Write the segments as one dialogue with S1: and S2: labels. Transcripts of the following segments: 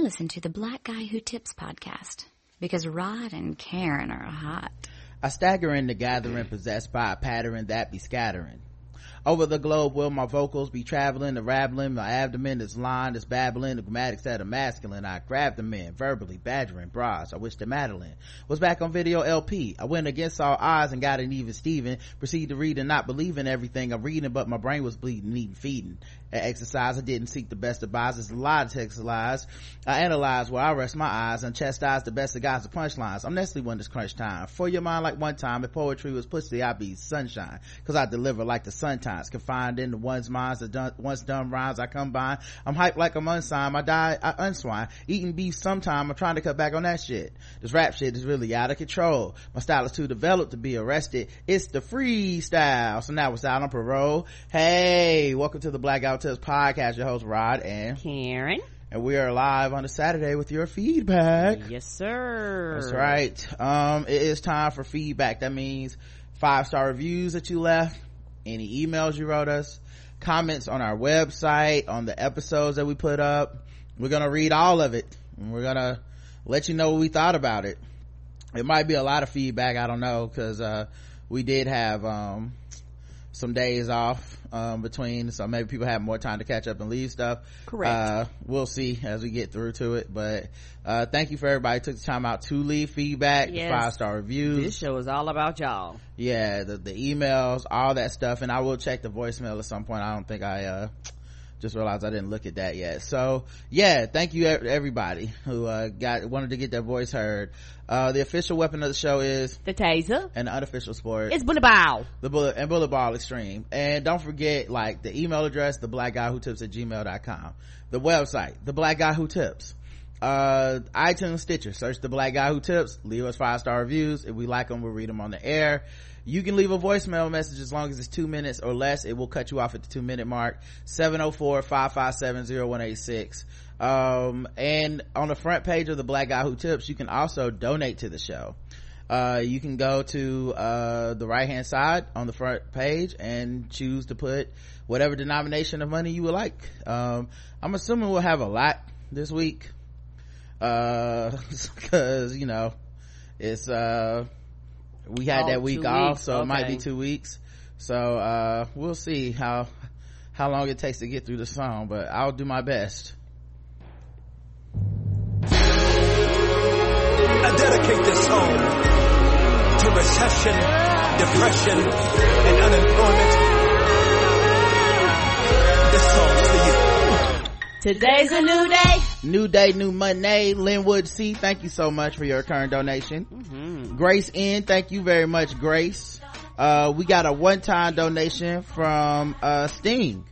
S1: Listen to the Black Guy Who Tips podcast because Rod and Karen are hot.
S2: I stagger in the gathering possessed by a pattern that be scattering. Over the globe will my vocals be traveling, the rabbling, my abdomen is lined, is babbling, the grammatics that are masculine. I grab the men, verbally badgering bras. I wish the Madeline was back on video LP. I went against all odds and got an even Steven. Proceed to read and not believe in everything I'm reading, but my brain was bleeding, needing feeding. At exercise, I didn't seek the best advisors, a lot of text lies. I analyze where I rest my eyes and chastise the best of guys of punchlines. I'm Nestle when it's crunch time. For your mind like one time, if poetry was pussy, I'd be sunshine. Cause I deliver like the sun times, confined in the one's minds that done, once done rhymes I come by I'm hyped like I'm unsigned, I die, I unswine. Eating beef sometime, I'm trying to cut back on that shit. This rap shit is really out of control. My style is too developed to be arrested. It's the freestyle. So now it's out on parole. Hey, welcome to the Black Guy Who Tips podcast. Your host Rod and
S3: Karen.
S2: And we are live on a Saturday with your feedback.
S3: Yes, sir.
S2: That's right. Um, it is time for feedback. That means five star reviews that you left, any emails you wrote us, comments on our website, on the episodes that we put up. We're gonna read all of it. And we're gonna let you know what we thought about it. It might be a lot of feedback. I don't know because uh, we did have um, some days off um, between so maybe people have more time to catch up and leave stuff.
S3: Correct.
S2: Uh, we'll see as we get through to it but uh, thank you for everybody who took the time out to leave feedback
S3: yes.
S2: five star reviews.
S3: This show is all about y'all.
S2: Yeah the, the emails all that stuff and i will check the voicemail at some point. I don't think i uh, just realized I didn't look at that yet. So yeah, thank you everybody who uh, got wanted to get their voice heard. Uh, the official weapon of the show is
S3: the taser,
S2: and the unofficial sport
S3: is bullet ball.
S2: The bullet and bullet ball extreme. And don't forget, like the email address, the black guy who tips at gmail.com. The website, the black guy who tips. Uh, iTunes, Stitcher, search the black guy who tips. Leave us five star reviews. If we like them, we'll read them on the air you can leave a voicemail message as long as it's two minutes or less. It will cut you off at the two minute mark 704-557-0186 um, and on the front page of the black guy who tips you can also donate to the show. Uh, you can go to uh, the right hand side on the front page and choose to put whatever denomination of money you would like. Um, i'm assuming we'll have a lot this week. Uh because you know it's uh we had oh, that week off weeks. so okay. it might be two weeks so uh we'll see how how long it takes to get through the song but i'll do my best
S4: i dedicate this song to recession depression and unemployment this song's for you
S3: Today's a new day.
S2: New day, new Monday. Linwood C, thank you so much for your current donation. Mm-hmm. Grace N, thank you very much, Grace. Uh, we got a one-time donation from, uh, Sting.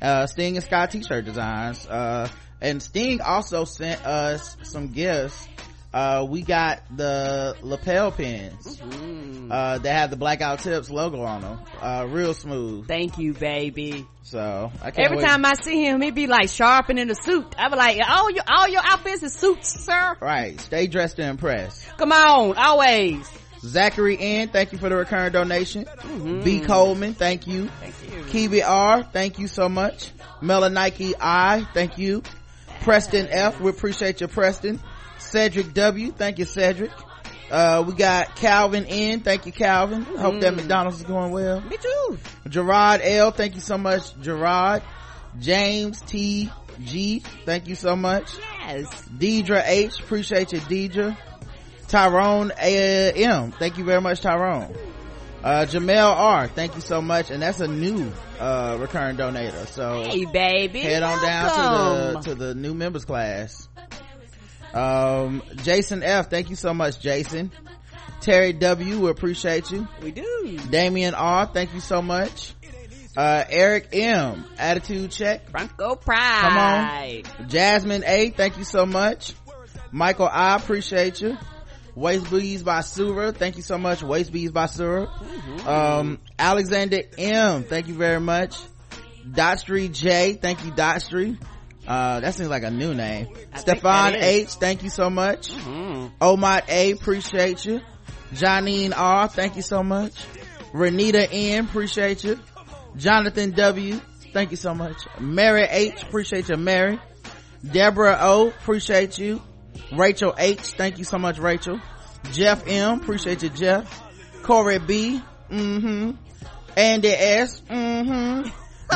S2: Uh, Sting and Sky t-shirt designs. Uh, and Sting also sent us some gifts uh, we got the lapel pins mm-hmm. uh, that have the black guy who tips logo on them uh, real smooth
S3: thank you baby
S2: so
S3: every
S2: wait.
S3: time i see him he'd be like sharpening the suit i be like all your all your outfits is suits sir
S2: right stay dressed to impress
S3: come on always
S2: Zachary N, thank you for the recurring donation. Mm-hmm. B Coleman, thank you. Thank you. Kiwi R, thank you so much. Melanike I, thank you. Preston F, we appreciate you, Preston. Cedric W. Thank you, Cedric. Uh, we got Calvin N. Thank you, Calvin. Mm. Hope that mm. McDonald's is going well.
S3: Me too.
S2: Gerard L. Thank you so much, Gerard. James T. G. Thank you so much.
S3: Yes.
S2: Deidre H. Appreciate you, Deidre. Tyrone A. M. Thank you very much, Tyrone. Uh, Jamel R. Thank you so much. And that's a new, uh, recurring donator. So.
S3: Hey, baby.
S2: Head on
S3: Welcome.
S2: down to the, to the new members class um jason f thank you so much jason terry w we appreciate you
S3: we do
S2: damien r thank you so much uh eric m attitude check
S3: Franco pride come on
S2: jasmine a thank you so much michael i appreciate you Waste Bees by Sura. Thank you so much. Waste Bees by Sura. Mm-hmm. Um, Alexander M. Thank you very much. Dot Street J. Thank you, Dot Street. Uh, that seems like a new name. I Stefan H, thank you so much. Mm-hmm. Omot A, appreciate you. Janine R, thank you so much. Renita N, appreciate you. Jonathan W, thank you so much. Mary H, appreciate you, Mary. Deborah O, appreciate you. Rachel H, thank you so much, Rachel. Jeff M, appreciate you, Jeff. Corey B, mm-hmm. Andy S, mm-hmm.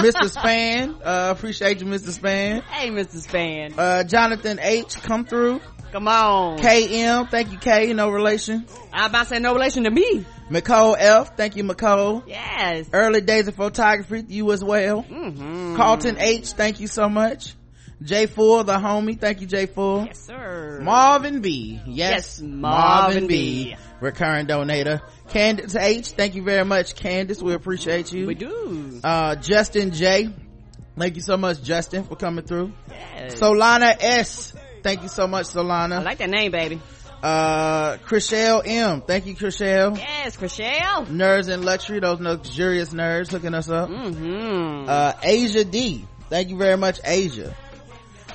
S2: Mr. Span, uh, appreciate you, Mr. Span.
S3: Hey, Mr. Span.
S2: Uh, Jonathan H, come through.
S3: Come on.
S2: KM, thank you, K, no relation.
S3: I about to say no relation to me.
S2: McCole F, thank you, McCole.
S3: Yes.
S2: Early days of photography, you as well.
S3: Mm-hmm.
S2: Carlton H, thank you so much. J Full, the homie, thank you, J Full.
S3: Yes, sir.
S2: Marvin B, yes,
S3: Yes, Marvin B.
S2: recurring donator. Candace H, thank you very much, Candace. We appreciate you.
S3: we do.
S2: Uh, Justin J, thank you so much, Justin, for coming through.
S3: Yes.
S2: Solana S, thank you so much, Solana.
S3: I like that name, baby.
S2: uh, Chriselle M, thank you, Chriselle.
S3: Yes, Chriselle.
S2: Nerds and luxury, those luxurious nerds hooking us up.
S3: Mm-hmm.
S2: Uh, Asia D, thank you very much, Asia.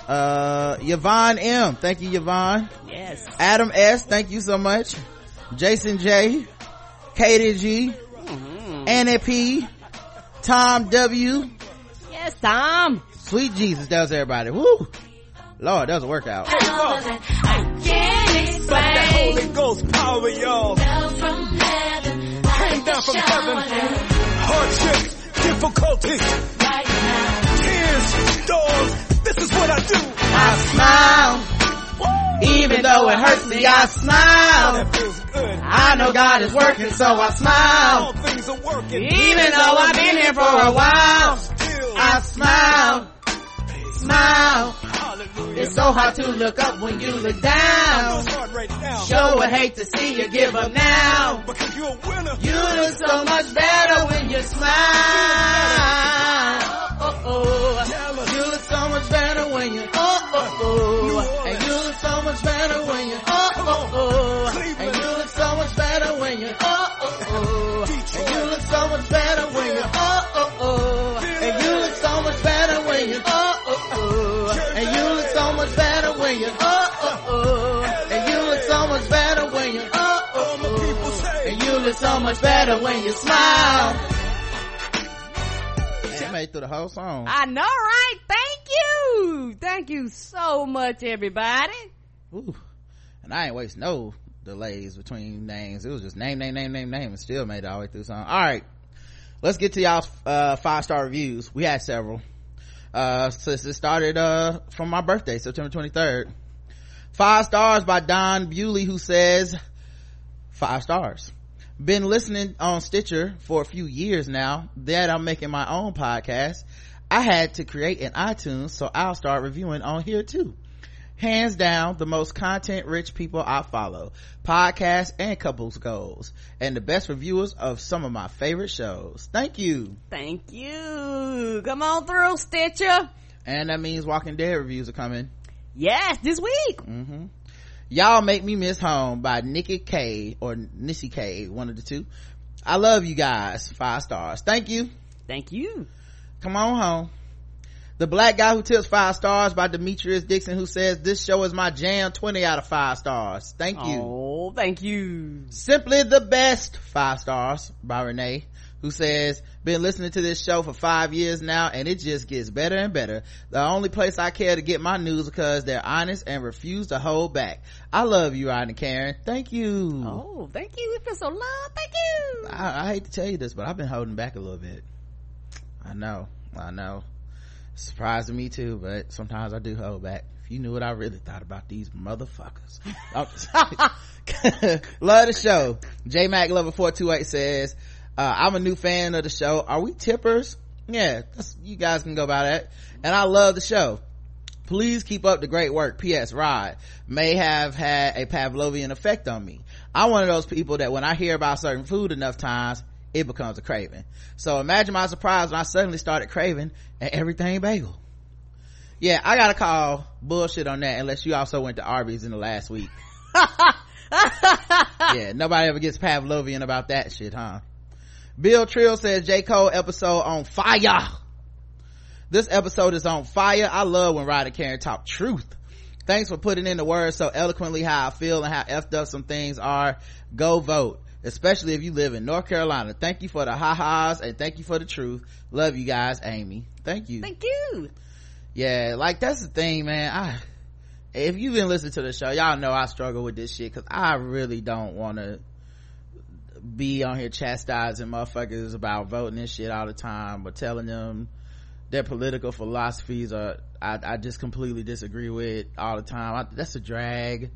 S2: Uh, Yvonne M, thank you, Yvonne.
S3: yes.
S2: Adam S, thank you so much. Jason J, Katie G,
S3: Mm-hmm.
S2: Annie P, Tom W,
S3: Yes, Tom.
S2: Sweet Jesus, that was everybody. Woo! Lord, that was a workout.
S1: I can't
S4: That
S1: explain.
S4: Holy Ghost power, y'all.
S1: Fell from heaven,
S4: Came down from heaven. Hardships, difficulties,
S1: right now.
S4: tears, storms. This is what I do.
S2: I smile, even though it hurts me, I smile.
S4: That feels good.
S2: I know God is working, so I smile.
S4: Things are working.
S2: Even though I've been here for a while, I smile, smile. It's so hard to look up when you look down.
S4: It's hard right now.
S2: Sure would hate to see you give up now.
S4: Because you're a winner.
S2: You look so much better when you smile. You look so much better when you, oh, oh, oh. Oh, oh, oh. And you look so much better when you, oh, oh, oh. And you look so much better when you, oh, oh, oh. And you look so much better when you, oh, oh, oh. And you look so much better when you, oh, oh, oh. And you look so much better when you, oh, oh, oh. And you look so much better when you, oh,
S4: All my people say.
S2: and you look so much better when you smile. I made through the whole song.
S3: I know, right? Thank you. Thank you so much, everybody.
S2: Ooh. And I ain't waste no delays between names. It was just name, name, name, name, name, and still made it all the way through song. All right. Let's get to y'all's uh, five star reviews. We had several. Uh, since it started uh, from my birthday, September 23rd. Five stars by Don Bewley, who says, five stars. Been listening on Stitcher for a few years now. That I'm making my own podcast. I had to create an iTunes, so I'll start reviewing on here too. Hands down, the most content rich people I follow. Podcasts and couples goals. And the best reviewers of some of my favorite shows. Thank you.
S3: Thank you. Come on through, Stitcher.
S2: And that means Walking Dead reviews are coming.
S3: Yes, this week.
S2: hmm Y'all make me miss home by Nikki K or Nissy K, one of the two. I love you guys. Five stars. Thank you.
S3: Thank you.
S2: Come on home. The Black Guy Who Tips Five Stars by Demetrius Dixon who says this show is my jam 20 out of five stars. Thank you.
S3: Oh, thank you.
S2: Simply the best five stars by Renee who says been listening to this show for five years now and it just gets better and better. The only place I care to get my news because they're honest and refuse to hold back. I love you, Ryan and Karen. Thank you.
S3: Oh, thank you. We feel so loved. Thank you.
S2: I, I hate to tell you this, but I've been holding back a little bit. I know, I know. Surprising me too, but sometimes I do hold back. If you knew what I really thought about these motherfuckers. Love the show. J Mac Lover 428 says, uh, I'm a new fan of the show. Are we tippers? Yeah, you guys can go by that. And I love the show. Please keep up the great work. P.S. Rod may have had a Pavlovian effect on me. I'm one of those people that when I hear about certain food enough times, it becomes a craving. So imagine my surprise when I suddenly started craving an everything bagel. Yeah, I gotta call bullshit on that unless you also went to Arby's in the last week. yeah, nobody ever gets Pavlovian about that shit, huh? Bill Trill says J. Cole episode on fire. This episode is on fire. I love when Ryder Karen talk truth. Thanks for putting in the words so eloquently how I feel and how effed up some things are. Go vote. Especially if you live in North Carolina. Thank you for the ha-has and thank you for the truth. Love you guys, Amy. Thank you.
S3: Thank you.
S2: yeah like that's the thing man i if you've been listening to the show y'all know i struggle with this shit because i really don't want to be on here chastising motherfuckers about voting and shit all the time but telling them their political philosophies are i, I just completely disagree with all the time I, that's a drag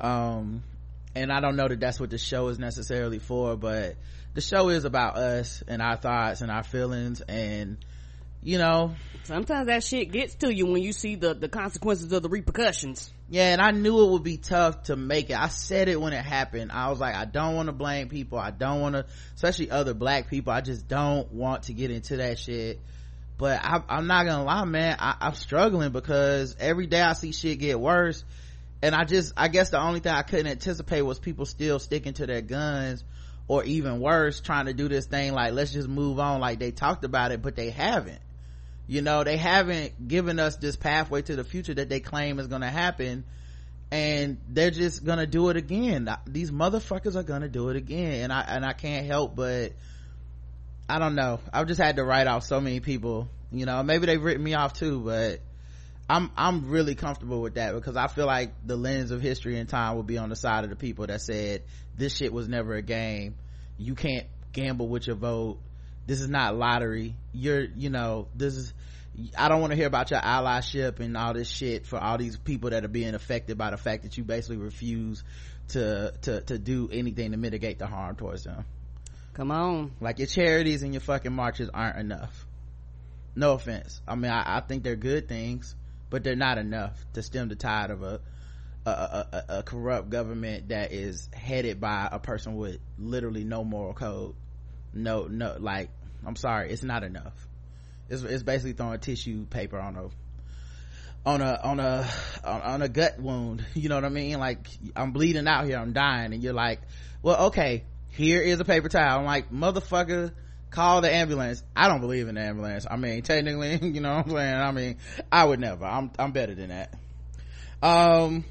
S2: um and i don't know that that's what the show is necessarily for but the show is about us and our thoughts and our feelings and you know.
S3: Sometimes that shit gets to you when you see the, the consequences of the repercussions.
S2: yeah and i knew it would be tough to make it. I said it when it happened. I was like i don't want to blame people. I don't want to especially other black people. I just don't want to get into that shit. But I, i'm not gonna lie man. I, i'm struggling because every day i see shit get worse and i just i guess the only thing i couldn't anticipate was people still sticking to their guns or even worse trying to do this thing like let's just move on. Like they talked about it but they haven't. You know they haven't given us this pathway to the future that they claim is going to happen. And they're just gonna do it again. These motherfuckers are gonna do it again. And i and i can't help but i don't know. I've just had to write off so many people. You know maybe they've written me off too but i'm i'm really comfortable with that because i feel like the lens of history and time will be on the side of the people that said this shit was never a game. You can't gamble with your vote. This is not lottery. You're you know this is i don't want to hear about your allyship and all this shit for all these people that are being affected by the fact that you basically refuse to to to do anything to mitigate the harm towards them.
S3: Come on.
S2: like your charities and your fucking marches aren't enough. No offense. I mean i, I think they're good things but they're not enough to stem the tide of a a, a, a, corrupt government that is headed by a person with literally no moral code. No no like i'm sorry it's not enough. It's, it's basically throwing tissue paper on a on a on a on a gut wound. You know what i mean? Like i'm bleeding out here i'm dying. And you're like well okay here is a paper towel. I'm like motherfucker call the ambulance i don't believe in the ambulance i mean technically you know what i'm saying i mean i would never i'm i'm better than that um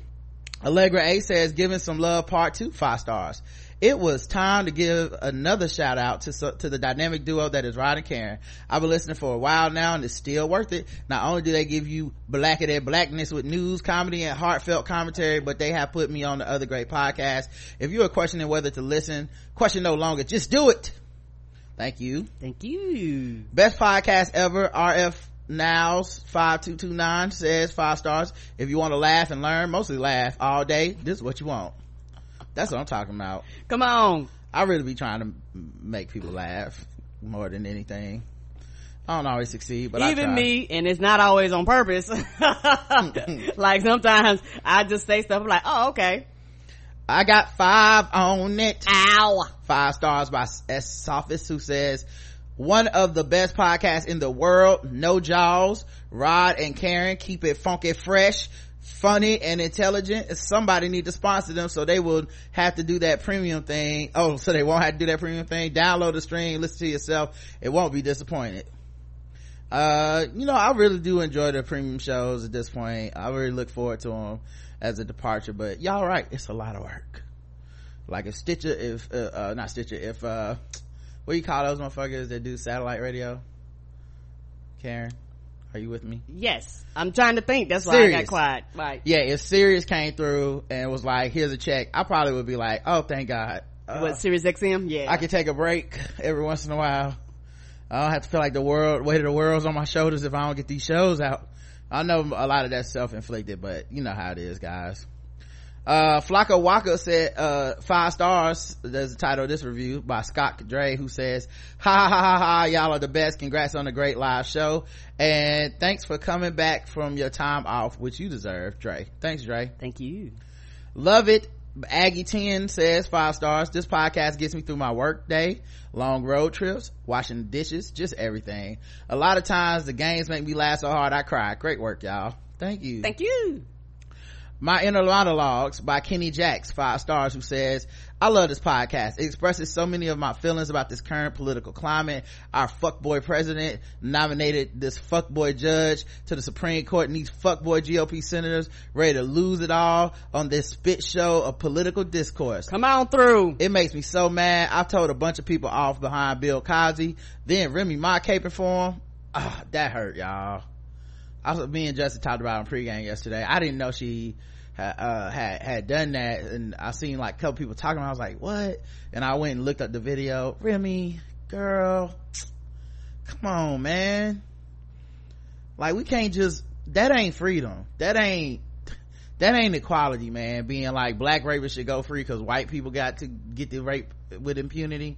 S2: allegra a says giving some love part two five stars it was time to give another shout out to to the dynamic duo that is Rod and Karen. I've been listening for a while now and it's still worth it. Not only do they give you black of their blackness with news, comedy, and heartfelt commentary, but they have put me on the other great podcast. If you are questioning whether to listen, question no longer. Just do it. Thank you.
S3: Thank you.
S2: Best podcast ever. RF Nows 5229 says five stars. If you want to laugh and learn, mostly laugh all day, this is what you want. That's what I'm talking about.
S3: Come on.
S2: I really be trying to make people laugh more than anything. I don't always succeed, but
S3: even me, and it's not always on purpose. like sometimes I just say stuff I'm like, oh, okay.
S2: I got five on it.
S3: Ow.
S2: Five stars by S. Sophist who says, one of the best podcasts in the world. No jaws. Rod and Karen keep it funky fresh funny and intelligent somebody need to sponsor them so they will have to do that premium thing oh so they won't have to do that premium thing download the stream listen to yourself it won't be disappointed uh you know i really do enjoy the premium shows at this point i really look forward to them as a departure but y'all right it's a lot of work like if stitcher if uh, uh not stitcher if uh what do you call those motherfuckers that do satellite radio karen are you with me?
S3: Yes. I'm trying to think. That's why I got quiet. Right.
S2: Yeah, if Sirius came through and was like, here's a check, I probably would be like, oh, thank God. Uh,
S3: what, Sirius XM? Yeah.
S2: I can take a break every once in a while. I don't have to feel like the world, weight of the world's on my shoulders if I don't get these shows out. I know a lot of that's self-inflicted, but you know how it is, guys. Uh, Flocka Waka said, uh, five stars. There's the title of this review by Scott Dre, who says, ha ha ha ha ha, y'all are the best. Congrats on the great live show. And thanks for coming back from your time off, which you deserve, Dre. Thanks, Dre.
S3: Thank you.
S2: Love it. Aggie 10 says five stars. This podcast gets me through my work day, long road trips, washing dishes, just everything. A lot of times the games make me laugh so hard I cry. Great work, y'all. Thank you.
S3: Thank you.
S2: My Inner Monologues by Kenny Jacks, five stars, who says, I love this podcast. It expresses so many of my feelings about this current political climate. Our fuckboy president nominated this fuckboy judge to the Supreme Court and these fuckboy GOP senators ready to lose it all on this spit show of political discourse.
S3: Come on through.
S2: It makes me so mad. I've told a bunch of people off behind Bill Cosby. Then Remy Ma caping for him. Ah, that hurt, y'all. I was me and Justin talked about it on pregame yesterday. I didn't know she had, uh, had had done that, and I seen like a couple people talking. I was like, "What?" And I went and looked up the video. Remy, girl, come on, man. Like we can't just. That ain't freedom. That ain't. That ain't equality, man. Being like black rapists should go free because white people got to get the rape with impunity.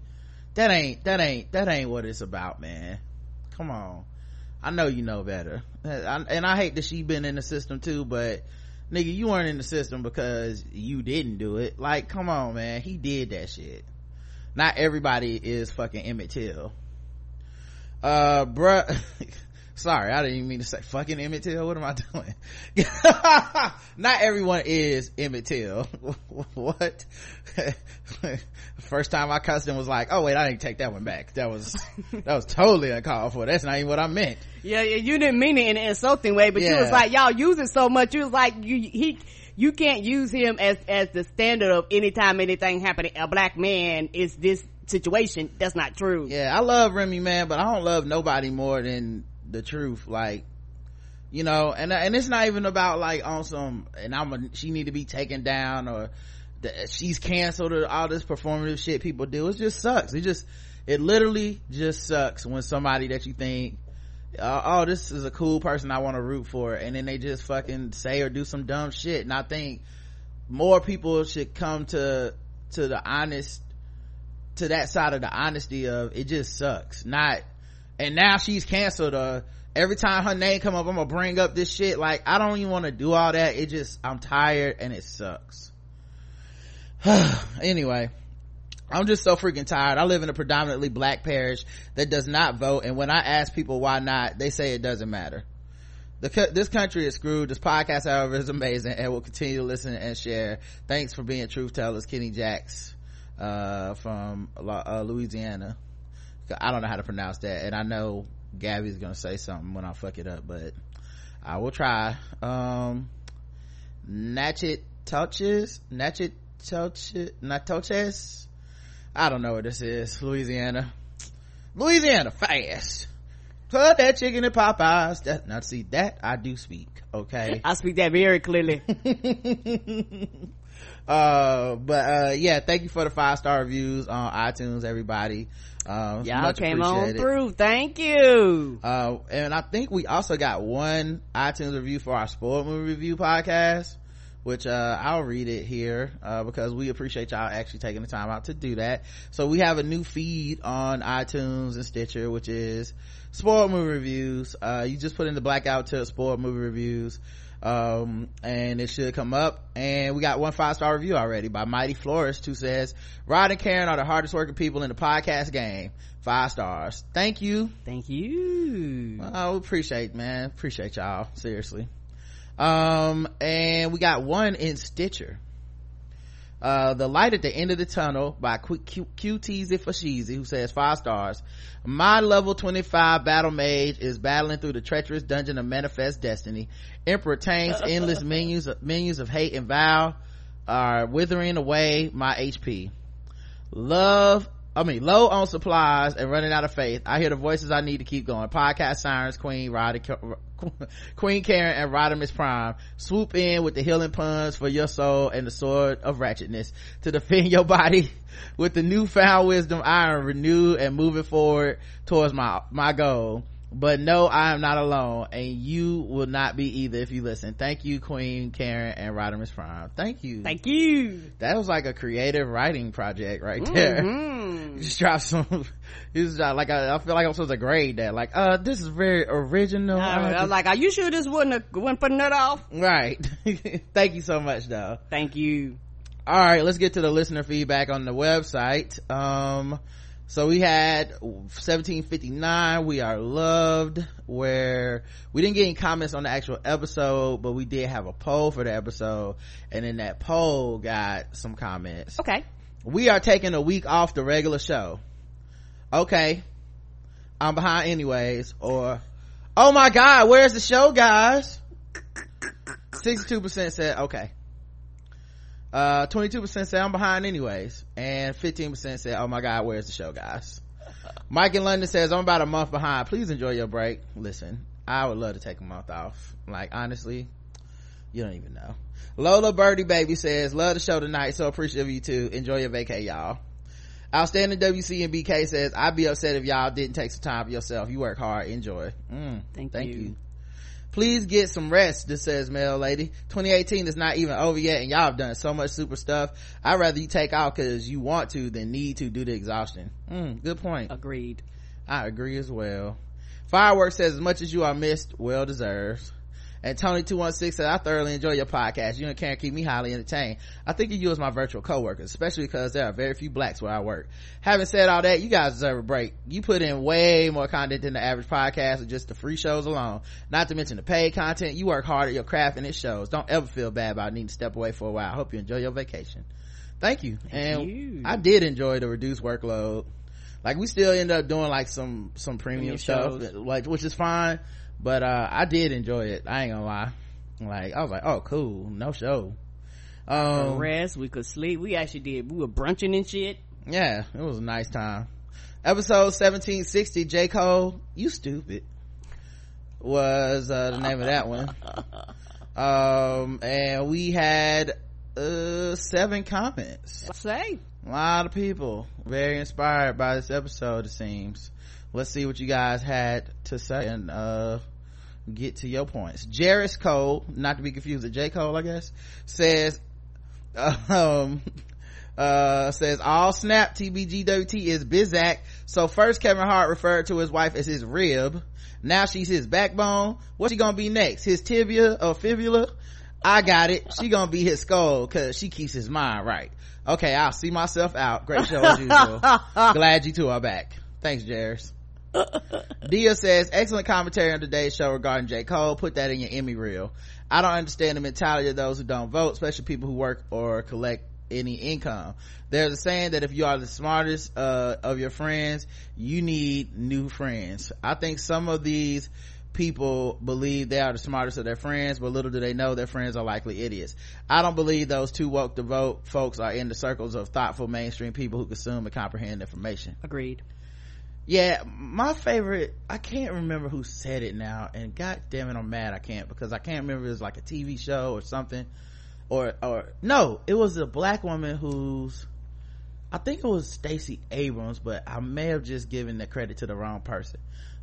S2: That ain't. That ain't. That ain't what it's about, man. Come on. I know you know better. And I hate that she been in the system too, but nigga, you weren't in the system because you didn't do it. Like, come on, man. He did that shit. Not everybody is fucking Emmett Till. Uh, bruh. Sorry, I didn't even mean to say fucking Emmett Till. What am I doing? Not everyone is Emmett Till. what? First time I cussed him was like, oh wait, I didn't take that one back. That was, that was totally uncalled for. That's not even what I meant.
S3: Yeah, yeah you didn't mean it in an insulting way, but yeah. you was like, y'all use it so much. You was like, you, he, you can't use him as, as the standard of anytime anything happening, a black man is this situation. That's not true.
S2: Yeah, I love Remy, man, but I don't love nobody more than the truth like you know and and it's not even about like on some and i'm a, she need to be taken down or the, she's canceled or all this performative shit people do. It just sucks. It just it literally just sucks when somebody that you think uh, oh this is a cool person i want to root for and then they just fucking say or do some dumb shit and i think more people should come to to the honest to that side of the honesty of it just sucks. Not and now she's canceled uh every time her name come up i'm gonna bring up this shit. Like i don't even want to do all that. It just i'm tired and it sucks. Anyway i'm just so freaking tired. I live in a predominantly black parish that does not vote. And when i ask people why not they say it doesn't matter. The, this country is screwed. This podcast, however, is amazing and will continue to listen and share. Thanks for being truth tellers, Kenny Jacks, uh, from uh, Louisiana. I don't know how to pronounce that, and I know Gabby's gonna say something when I fuck it up, but I will try. Um, Natchet Touches, Natchet Touches, Natoches. I don't know what this is. Louisiana, Louisiana, fast. Put that chicken in Popeyes. That now see that I do speak. Okay,
S3: I speak that very clearly.
S2: uh, but uh, yeah, thank you for the five star reviews on iTunes, everybody. Uh,
S3: Y'all came on through. Thank you.
S2: Uh, and I think we also got one iTunes review for our sport movie review podcast, which, uh, I'll read it here, uh, because we appreciate y'all actually taking the time out to do that. So we have a new feed on iTunes and Stitcher, which is sport movie reviews. Uh, you just put in the blackout to sport movie reviews um and it should come up. And we got one five star review already by mighty florist who says rod and karen are the hardest working people in the podcast game. Five stars. Thank you.
S3: Thank you.
S2: Well, we appreciate man. Appreciate y'all. Seriously. Um and we got one in stitcher uh, the light at the end of the tunnel by Q, Q, QTZ for Sheezy, who says five stars. My level 25 battle mage is battling through the treacherous dungeon of manifest destiny. Emperor Tank's endless menus, of, menus of hate and vow are withering away my HP. Love I mean, low on supplies and running out of faith. I hear the voices I need to keep going. Podcast sirens, Queen, Queen Karen, and Rodimus Prime swoop in with the healing puns for your soul and the sword of ratchetness to defend your body with the newfound wisdom iron renewed and moving forward towards my, my goal but no i am not alone and you will not be either if you listen. Thank you queen karen and rodimus prime. Thank you.
S3: Thank you.
S2: That was like a creative writing project right there. Mm-hmm. just drop some just like I, I, feel like i'm supposed to grade that. Like uh this is very original.
S3: I, was like are you sure this wouldn't have wouldn't put that off?
S2: Right. Thank you so much though.
S3: Thank you.
S2: All right let's get to the listener feedback on the website. Um so we had 1759 we are loved where we didn't get any comments on the actual episode but we did have a poll for the episode. And in that poll got some comments.
S3: Okay.
S2: We are taking a week off the regular show. Okay. I'm behind anyways or oh my god where's the show guys? 62% said okay uh 22% say i'm behind anyways and 15% say oh my god where's the show guys mike in london says i'm about a month behind please enjoy your break listen I would love to take a month off. Like, honestly, you don't even know. Lola Birdie Baby says, love the show tonight, so appreciative of you too. Enjoy your vacay, y'all. Outstanding WC and BK says, I'd be upset if y'all didn't take some time for yourself. You work hard. Enjoy. Mm,
S3: thank,
S2: thank
S3: you.
S2: you. Please get some rest, this says Mel Lady. 2018 is not even over yet and y'all have done so much super stuff. I'd rather you take out cause you want to than need to due to exhaustion. Mm, good point.
S3: Agreed.
S2: I agree as well. Fireworks says, as much as you are missed, well deserved. And Tony216 said, I thoroughly enjoy your podcast. You and Karen keep me highly entertained. I think of you as my virtual coworkers, especially because there are very few blacks where I work. Having said all that, you guys deserve a break. You put in way more content than the average podcast with just the free shows alone. Not to mention the paid content. You work hard at your craft and it shows. Don't ever feel bad about needing to step away for a while. I hope you enjoy your vacation. Thank you.
S3: Thank
S2: and
S3: you.
S2: I did enjoy the reduced workload. Like we still end up doing like some, some premium
S3: Premium
S2: stuff,
S3: shows.
S2: like, which is fine but uh i did enjoy it. I ain't gonna lie. Like i was like oh cool. No show. Um
S3: rest we could sleep. We actually did we were brunching and shit.
S2: Yeah it was a nice time. Episode 1760 j. Cole you stupid was uh the name of that one. Um and we had uh seven comments.
S3: Say.
S2: A lot of people very inspired by this episode it seems let's see what you guys had to say and uh get to your points. Jairus cole not to be confused with j. Cole i guess says um uh says all snap tbgwt is bizak. So first kevin hart referred to his wife as his rib. Now she's his backbone. What's she gonna be next? His tibia or fibula? I got it. She gonna be his skull because she keeps his mind right. Okay i'll see myself out. Great show as usual. Glad you two are back. Thanks Jairus. Dia says, excellent commentary on today's show regarding J. Cole. Put that in your Emmy reel. I don't understand the mentality of those who don't vote, especially people who work or collect any income. There's a saying that if you are the smartest, uh, of your friends, you need new friends. I think some of these people believe they are the smartest of their friends, but little do they know their friends are likely idiots. I don't believe those too woke to vote folks are in the circles of thoughtful mainstream people who consume and comprehend information
S3: agreed
S2: yeah my favorite i can't remember who said it now and god damn it i'm mad i can't because i can't remember it was like a tv show or something or or no it was a black woman who's i think it was stacey abrams but i may have just given the credit to the wrong person.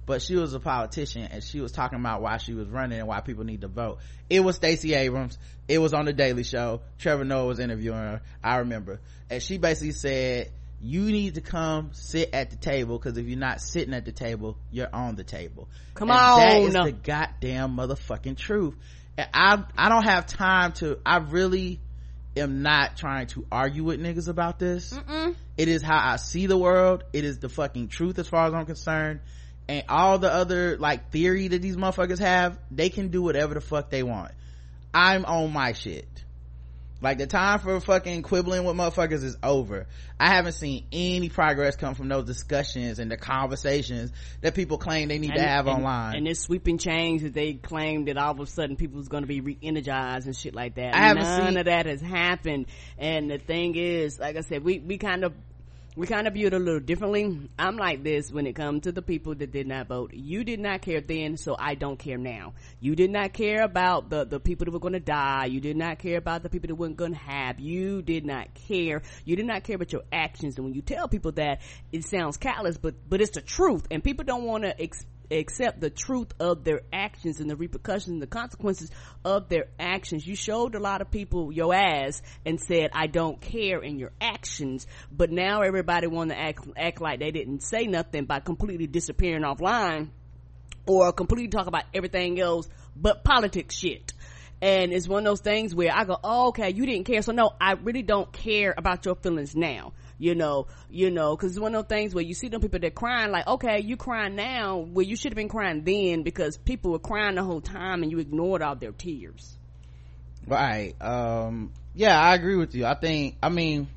S2: But she was a politician and she was talking about why she was running and why people need to vote. It was stacey abrams. It was on the daily show. Trevor noah was interviewing her. I remember. And she basically said you need to come sit at the table because if you're not sitting at the table you're on the table.
S3: Come
S2: And
S3: on.
S2: that is the goddamn motherfucking truth. And i i don't have time to i really am not trying to argue with niggas about this. It is how i see the world. It is the fucking truth as far as i'm concerned. And all the other like theory that these motherfuckers have they can do whatever the fuck they want. I'm on my shit like the time for fucking quibbling with motherfuckers is over. I haven't seen any progress come from those discussions and the conversations that people claim they need to have
S3: and,
S2: online.
S3: And this sweeping change that they claim that all of a sudden people was going to be re-energized and shit like that.
S2: I haven't
S3: None
S2: seen-
S3: of that has happened. And the thing is, like I said, we, we kind of, we kind of view it a little differently. I'm like this when it comes to the people that did not vote. You did not care then, so I don't care now. You did not care about the, the people that were going to die. You did not care about the people that weren't going to have. You did not care. You did not care about your actions. And when you tell people that, it sounds callous, but, but it's the truth. And people don't want to accept the truth of their actions and the repercussions and the consequences of their actions. You showed a lot of people your ass and said, I don't care in your actions, but now everybody want to act, act like they didn't say nothing by completely disappearing offline or completely talk about everything else but politics shit. And it's one of those things where I go, oh, okay, you didn't care. So no, I really don't care about your feelings now. You know, you know, cause it's one of those things where you see them people that crying like, okay, you crying now where you should have been crying then because people were crying the whole time and you ignored all their tears.
S2: right. Um, yeah, I agree with you. I think, I mean,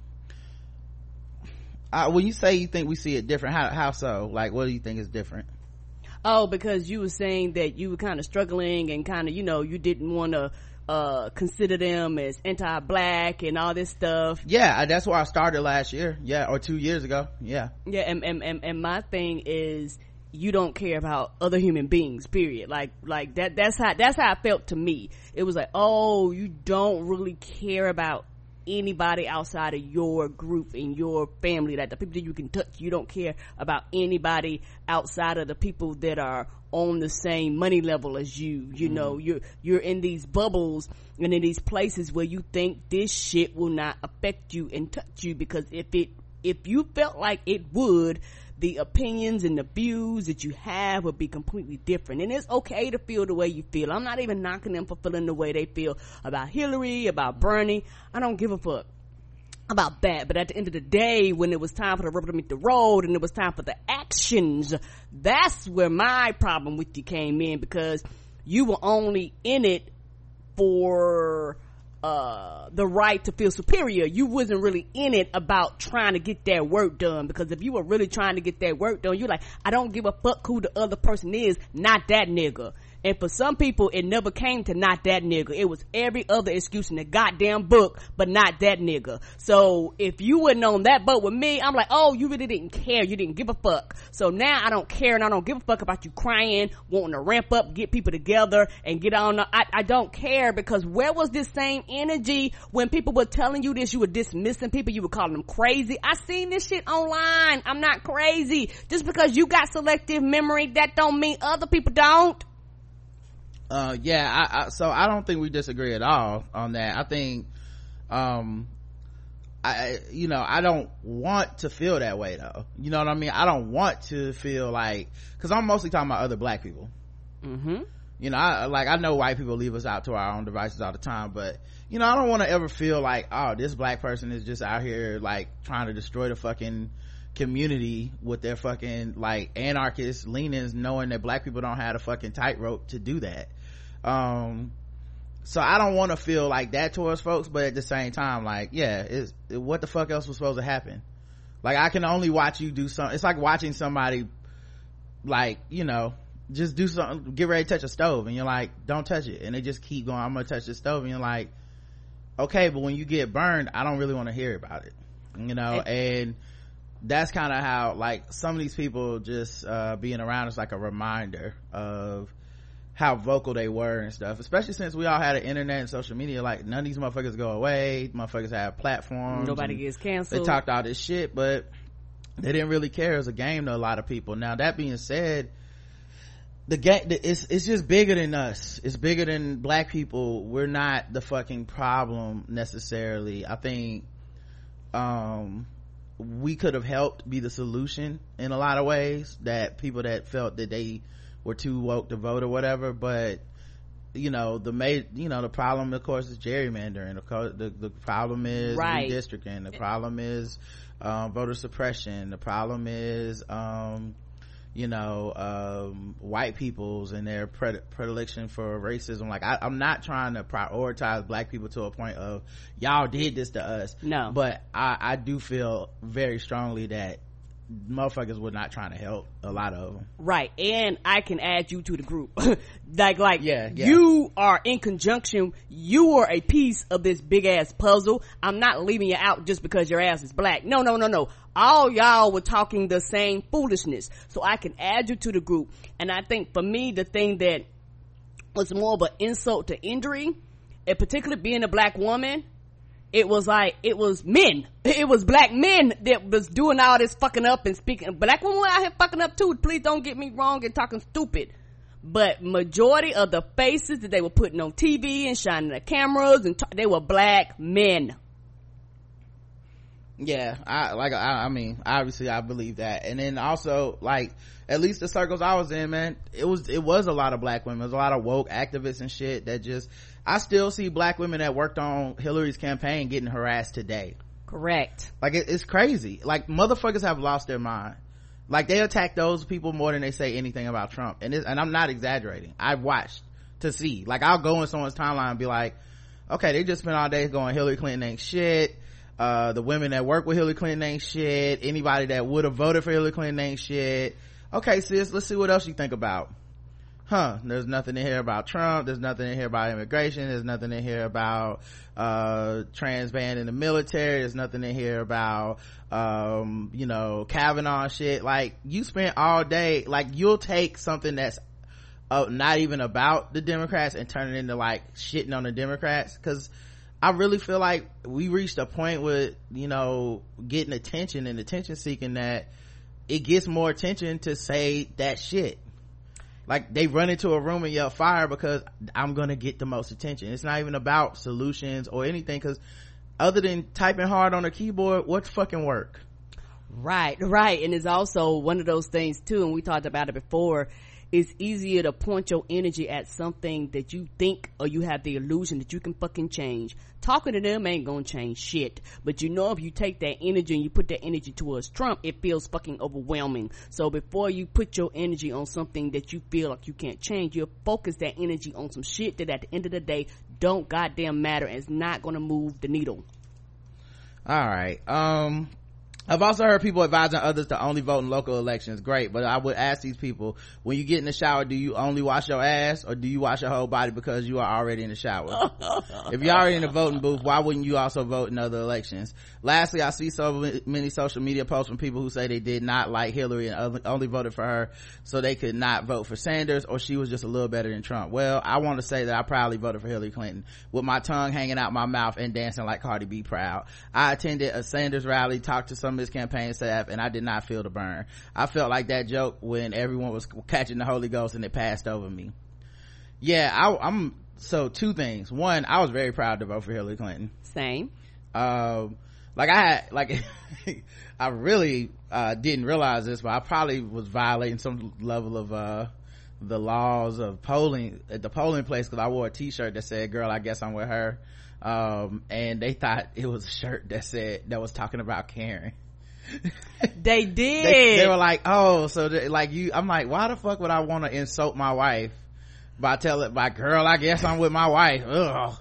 S2: uh, when you say you think we see it different, how, how so? Like, what do you think is different?
S3: Oh, because you were saying that you were kind of struggling and kind of, you know, you didn't want to, uh, consider them as anti-black and all this stuff.
S2: Yeah, that's where I started last year. Yeah, or two years ago. Yeah.
S3: Yeah, and, and, and, and my thing is, you don't care about other human beings period like like that that's how that's how i felt to me it was like oh you don't really care about anybody outside of your group and your family like the people that you can touch you don't care about anybody outside of the people that are on the same money level as you you mm. know you're you're in these bubbles and in these places where you think this shit will not affect you and touch you because if it if you felt like it would the opinions and the views that you have would be completely different. And it's okay to feel the way you feel. I'm not even knocking them for feeling the way they feel about Hillary, about Bernie. I don't give a fuck about that. But at the end of the day, when it was time for the rubber to meet the road and it was time for the actions, that's where my problem with you came in because you were only in it for uh, the right to feel superior. You wasn't really in it about trying to get that work done because if you were really trying to get that work done, you're like, I don't give a fuck who the other person is, not that nigga. And for some people, it never came to not that nigga. It was every other excuse in the goddamn book, but not that nigga. So if you wouldn't on that boat with me, I'm like, oh, you really didn't care. You didn't give a fuck. So now I don't care and I don't give a fuck about you crying, wanting to ramp up, get people together and get on. I, I don't care because where was this same energy when people were telling you this? You were dismissing people. You were calling them crazy. I seen this shit online. I'm not crazy. Just because you got selective memory, that don't mean other people don't
S2: uh yeah I, I, so i don't think we disagree at all on that. I think um i you know i don't want to feel that way though. You know what i mean? I don't want to feel like because i'm mostly talking about other black people. Mm-hmm. you know I, like i know white people leave us out to our own devices all the time but you know i don't want to ever feel like oh this black person is just out here like trying to destroy the fucking community with their fucking like anarchist leanings knowing that black people don't have a fucking tightrope to do that um so i don't want to feel like that towards folks but at the same time like yeah it's it, what the fuck else was supposed to happen? Like i can only watch you do something it's like watching somebody like you know just do something get ready to touch a stove and you're like don't touch it. And they just keep going i'm gonna touch the stove and you're like okay but when you get burned i don't really want to hear about it you know? And that's kind of how like some of these people just uh being around is like a reminder of how vocal they were and stuff especially since we all had an internet and social media like none of these motherfuckers go away. Motherfuckers have platforms
S3: nobody gets canceled.
S2: they talked all this shit but they didn't really care as a game to a lot of people. Now that being said the game it's it's just bigger than us. It's bigger than black people. We're not the fucking problem necessarily. I think um we could have helped be the solution in a lot of ways that people that felt that they were too woke to vote or whatever but you know the main you know the problem of course is gerrymandering. The, the, the problem is right. redistricting. The problem is um, voter suppression. The problem is um, you know um, white people's and their predilection for racism. Like I, am not trying to prioritize black people to a point of y'all did this to us.
S3: No.
S2: But I, I do feel very strongly that motherfuckers were not trying to help a lot of them
S3: right and i can add you to the group. Like like yeah, yeah, you are in conjunction you are a piece of this big ass puzzle. I'm not leaving you out just because your ass is black. No no no no. All y'all were talking the same foolishness. So i can add you to the group. And i think for me the thing that was more of an insult to injury and particularly being a black woman it was like it was men. It was black men that was doing all this fucking up and speaking. Black women were out here fucking up too. Please don't get me wrong and talking stupid. But majority of the faces that they were putting on tv and shining the cameras and t- they were black men
S2: yeah i like I, I mean obviously i believe that. And then also like at least the circles i was in man it was it was a lot of black women. It was a lot of woke activists and shit that just i still see black women that worked on hillary's campaign getting harassed today.
S3: Correct.
S2: Like it, it's crazy. Like motherfuckers have lost their mind. Like they attack those people more than they say anything about trump. And and i'm not exaggerating. I've watched to see. Like i'll go in someone's timeline and be like okay they just spent all day going hillary clinton ain't shit uh, the women that work with Hillary Clinton ain't shit. Anybody that would have voted for Hillary Clinton ain't shit. Okay, sis, let's see what else you think about huh, there's nothing in here about Trump. There's nothing in here about immigration. There's nothing in here about, uh, trans ban in the military. There's nothing in here about, um, you know, Kavanaugh shit. Like, you spent all day, like, you'll take something that's, uh, not even about the Democrats and turn it into like shitting on the Democrats. Cause I really feel like we reached a point with, you know, getting attention and attention seeking that it gets more attention to say that shit. Like they run into a room and yell fire because i'm gonna get the most attention. It's not even about solutions or anything because other than typing hard on a keyboard what fucking work?
S3: Right right. And it's also one of those things too and we talked about it before it's easier to point your energy at something that you think or you have the illusion that you can fucking change. Talking to them ain't gonna change shit. But you know if you take that energy and you put that energy towards Trump, it feels fucking overwhelming. So before you put your energy on something that you feel like you can't change, you focus that energy on some shit that at the end of the day don't goddamn matter and it's not gonna move the needle.
S2: All right. Um I've also heard people advising others to only vote in local elections. Great, but I would ask these people, when you get in the shower, do you only wash your ass or do you wash your whole body because you are already in the shower? if you're already in the voting booth, why wouldn't you also vote in other elections? Lastly, I see so many social media posts from people who say they did not like Hillary and only voted for her so they could not vote for Sanders or she was just a little better than Trump. Well, I want to say that I proudly voted for Hillary Clinton with my tongue hanging out my mouth and dancing like Cardi B proud. I attended a Sanders rally, talked to some his campaign staff and I did not feel the burn. I felt like that joke when everyone was catching the Holy Ghost and it passed over me. Yeah, I, am so two things. One, I was very proud to vote for Hillary Clinton.
S3: Same.
S2: Um, like I had, like, I really, uh, didn't realize this, but I probably was violating some level of, uh, the laws of polling at the polling place because I wore a t-shirt that said, girl, I guess I'm with her. Um, and they thought it was a shirt that said, that was talking about Karen.
S3: they did.
S2: They, they, were like, oh, so like you, I'm like, why the fuck would I want to insult my wife by telling my girl, I guess I'm with my wife. Ugh.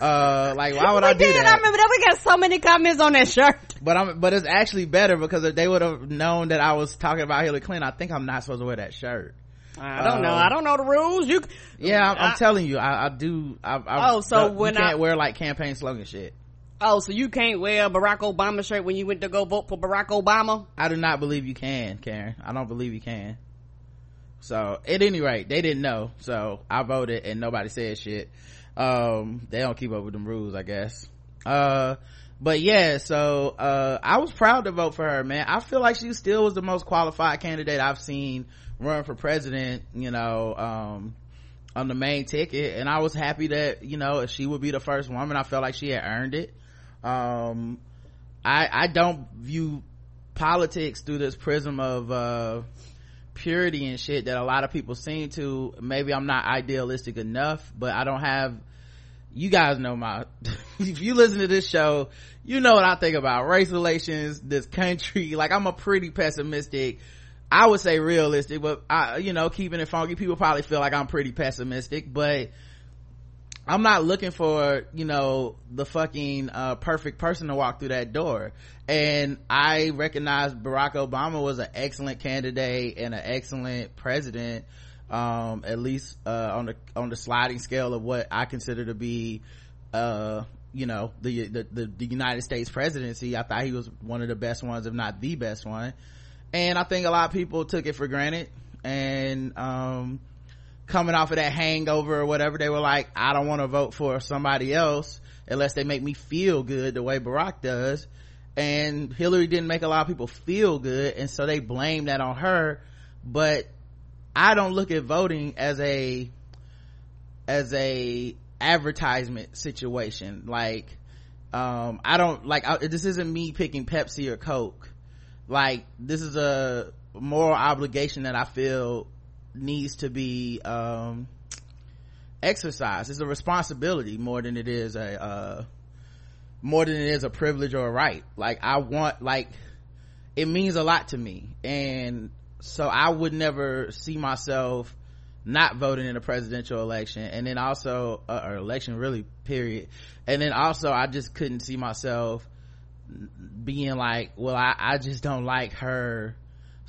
S2: Uh, like why would
S3: we
S2: I do
S3: did,
S2: that?
S3: I remember that we got so many comments on that shirt.
S2: But I'm, but it's actually better because if they would have known that I was talking about Hillary Clinton, I think I'm not supposed to wear that shirt.
S3: I don't uh, know. I don't know the rules. You,
S2: yeah, I'm, I'm telling you, I, I do. I, I,
S3: oh, so when
S2: you can't
S3: I,
S2: wear like campaign slogan shit.
S3: Oh, so you can't wear a Barack Obama shirt when you went to go vote for Barack Obama?
S2: I do not believe you can, Karen. I don't believe you can. So, at any rate, they didn't know. So, I voted and nobody said shit. Um, they don't keep up with them rules, I guess. Uh, but yeah, so, uh, I was proud to vote for her, man. I feel like she still was the most qualified candidate I've seen run for president, you know, um, on the main ticket. And I was happy that, you know, she would be the first woman. I felt like she had earned it um i i don't view politics through this prism of uh purity and shit that a lot of people seem to. Maybe i'm not idealistic enough but i don't have you guys know my if you listen to this show you know what i think about race relations this country. Like i'm a pretty pessimistic i would say realistic but i you know keeping it funky people probably feel like i'm pretty pessimistic but I'm not looking for, you know, the fucking, uh, perfect person to walk through that door. And I recognize Barack Obama was an excellent candidate and an excellent president, um, at least, uh, on the, on the sliding scale of what I consider to be, uh, you know, the, the, the, the United States presidency. I thought he was one of the best ones, if not the best one. And I think a lot of people took it for granted. And, um, coming off of that hangover or whatever they were like i don't want to vote for somebody else unless they make me feel good the way barack does. And hillary didn't make a lot of people feel good and so they blame that on her. But i don't look at voting as a as a advertisement situation. Like um i don't like I, this isn't me picking pepsi or coke. Like this is a moral obligation that i feel needs to be um exercised. It's a responsibility more than it is a uh more than it is a privilege or a right. Like i want like it means a lot to me. And so i would never see myself not voting in a presidential election and then also uh, or election really period. And then also i just couldn't see myself being like well i, I just don't like her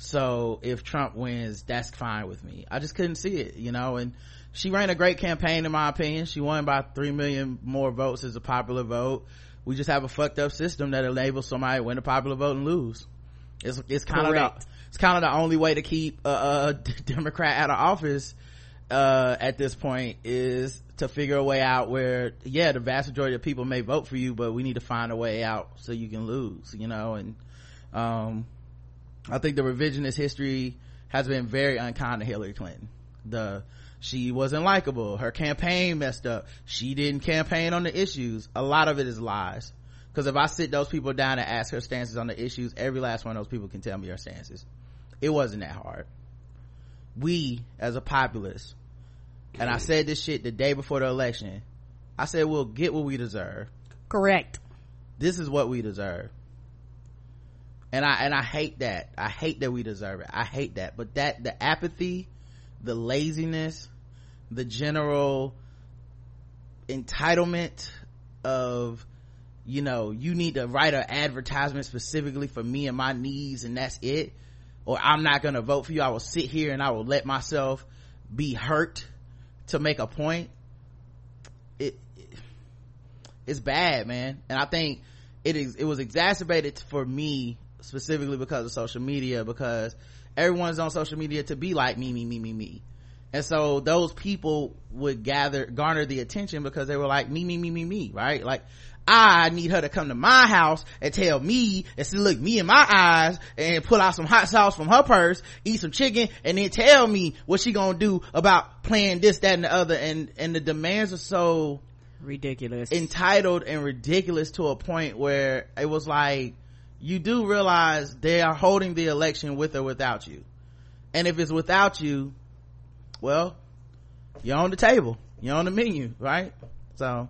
S2: so if trump wins that's fine with me. I just couldn't see it you know and she ran a great campaign in my opinion. She won by three million more votes as a popular vote. We just have a fucked up system that enables somebody to win a popular vote and lose. It's it's kind of the, it's kind of the only way to keep a, a democrat out of office uh, at this point is to figure a way out where yeah the vast majority of people may vote for you but we need to find a way out so you can lose you know and um, i think the revisionist history has been very unkind to hillary clinton the she wasn't likable her campaign messed up she didn't campaign on the issues a lot of it is lies because if i sit those people down and ask her stances on the issues every last one of those people can tell me her stances it wasn't that hard we as a populace and I said this shit the day before the election. I said we'll get what we deserve.
S3: Correct.
S2: This is what we deserve. And I and I hate that. I hate that we deserve it. I hate that. But that the apathy, the laziness, the general entitlement of you know, you need to write an advertisement specifically for me and my needs and that's it. Or I'm not gonna vote for you. I will sit here and I will let myself be hurt to make a point it, it it's bad man and i think it is it was exacerbated for me specifically because of social media because everyone's on social media to be like me me me me me. And so those people would gather garner the attention because they were like me me me me me right? Like I need her to come to my house and tell me and see look me in my eyes and pull out some hot sauce from her purse, eat some chicken, and then tell me what she gonna do about playing this, that, and the other. And and the demands are so
S3: ridiculous,
S2: entitled, and ridiculous to a point where it was like you do realize they are holding the election with or without you. And if it's without you, well, you're on the table. You're on the menu, right? So,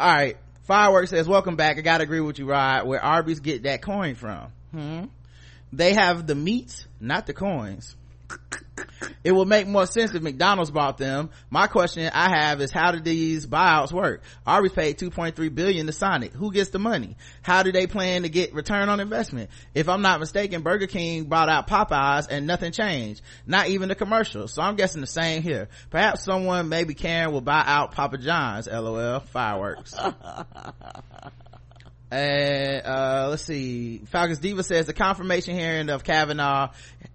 S2: all right. Fireworks says, welcome back. I gotta agree with you, Rod, where Arby's get that coin from. Hmm? They have the meats, not the coins. It would make more sense if McDonald's bought them. My question I have is how do these buyouts work? Arby's paid 2.3 billion to Sonic. Who gets the money? How do they plan to get return on investment? If I'm not mistaken, Burger King bought out Popeyes and nothing changed. Not even the commercial. So I'm guessing the same here. Perhaps someone, maybe Karen will buy out Papa John's. LOL. Fireworks. and uh, let's see falcons diva says the confirmation hearing of kavanaugh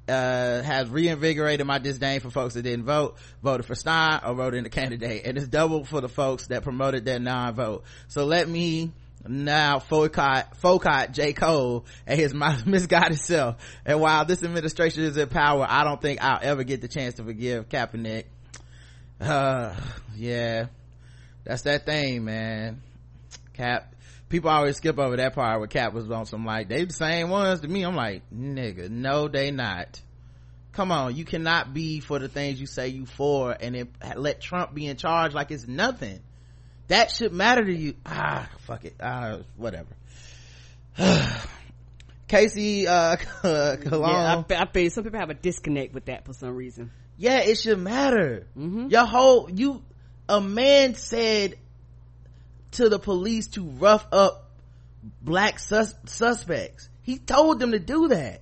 S2: uh, has reinvigorated my disdain for folks that didn't vote voted for stein or voted in the candidate and it's double for the folks that promoted their non-vote so let me now Foucault J. Cole and his misguided self. And while this administration is in power, I don't think I'll ever get the chance to forgive Kaepernick. Uh, yeah, that's that thing, man. Cap, people always skip over that part where Cap was on some like, they the same ones to me. I'm like, nigga, no, they not. Come on, you cannot be for the things you say you for and then let Trump be in charge like it's nothing. That should matter to you. Ah, fuck it. Ah, whatever. Casey, uh,
S3: Cologne. Yeah, I, I bet some people have a disconnect with that for some reason.
S2: Yeah, it should matter. Mm-hmm. Your whole, you, a man said to the police to rough up black sus- suspects. He told them to do that.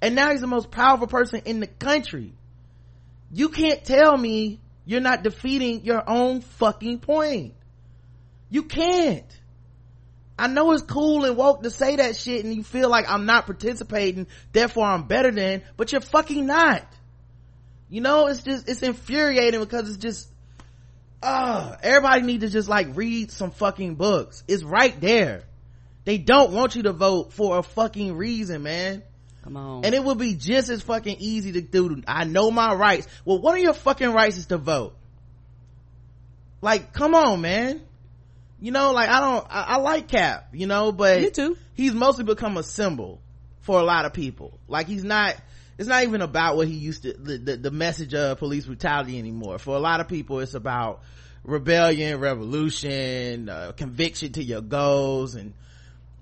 S2: And now he's the most powerful person in the country. You can't tell me you're not defeating your own fucking point. You can't. I know it's cool and woke to say that shit and you feel like I'm not participating, therefore I'm better than, but you're fucking not. You know, it's just, it's infuriating because it's just, uh, everybody need to just like read some fucking books. It's right there. They don't want you to vote for a fucking reason, man.
S3: Come on.
S2: And it would be just as fucking easy to do. I know my rights. Well, one of your fucking rights is to vote. Like, come on, man. You know, like I don't, I, I like Cap, you know, but
S3: Me too.
S2: he's mostly become a symbol for a lot of people. Like he's not, it's not even about what he used to the, the, the message of police brutality anymore. For a lot of people it's about rebellion revolution uh, conviction to your goals. And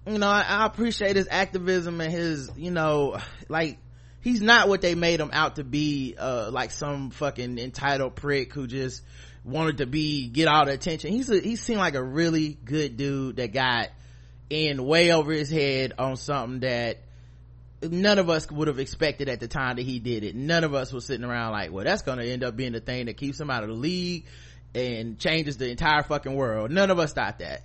S2: you know I, I, appreciate his activism and his you know like he's not what they made him out to be uh, like some fucking entitled prick who just wanted to be get all the attention. He's a, he seemed like a really good dude that got in way over his head on something that none of us would have expected at the time that he did it. None of us was sitting around like, well, that's going to end up being the thing that keeps him out of the league and changes the entire fucking world. None of us thought that.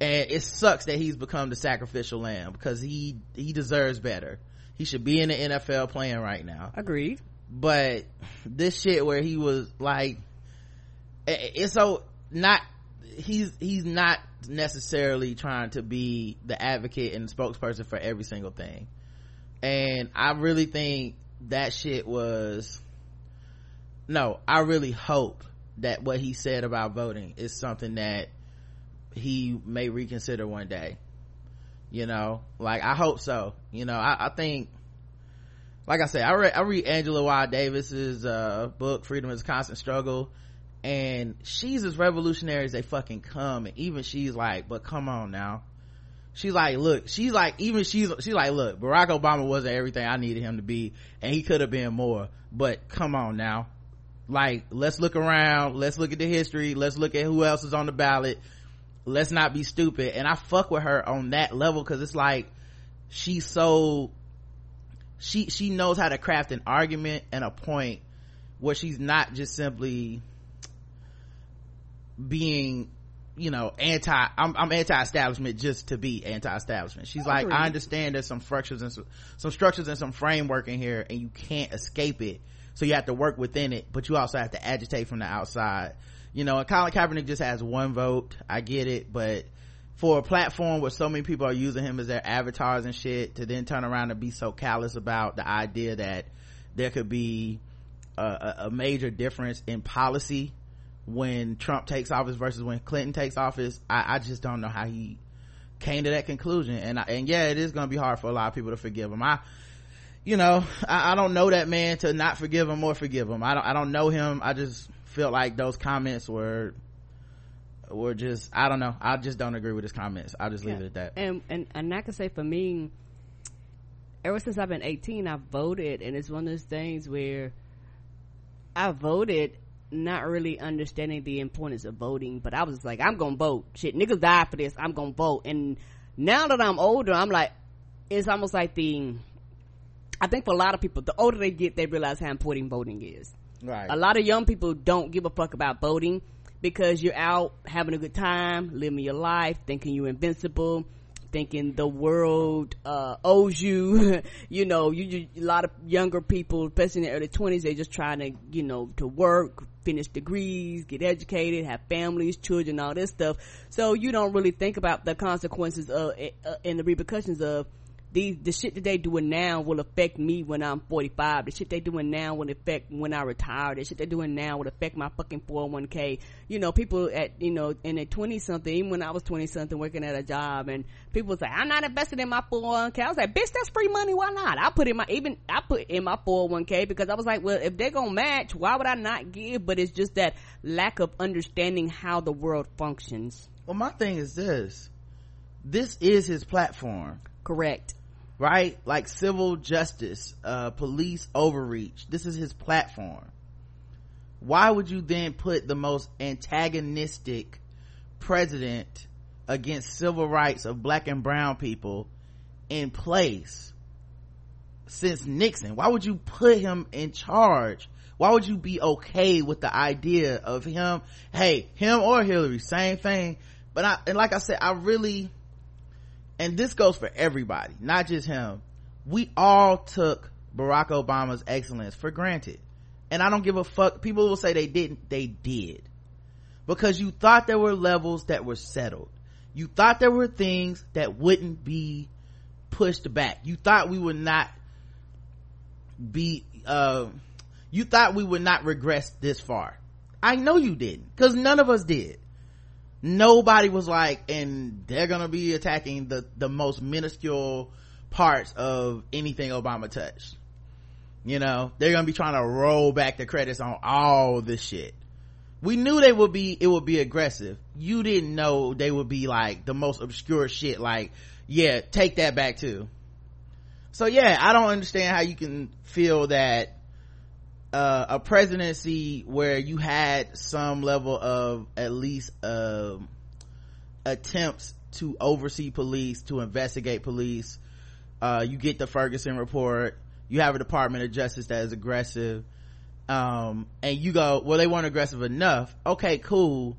S2: And it sucks that he's become the sacrificial lamb because he, he deserves better. He should be in the NFL playing right now.
S3: Agreed.
S2: But this shit where he was like, it's so not, he's, he's not necessarily trying to be the advocate and spokesperson for every single thing and i really think that shit was no i really hope that what he said about voting is something that he may reconsider one day you know? Like i hope so you know? I, I think like i said i read i read angela y. Davis's uh, book freedom is a constant struggle and she's as revolutionary as they fucking come and even she's like but come on now she's like look she's like even she's she's like look barack obama wasn't everything i needed him to be and he could have been more but come on now. Like let's look around let's look at the history let's look at who else is on the ballot. Let's not be stupid. And i fuck with her on that level because it's like she's so she she knows how to craft an argument and a point where she's not just simply being you know anti i'm, I'm anti-establishment just to be anti-establishment. She's I like agree. i understand there's some structures and some, some structures and some framework in here and you can't escape it. So you have to work within it but you also have to agitate from the outside. You know and colin kaepernick just has one vote. I get it but for a platform where so many people are using him as their avatars and shit to then turn around and be so callous about the idea that there could be a, a major difference in policy when Trump takes office versus when Clinton takes office, I, I just don't know how he came to that conclusion. And I, and yeah, it is going to be hard for a lot of people to forgive him. I, you know, I, I, don't know that man to not forgive him or forgive him. I don't, I don't know him. I just feel like those comments were, were just, I don't know. I just don't agree with his comments. I'll just leave yeah. it at that.
S3: And, and, and I can say for me, ever since I've been 18, I've voted and it's one of those things where I voted not really understanding the importance of voting, but I was like, I'm gonna vote. Shit, niggas die for this. I'm gonna vote. And now that I'm older, I'm like, it's almost like the, I think for a lot of people, the older they get, they realize how important voting is. Right. A lot of young people don't give a fuck about voting because you're out having a good time, living your life, thinking you're invincible thinking the world uh, owes you. You know you, you, a lot of younger people especially in the early 20s they're just trying to you know to work finish degrees get educated have families children all this stuff. So you don't really think about the consequences of uh, and the repercussions of the the shit that they doing now will affect me when I'm 45. The shit they doing now will affect when I retire. The shit they doing now will affect my fucking 401k. You know, people at you know in their 20 something, even when I was 20 something, working at a job, and people say I'm not invested in my 401k. I was like, bitch, that's free money. Why not? I put in my even I put in my 401k because I was like, well, if they're gonna match, why would I not give? But it's just that lack of understanding how the world functions.
S2: Well, my thing is this: this is his platform.
S3: Correct
S2: right? Like civil justice, uh, police overreach. This is his platform. Why would you then put the most antagonistic president against civil rights of black and brown people in place since Nixon? Why would you put him in charge? Why would you be okay with the idea of him? Hey, him or Hillary, same thing. But I, and like I said, I really, and this goes for everybody, not just him. We all took Barack Obama's excellence for granted. And I don't give a fuck. People will say they didn't. They did. Because you thought there were levels that were settled. You thought there were things that wouldn't be pushed back. You thought we would not be, uh, you thought we would not regress this far. I know you didn't. Cause none of us did nobody was like and they're gonna be attacking the the most minuscule parts of anything obama touched. You know they're gonna be trying to roll back the credits on all this shit. We knew they would be it would be aggressive. You didn't know they would be like the most obscure shit like yeah take that back too. So yeah i don't understand how you can feel that uh, a presidency where you had some level of at least um, attempts to oversee police to investigate police. Uh, you get the ferguson report. You have a department of justice that is aggressive. Um, and you go well they weren't aggressive enough. Okay cool.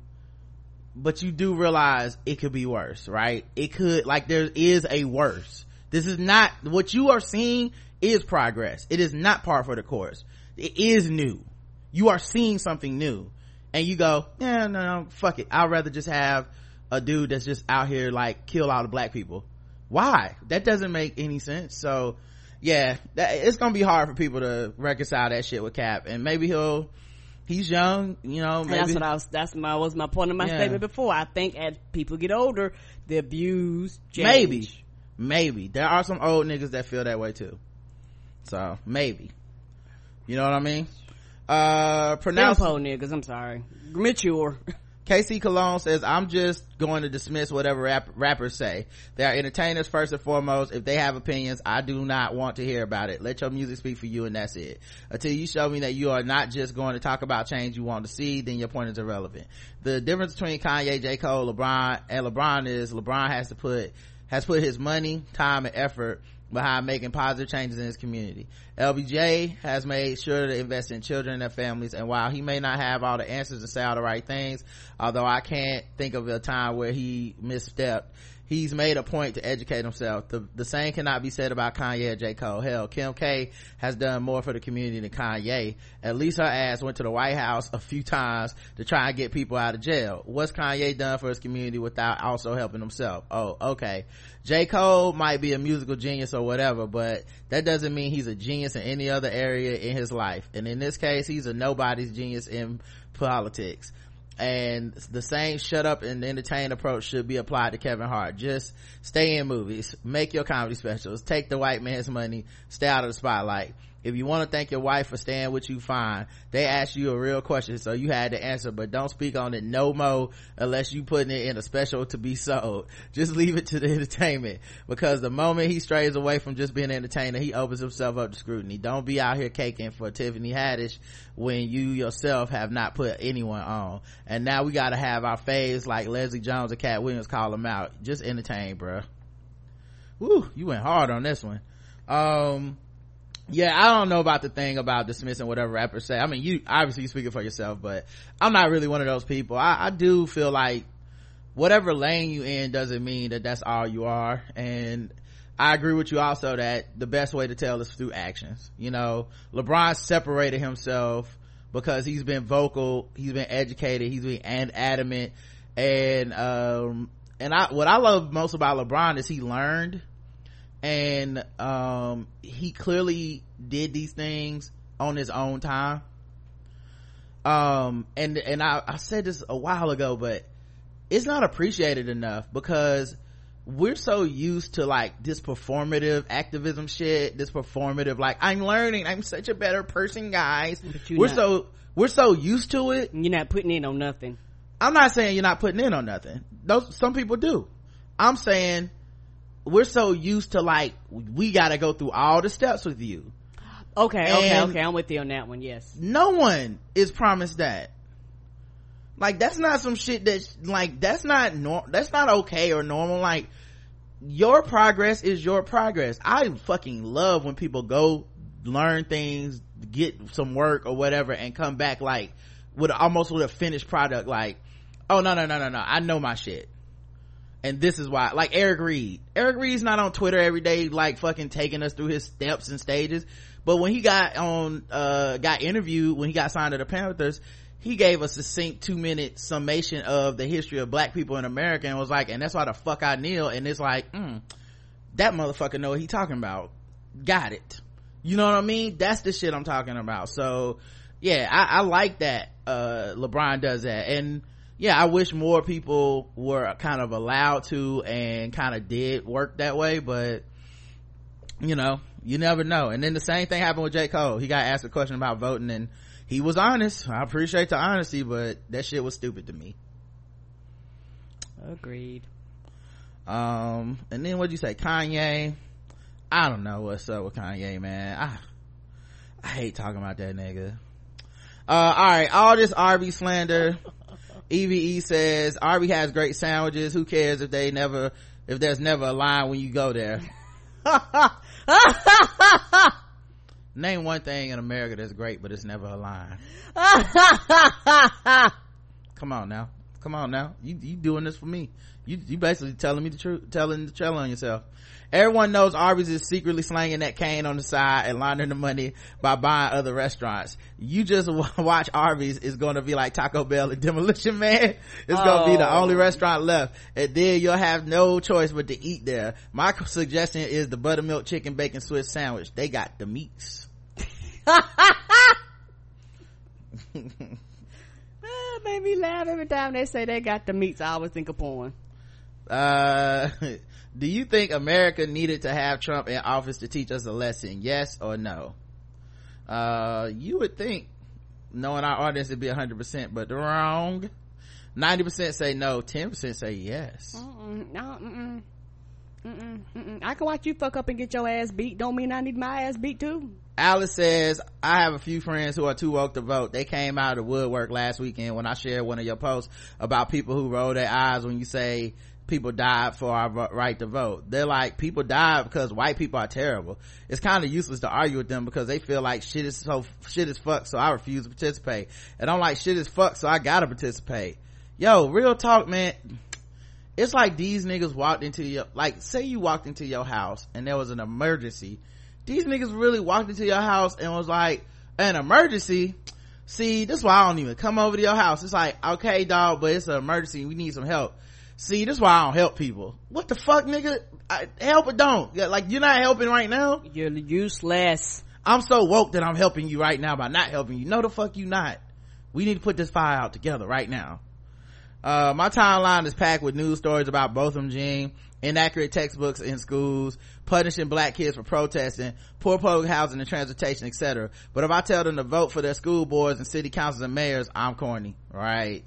S2: But you do realize it could be worse right? It could like there is a worse. This is not what you are seeing is progress. It is not par for the course it is new. You are seeing something new. And you go yeah no no fuck it. I'd rather just have a dude that's just out here like kill all the black people. Why? That doesn't make any sense. So yeah that, it's gonna be hard for people to reconcile that shit with cap. And maybe he'll he's young you know maybe,
S3: that's what I was. That's my was my point of my
S2: Yeah.
S3: statement before. I think as people get older, their views change.
S2: maybe. Maybe. There are some old niggas that feel that way too. So maybe you know what i mean uh pronounce
S3: Tempo niggas. I'm sorry. Mature.
S2: KC Cologne says, I'm just going to dismiss whatever rap- rappers say. They are entertainers first and foremost. If they have opinions, I do not want to hear about it. Let your music speak for you and that's it. Until you show me that you are not just going to talk about change you want to see, then your point is irrelevant. The difference between Kanye, J. Cole, LeBron, and LeBron is LeBron has to put, has put his money, time, and effort behind making positive changes in his community. LBJ has made sure to invest in children and their families, and while he may not have all the answers and say all the right things, although I can't think of a time where he misstepped, he's made a point to educate himself. The, the same cannot be said about Kanye or J. Cole. Hell, Kim K has done more for the community than Kanye. At least her ass went to the White House a few times to try and get people out of jail. What's Kanye done for his community without also helping himself? Oh, okay. J. Cole might be a musical genius or whatever, but that doesn't mean he's a genius in any other area in his life. And in this case, he's a nobody's genius in politics and the same shut up and entertain approach should be applied to Kevin Hart. Just stay in movies, make your comedy specials, take the white man's money, stay out of the spotlight. If you want to thank your wife for staying with you, fine. They asked you a real question, so you had to answer, but don't speak on it no mo unless you putting it in a special to be sold. Just leave it to the entertainment because the moment he strays away from just being an entertainer, he opens himself up to scrutiny. Don't be out here caking for Tiffany Haddish when you yourself have not put anyone on. And now we gotta have our faves like Leslie Jones and Katt Williams call them out. Just entertain, bruh. Woo, you went hard on this one. Um, yeah, I don't know about the thing about dismissing whatever rappers say. I mean, you obviously you speaking for yourself, but I'm not really one of those people. I, I do feel like whatever lane you in doesn't mean that that's all you are. And I agree with you also that the best way to tell is through actions. You know, LeBron separated himself because he's been vocal, he's been educated, he's been adamant, and um, and I what I love most about LeBron is he learned and um he clearly did these things on his own time um and and I, I said this a while ago but it's not appreciated enough because we're so used to like this performative activism shit this performative like i'm learning i'm such a better person guys we're
S3: not.
S2: so we're so used to it
S3: You're not putting in on nothing.
S2: I'm not saying you're not putting in on nothing. Those some people do. I'm saying we're so used to like we got to go through all the steps with you.
S3: Okay, okay,
S2: And-
S3: okay. I'm with you on that one. Yes.
S2: No one is promised that. Like that's not some shit that like that's not nor that's not okay or normal. Like your progress is your progress. I fucking love when people go learn things, get some work or whatever, and come back like with almost with a finished product. Like, oh no no no no no, I know my shit. And this is why, like Eric Reid. Eric Reid's not on Twitter every day, like fucking taking us through his steps and stages. But when he got on, uh, got interviewed, when he got signed to the Panthers, he gave a succinct two minute summation of the history of black people in America and was like, and that's why the fuck I kneel. And it's like, mm, that motherfucker know what he talking about. Got it. You know what I mean? That's the shit I'm talking about. So, yeah, I, I like that, uh, LeBron does that. And, yeah, I wish more people were kind of allowed to and kind of did work that way, but, you know, you never know. And then the same thing happened with J. Cole. He got asked a question about voting and he was honest. I appreciate the honesty, but that shit was stupid to me.
S3: Agreed.
S2: Um, and then what'd you say? Kanye? I don't know what's up with Kanye, man. I, I hate talking about that nigga. Uh, alright, all this Arby slander. EVE says, Arby has great sandwiches. Who cares if they never, if there's never a line when you go there? Name one thing in America that's great, but it's never a line. Come on now. Come on now. You, you doing this for me. You, you basically telling me the truth, telling the trail on yourself. Everyone knows Arby's is secretly slanging that cane on the side and laundering the money by buying other restaurants. You just watch Arby's is going to be like Taco Bell and Demolition Man. It's oh. going to be the oh. only oh. restaurant left. And then you'll have no choice but to eat there. My suggestion is the buttermilk chicken bacon Swiss sandwich. They got the meats.
S3: made me laugh every time they say they got the meats. I always think of porn.
S2: Uh, do you think America needed to have Trump in office to teach us a lesson? Yes or no? Uh, you would think, knowing our audience, it'd be hundred percent, but wrong. Ninety percent say no. Ten percent say yes.
S3: Mm-mm, no. Mm-mm, mm-mm. I can watch you fuck up and get your ass beat. Don't mean I need my ass beat too.
S2: Alice says, I have a few friends who are too woke to vote. They came out of woodwork last weekend when I shared one of your posts about people who roll their eyes when you say people died for our right to vote. They're like, people died because white people are terrible. It's kind of useless to argue with them because they feel like shit is so, shit is fucked, so I refuse to participate. And I'm like, shit is fucked, so I gotta participate. Yo, real talk, man. It's like these niggas walked into your, like, say you walked into your house and there was an emergency these niggas really walked into your house and was like an emergency? See this is why i don't even come over to your house. It's like okay dog but it's an emergency. We need some help. See this is why i don't help people. What the fuck nigga? I, help or don't? Like you're not helping right now?
S3: You're useless.
S2: I'm so woke that i'm helping you right now by not helping you. No the fuck you not. We need to put this fire out together right now uh, my timeline is packed with news stories about Botham Jean, inaccurate textbooks in schools, punishing black kids for protesting, poor public housing and transportation, etc. But if I tell them to vote for their school boards and city councils and mayors, I'm corny, right?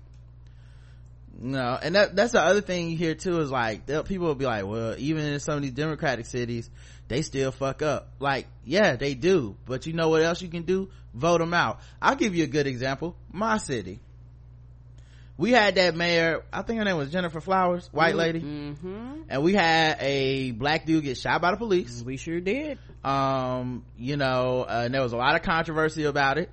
S2: No, and that, that's the other thing you hear too is like, people will be like, well, even in some of these democratic cities, they still fuck up. Like, yeah, they do. But you know what else you can do? Vote them out. I'll give you a good example. My city we had that mayor i think her name was jennifer flowers white mm-hmm. lady. Mm-hmm. and we had a black dude get shot by the police.
S3: We sure did.
S2: Um you know uh, and there was a lot of controversy about it.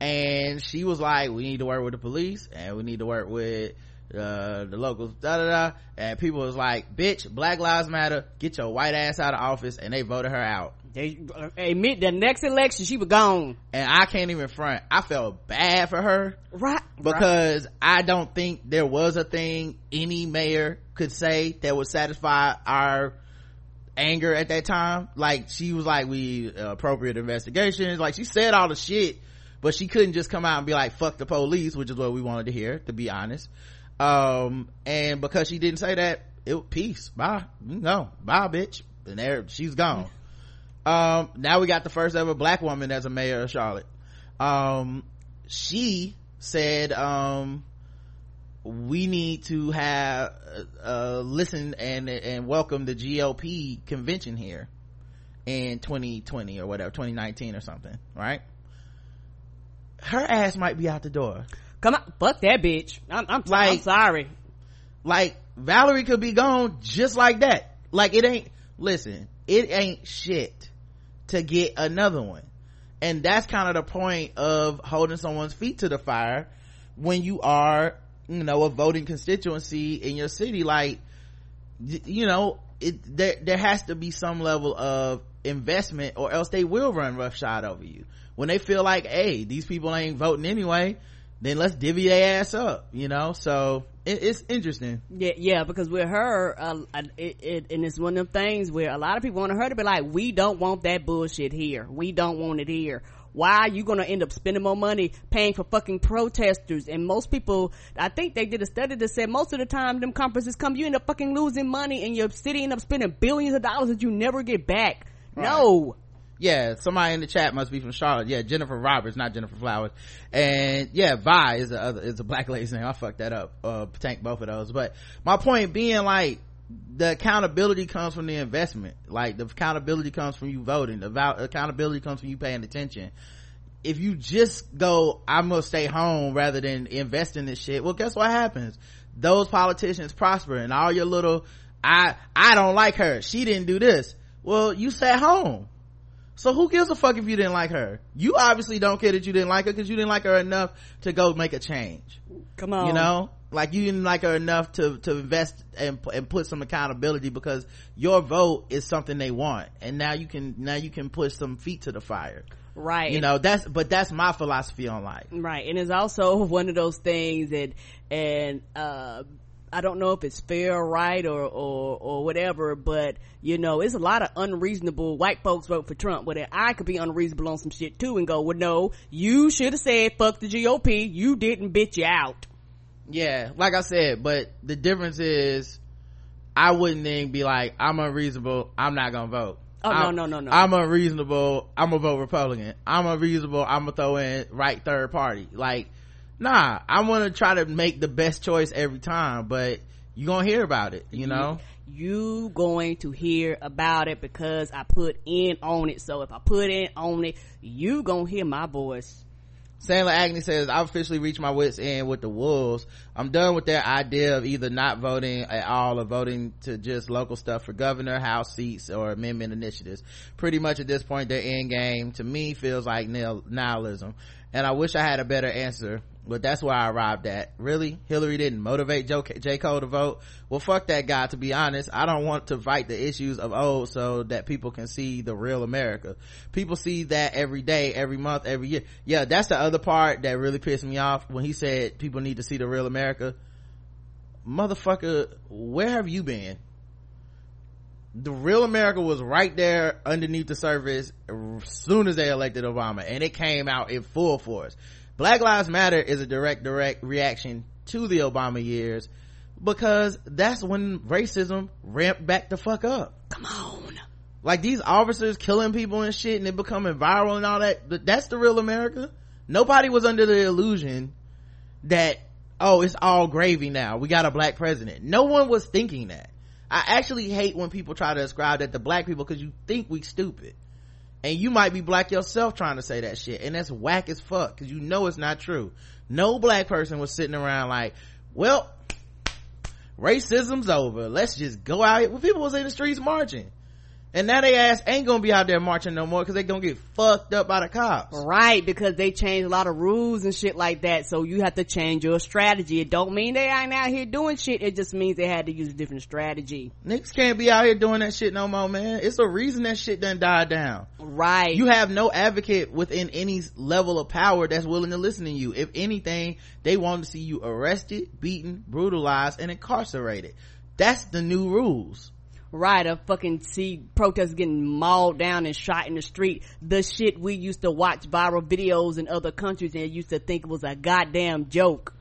S2: And she was like we need to work with the police and we need to work with uh, the locals da da da. And people was like bitch black lives matter get your white ass out of office and they voted her out
S3: they admit the next election she was gone.
S2: And i can't even front. I felt bad for her.
S3: Right
S2: because right. i don't think there was a thing any mayor could say that would satisfy our anger at that time. Like she was like we uh, appropriate investigations. Like she said all the shit but she couldn't just come out and be like fuck the police which is what we wanted to hear to be honest. Um and because she didn't say that it peace. Bye. No bye bitch. And there she's gone um now we got the first ever black woman as a mayor of charlotte um she said um we need to have uh, uh listen and and welcome the GOP convention here in 2020 or whatever 2019 or something right her ass might be out the door
S3: Come on, fuck that bitch. I'm, I'm, like, I'm sorry.
S2: Like Valerie could be gone just like that. Like it ain't. Listen, it ain't shit to get another one, and that's kind of the point of holding someone's feet to the fire when you are, you know, a voting constituency in your city. Like, you know, it there there has to be some level of investment, or else they will run roughshod over you when they feel like, hey, these people ain't voting anyway then let's divvy their ass up, you know? So it, it's interesting.
S3: Yeah, yeah, because with her, uh, it, it, and it's one of them things where a lot of people want her to be like, we don't want that bullshit here. We don't want it here. Why are you gonna end up spending more money paying for fucking protesters? And most people, I think they did a study that said most of the time them conferences come, you end up fucking losing money and your city end up spending billions of dollars that you never get back. Right. No
S2: yeah somebody in the chat must be from charlotte. Yeah jennifer roberts not jennifer flowers. And yeah vi is a other is a black lady's name. I fucked that up uh tank both of those. But my point being like the accountability comes from the investment. Like the accountability comes from you voting. The accountability comes from you paying attention. If you just go i'm gonna stay home rather than invest in this shit well guess what happens? Those politicians prosper and all your little i i don't like her. She didn't do this. Well you sat home so who gives a fuck if you didn't like her? You obviously don't care that you didn't like her because you didn't like her enough to go make a change.
S3: Come on.
S2: You know? Like you didn't like her enough to to invest and and put some accountability because your vote is something they want. And now you can now you can push some feet to the fire.
S3: Right.
S2: You know that's but that's my philosophy on life.
S3: Right. And it's also one of those things that and uh I don't know if it's fair or right or, or, or whatever, but you know, it's a lot of unreasonable white folks vote for Trump, but I could be unreasonable on some shit too and go, well, no, you should have said fuck the GOP. You didn't bitch you out.
S2: Yeah, like I said, but the difference is I wouldn't then be like, I'm unreasonable. I'm not gonna vote.
S3: Oh
S2: I'm,
S3: no no no no!
S2: I'm unreasonable. I'm gonna vote Republican. I'm unreasonable. I'm gonna throw in right third party. Like nah i want to try to make the best choice every time but you're gonna hear about it you know
S3: you going to hear about it because i put in on it so if i put in on it you gonna hear my voice
S2: Sandler Agnew says, I've officially reached my wits end with the Wolves. I'm done with their idea of either not voting at all or voting to just local stuff for governor, house seats, or amendment initiatives. Pretty much at this point, their end game to me feels like nihilism. And I wish I had a better answer but that's where I arrived at. Really? Hillary didn't motivate Joe, J. Cole to vote? Well, fuck that guy, to be honest. I don't want to fight the issues of old so that people can see the real America. People see that every day, every month, every year. Yeah, that's the other part that really pissed me off when he said people need to see the real America. Motherfucker, where have you been? The real America was right there underneath the surface as soon as they elected Obama and it came out in full force Black Lives Matter is a direct, direct reaction to the Obama years because that's when racism ramped back the fuck up.
S3: Come on.
S2: Like these officers killing people and shit and it becoming viral and all that. That's the real America. Nobody was under the illusion that, oh, it's all gravy now. We got a black president. No one was thinking that. I actually hate when people try to ascribe that to black people because you think we stupid and you might be black yourself trying to say that shit. And that's whack as fuck because you know it's not true. No black person was sitting around like well racism's over. Let's just go out well people was in the streets marching and now they ass ain't gonna be out there marching no more because they gonna get fucked up by the cops.
S3: Right because they changed a lot of rules and shit like that. So you have to change your strategy. It don't mean they ain't out here doing shit. It just means they had to use a different strategy.
S2: Niggas can't be out here doing that shit no more man. It's a reason that shit done died down.
S3: Right.
S2: You have no advocate within any level of power that's willing to listen to you. If anything they want to see you arrested beaten brutalized and incarcerated. That's the new rules
S3: right of fucking see protesters getting mauled down and shot in the street. The shit we used to watch viral videos in other countries and used to think was a goddamn joke.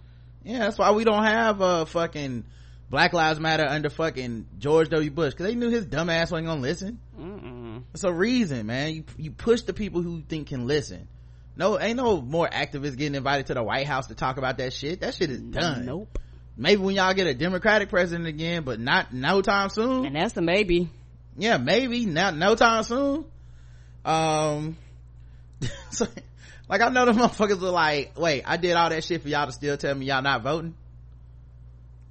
S2: Yeah that's why we don't have a fucking black lives matter under fucking george w. Bush because they knew his dumb ass wasn't gonna listen. Mm-mm. it's a reason man. You, you push the people who think can listen. No ain't no more activists getting invited to the white house to talk about that shit. That shit is done.
S3: Nope
S2: maybe when y'all get a democratic president again but not no time soon.
S3: And that's a maybe.
S2: Yeah maybe. Not no time soon. Um so, like i know the motherfuckers are like wait i did all that shit for y'all to still tell me y'all not voting.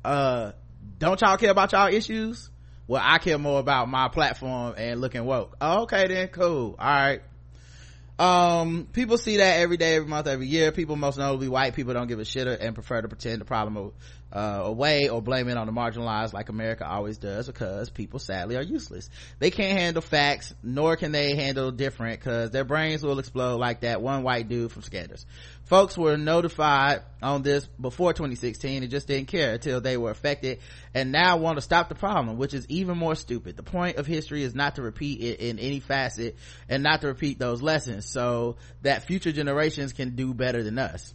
S2: Uh don't y'all care about y'all issues? Well i care more about my platform and looking woke. Oh, okay then cool. All right. Um people see that every day every month every year. People most notably white people don't give a shit and prefer to pretend the problem uh, away or blame it on the marginalized like America always does because people sadly are useless. They can't handle facts, nor can they handle different because their brains will explode like that one white dude from Scanners. Folks were notified on this before 2016 and just didn't care until they were affected and now want to stop the problem, which is even more stupid. The point of history is not to repeat it in any facet and not to repeat those lessons so that future generations can do better than us.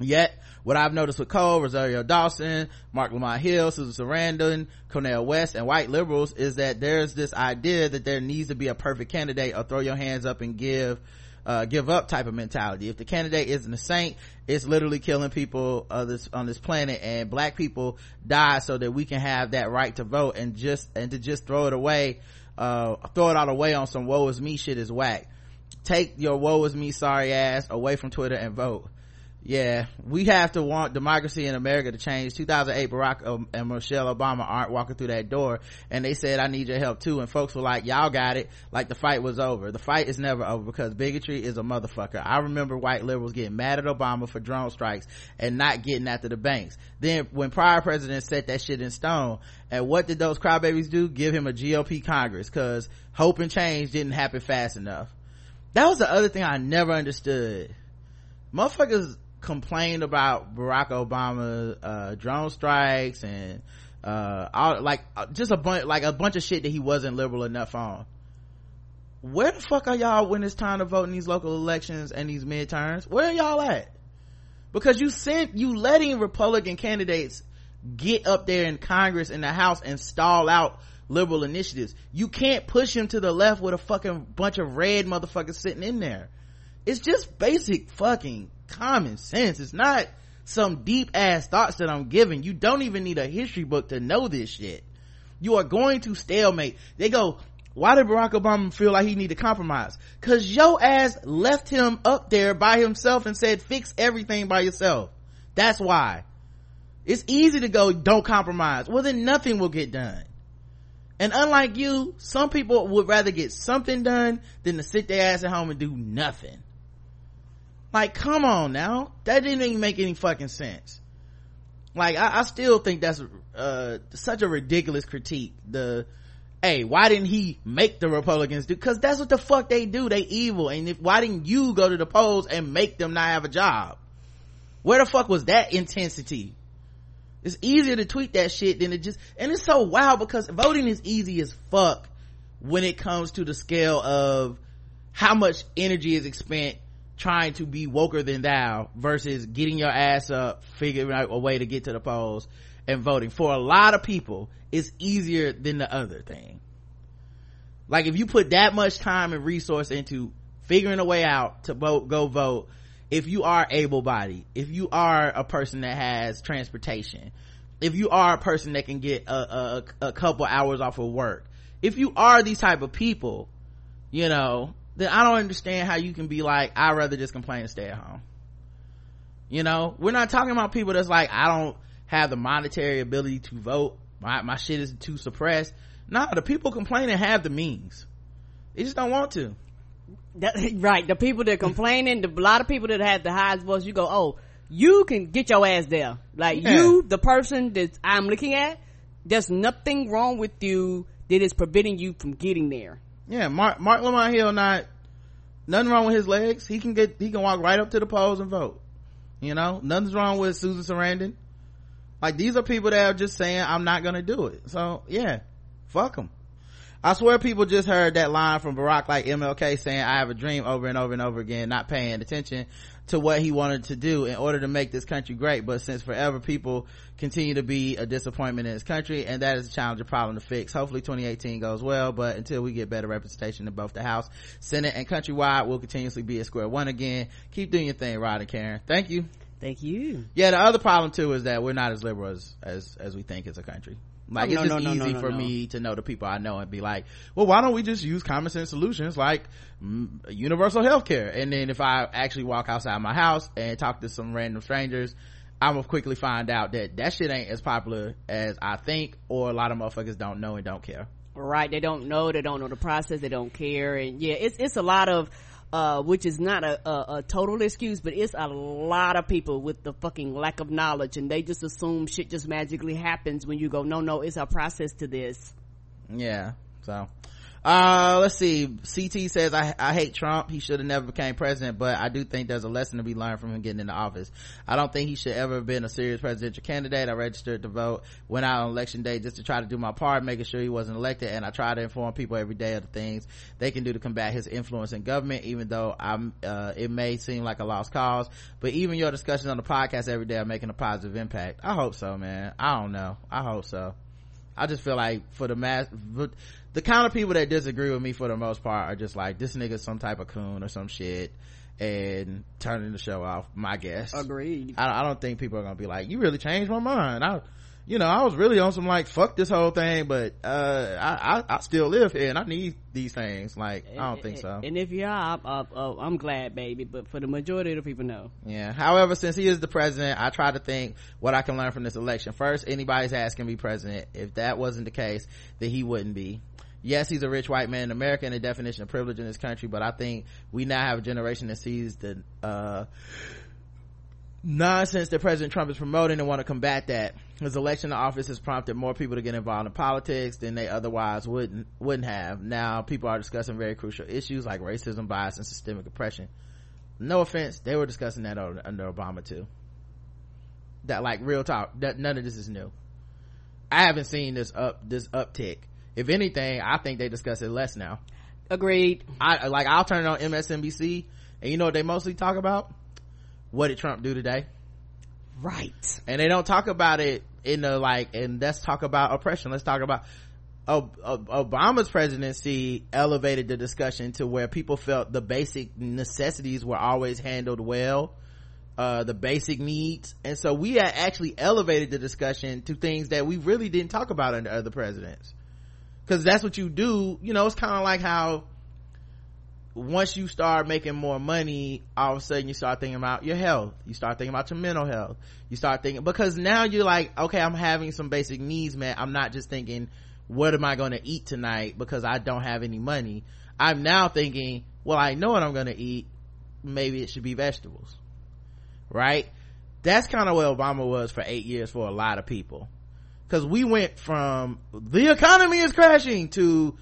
S2: Yet, what I've noticed with Cole, Rosario Dawson, Marc Lamont Hill, Susan Sarandon, Cornel West, and white liberals is that there's this idea that there needs to be a perfect candidate or throw your hands up and give uh, give up type of mentality. If the candidate isn't a saint, it's literally killing people this, on this planet and black people die so that we can have that right to vote and just, and to just throw it away, uh, throw it all away on some woe is me shit is whack. Take your woe is me sorry ass away from Twitter and vote yeah, we have to want democracy in America to change. 2008, Barack and Michelle Obama aren't walking through that door, and they said, "I need your help too." And folks were like, "Y'all got it." Like the fight was over. The fight is never over because bigotry is a motherfucker. I remember white liberals getting mad at Obama for drone strikes and not getting after the banks. Then, when prior presidents set that shit in stone, and what did those crybabies do? Give him a GOP Congress because hope and change didn't happen fast enough. That was the other thing I never understood. Motherfuckers complained about Barack Obama uh, drone strikes and uh all like uh, just a bunch like a bunch of shit that he wasn't liberal enough on. Where the fuck are y'all when it's time to vote in these local elections and these midterms? Where are y'all at? Because you sent you letting republican candidates get up there in congress in the house and stall out liberal initiatives. You can't push him to the left with a fucking bunch of red motherfuckers sitting in there. It's just basic fucking common sense. It's not some deep ass thoughts that I'm giving. You don't even need a history book to know this shit. You are going to stalemate. They go, why did Barack Obama feel like he needed to compromise? Cause yo ass left him up there by himself and said, fix everything by yourself. That's why. It's easy to go, don't compromise. Well, then nothing will get done. And unlike you, some people would rather get something done than to sit their ass at home and do nothing. Like, come on now. That didn't even make any fucking sense. Like, I, I still think that's, uh, such a ridiculous critique. The, hey, why didn't he make the Republicans do? Cause that's what the fuck they do. They evil. And if, why didn't you go to the polls and make them not have a job? Where the fuck was that intensity? It's easier to tweet that shit than it just, and it's so wild because voting is easy as fuck when it comes to the scale of how much energy is expended trying to be woker than thou versus getting your ass up, figuring out a way to get to the polls and voting. For a lot of people, it's easier than the other thing. Like if you put that much time and resource into figuring a way out to vote, go vote, if you are able bodied, if you are a person that has transportation, if you are a person that can get a, a, a couple hours off of work, if you are these type of people, you know, then I don't understand how you can be like, I'd rather just complain and stay at home. You know, we're not talking about people that's like, I don't have the monetary ability to vote. My, my shit is too suppressed. No, the people complaining have the means. They just don't want to.
S3: That, right. The people that complaining, the, a lot of people that have the highest voice, you go, oh, you can get your ass there. Like yeah. you, the person that I'm looking at, there's nothing wrong with you that is preventing you from getting there
S2: yeah Marc Marc Lamont Hill not nothing wrong with his legs. He can get he can walk right up to the polls and vote. You know nothing's wrong with susan sarandon. Like these are people that are just saying i'm not gonna do it. So yeah fuck them I swear people just heard that line from Barack like MLK saying, I have a dream over and over and over again, not paying attention to what he wanted to do in order to make this country great. But since forever people continue to be a disappointment in this country, and that is a challenging problem to fix. Hopefully 2018 goes well, but until we get better representation in both the House, Senate, and countrywide, we'll continuously be at square one again. Keep doing your thing, Rod and Karen. Thank you.
S3: Thank you.
S2: Yeah, the other problem too is that we're not as liberal as, as, as we think as a country. Like oh, it's just no, easy no, for me to know the people I know and be like, well, why don't we just use common sense solutions like mm, universal health care? And then if I actually walk outside my house and talk to some random strangers, I'm gonna quickly find out that that shit ain't as popular as I think, or a lot of motherfuckers don't know and don't care.
S3: Right? They don't know. They don't know the process. They don't care. And yeah, it's it's a lot of uh, which is not a, a, a, total excuse, but it's a lot of people with the fucking lack of knowledge and they just assume shit just magically happens when you go, no, no, it's a process to this.
S2: Yeah. So, uh, let's see. CT says, I, I hate Trump. He should have never became president, but I do think there's a lesson to be learned from him getting into office. I don't think he should ever have been a serious presidential candidate. I registered to vote, went out on election day just to try to do my part, making sure he wasn't elected. And I try to inform people every day of the things they can do to combat his influence in government, even though I'm, uh, it may seem like a lost cause. But even your discussions on the podcast every day are making a positive impact. I hope so, man. I don't know. I hope so. I just feel like for the mass, the kind of people that disagree with me for the most part are just like this nigga's some type of coon or some shit and turning the show off my guess
S3: agreed
S2: I, I, don't think people are gonna be like you really changed my mind i you know, I was really on some like, fuck this whole thing, but, uh, I, I, I still live here and I need these things. Like, I don't think so.
S3: And if you are, I, I'm glad, baby, but for the majority of the people, no.
S2: Yeah. However, since he is the president, I try to think what I can learn from this election. First, anybody's ass can be president. If that wasn't the case, then he wouldn't be yes, he's a rich white man in America and the definition of privilege in this country, but I think we now have a generation that sees the, uh, nonsense that President Trump is promoting and want to combat that. His election to office has prompted more people to get involved in politics than they otherwise wouldn't wouldn't have. Now people are discussing very crucial issues like racism, bias, and systemic oppression. No offense, they were discussing that under Obama too. That like real talk. That none of this is new. I haven't seen this up this uptick. If anything, I think they discuss it less now.
S3: Agreed.
S2: I like I'll turn it on MSNBC and you know what they mostly talk about? what did Trump do today?
S3: Right.
S2: And they don't talk about it in the like, and let's talk about oppression. Let's talk about Obama's presidency elevated the discussion to where people felt the basic necessities were always handled well. Uh, the basic needs. And so we actually elevated the discussion to things that we really didn't talk about under other presidents. Cause that's what you do. You know, it's kind of like how once you start making more money, all of a sudden you start thinking about your health. You start thinking about your mental health. You start thinking, because now you're like, okay, I'm having some basic needs man. I'm not just thinking, what am I going to eat tonight because I don't have any money. I'm now thinking, well, I know what I'm going to eat. Maybe it should be vegetables. Right? That's kind of where Obama was for eight years for a lot of people. Cause we went from the economy is crashing to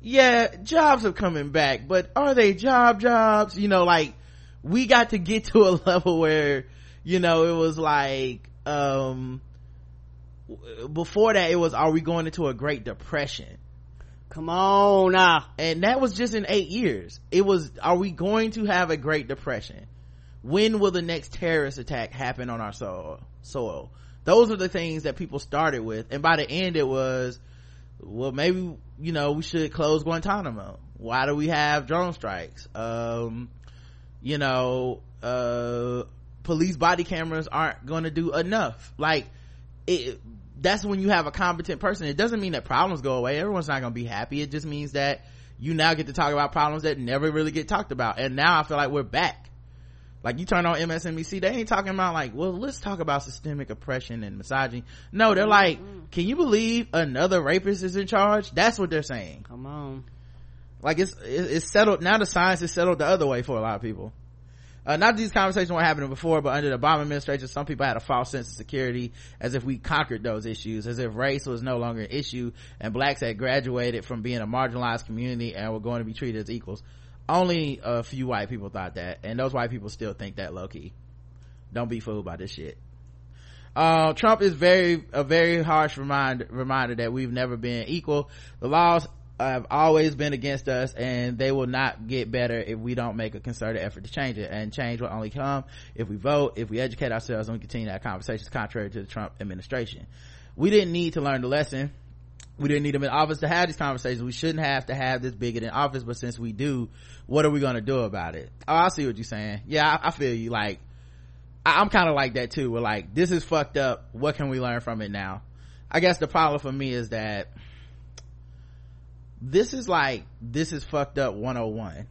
S2: yeah, jobs are coming back, but are they job jobs? You know, like we got to get to a level where, you know, it was like, um, before that it was, are we going into a great depression?
S3: Come on now.
S2: And that was just in eight years. It was, are we going to have a great depression? When will the next terrorist attack happen on our soil? soil? Those are the things that people started with. And by the end it was, well maybe you know we should close guantanamo. Why do we have drone strikes? Um you know uh police body cameras aren't gonna do enough. Like it that's when you have a competent person. It doesn't mean that problems go away. Everyone's not gonna be happy. It just means that you now get to talk about problems that never really get talked about. And now i feel like we're back like you turn on MSNBC, they ain't talking about like, well, let's talk about systemic oppression and misogyny. No, they're like, mm-hmm. can you believe another rapist is in charge? That's what they're saying.
S3: Come on.
S2: Like it's, it's settled, now the science is settled the other way for a lot of people. Uh, not these conversations weren't happening before, but under the Obama administration, some people had a false sense of security as if we conquered those issues, as if race was no longer an issue and blacks had graduated from being a marginalized community and were going to be treated as equals only a few white people thought that and those white people still think that low-key. Don't be fooled by this shit. Uh, trump is very a very harsh reminder reminder that we've never been equal. The laws have always been against us and they will not get better if we don't make a concerted effort to change it. And change will only come if we vote if we educate ourselves and we continue that conversations contrary to the trump administration. We didn't need to learn the lesson we didn't need them in office to have these conversations. We shouldn't have to have this bigot in office, but since we do, what are we going to do about it? Oh, I see what you're saying. Yeah, I, I feel you. Like, I, am kind of like that too. We're like, this is fucked up. What can we learn from it now? I guess the problem for me is that this is like, this is fucked up 101.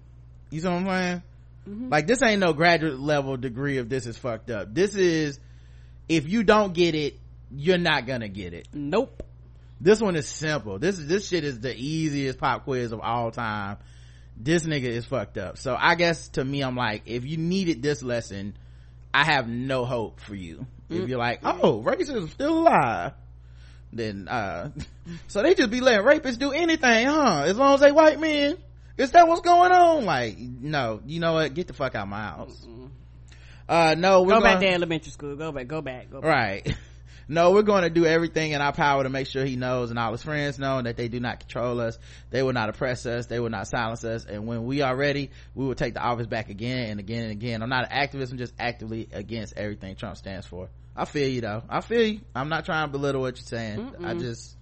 S2: You see what I'm saying? Mm-hmm. Like, this ain't no graduate level degree of this is fucked up. This is, if you don't get it, you're not gonna get it.
S3: Nope
S2: this one is simple. This this shit is the easiest pop quiz of all time. This nigga is fucked up. So i guess to me i'm like if you needed this lesson i have no hope for you. Mm. if you're like oh racism is still alive then uh so they just be letting rapists do anything huh? As long as they white men. Is that what's going on? Like no. You know what? Get the fuck out of my house. Uh no
S3: go back to elementary school. Go back. Go back. Go back.
S2: Right no we're going to do everything in our power to make sure he knows and all his friends know that they do not control us they will not oppress us they will not silence us and when we are ready we will take the office back again and again and again. I'm not an activist i'm just actively against everything trump stands for. I feel you though. I feel you. I'm not trying to belittle what you're saying. Mm-mm. i just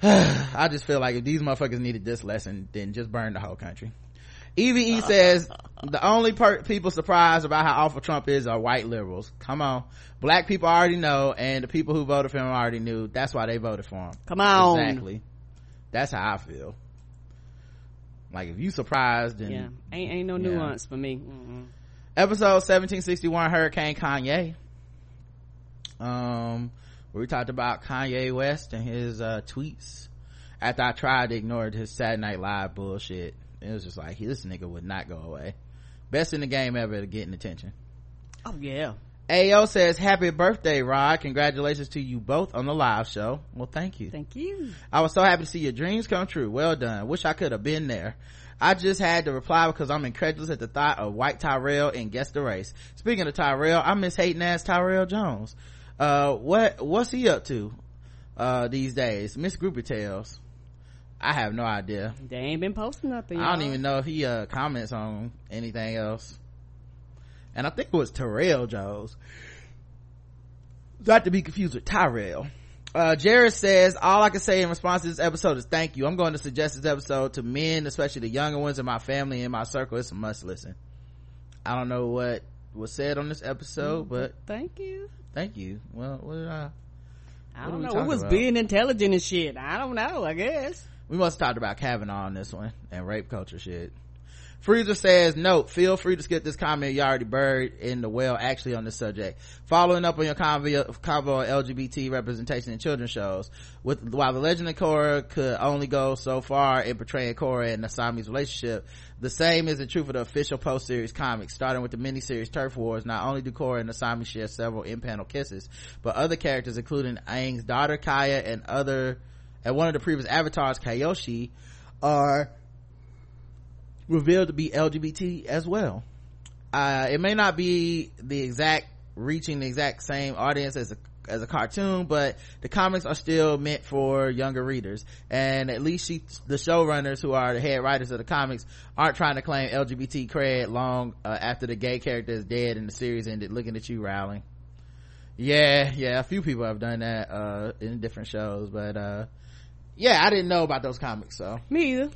S2: I just feel like if these motherfuckers needed this lesson, then just burn the whole country. eve says the only per- people surprised about how awful trump is are white liberals. Come on black people already know and the people who voted for him already knew. That's why they voted for him.
S3: Come on.
S2: Exactly. That's how i feel. Like if you surprised and
S3: yeah. Ain't, ain't no
S2: Yeah.
S3: nuance for me. Mm-mm.
S2: episode 1761 hurricane kanye. Um we talked about kanye west and his uh tweets after i tried to ignore his saturday night live bullshit. It was just like this nigga would not go away. Best in the game ever to getting attention.
S3: Oh yeah
S2: AO says, happy birthday, Rod. Congratulations to you both on the live show. Well, thank you.
S3: thank you
S2: I was so happy to see your dreams come true. Well done. Wish I could have been there. I just had to reply because I'm incredulous at the thought of white Tyrell and guess the race. Speaking of Tyrell, I miss hating ass Tyrell Jones. Uh, what, what's he up to, uh, these days? Miss Groupie Tales. I have no idea.
S3: they ain't been posting nothing
S2: I don't even know if he, uh, comments on anything else. And I think it was Terrell Jones. Not to be confused with Tyrell. Uh, Jared says, all I can say in response to this episode is thank you. I'm going to suggest this episode to men, especially the younger ones in my family and my circle. It's a must listen. I don't know what was said on this episode, but
S3: thank you
S2: thank you. Well, what did I?
S3: I
S2: What
S3: don't know. It was
S2: about?
S3: being intelligent and shit. I don't know. I guess.
S2: We must have talked about Kavanaugh on this one and rape culture shit. Freezer says, note, feel free to skip this comment you already buried in the well actually on this subject. Following up on your convo, on LGBT representation in children's shows. With, while the legend of Korra could only go so far in portraying Korra and Asami's relationship, the same is the true for the official post-series comics. Starting with the miniseries Turf Wars, not only do Korra and Asami share several in-panel kisses, but other characters including Aang's daughter Kya and other, and one of the previous avatars, Kyoshi, are revealed to be LGBT as well. Uh, it may not be the exact, reaching the exact same audience as a, as a cartoon, but the comics are still meant for younger readers. And at least she, the showrunners who are the head writers of the comics aren't trying to claim LGBT cred long uh, after the gay character is dead and the series ended. Looking at you, Rowling. Yeah, yeah, a few people have done that, uh, in different shows, but, uh, yeah, I didn't know about those comics, so,
S3: Me either.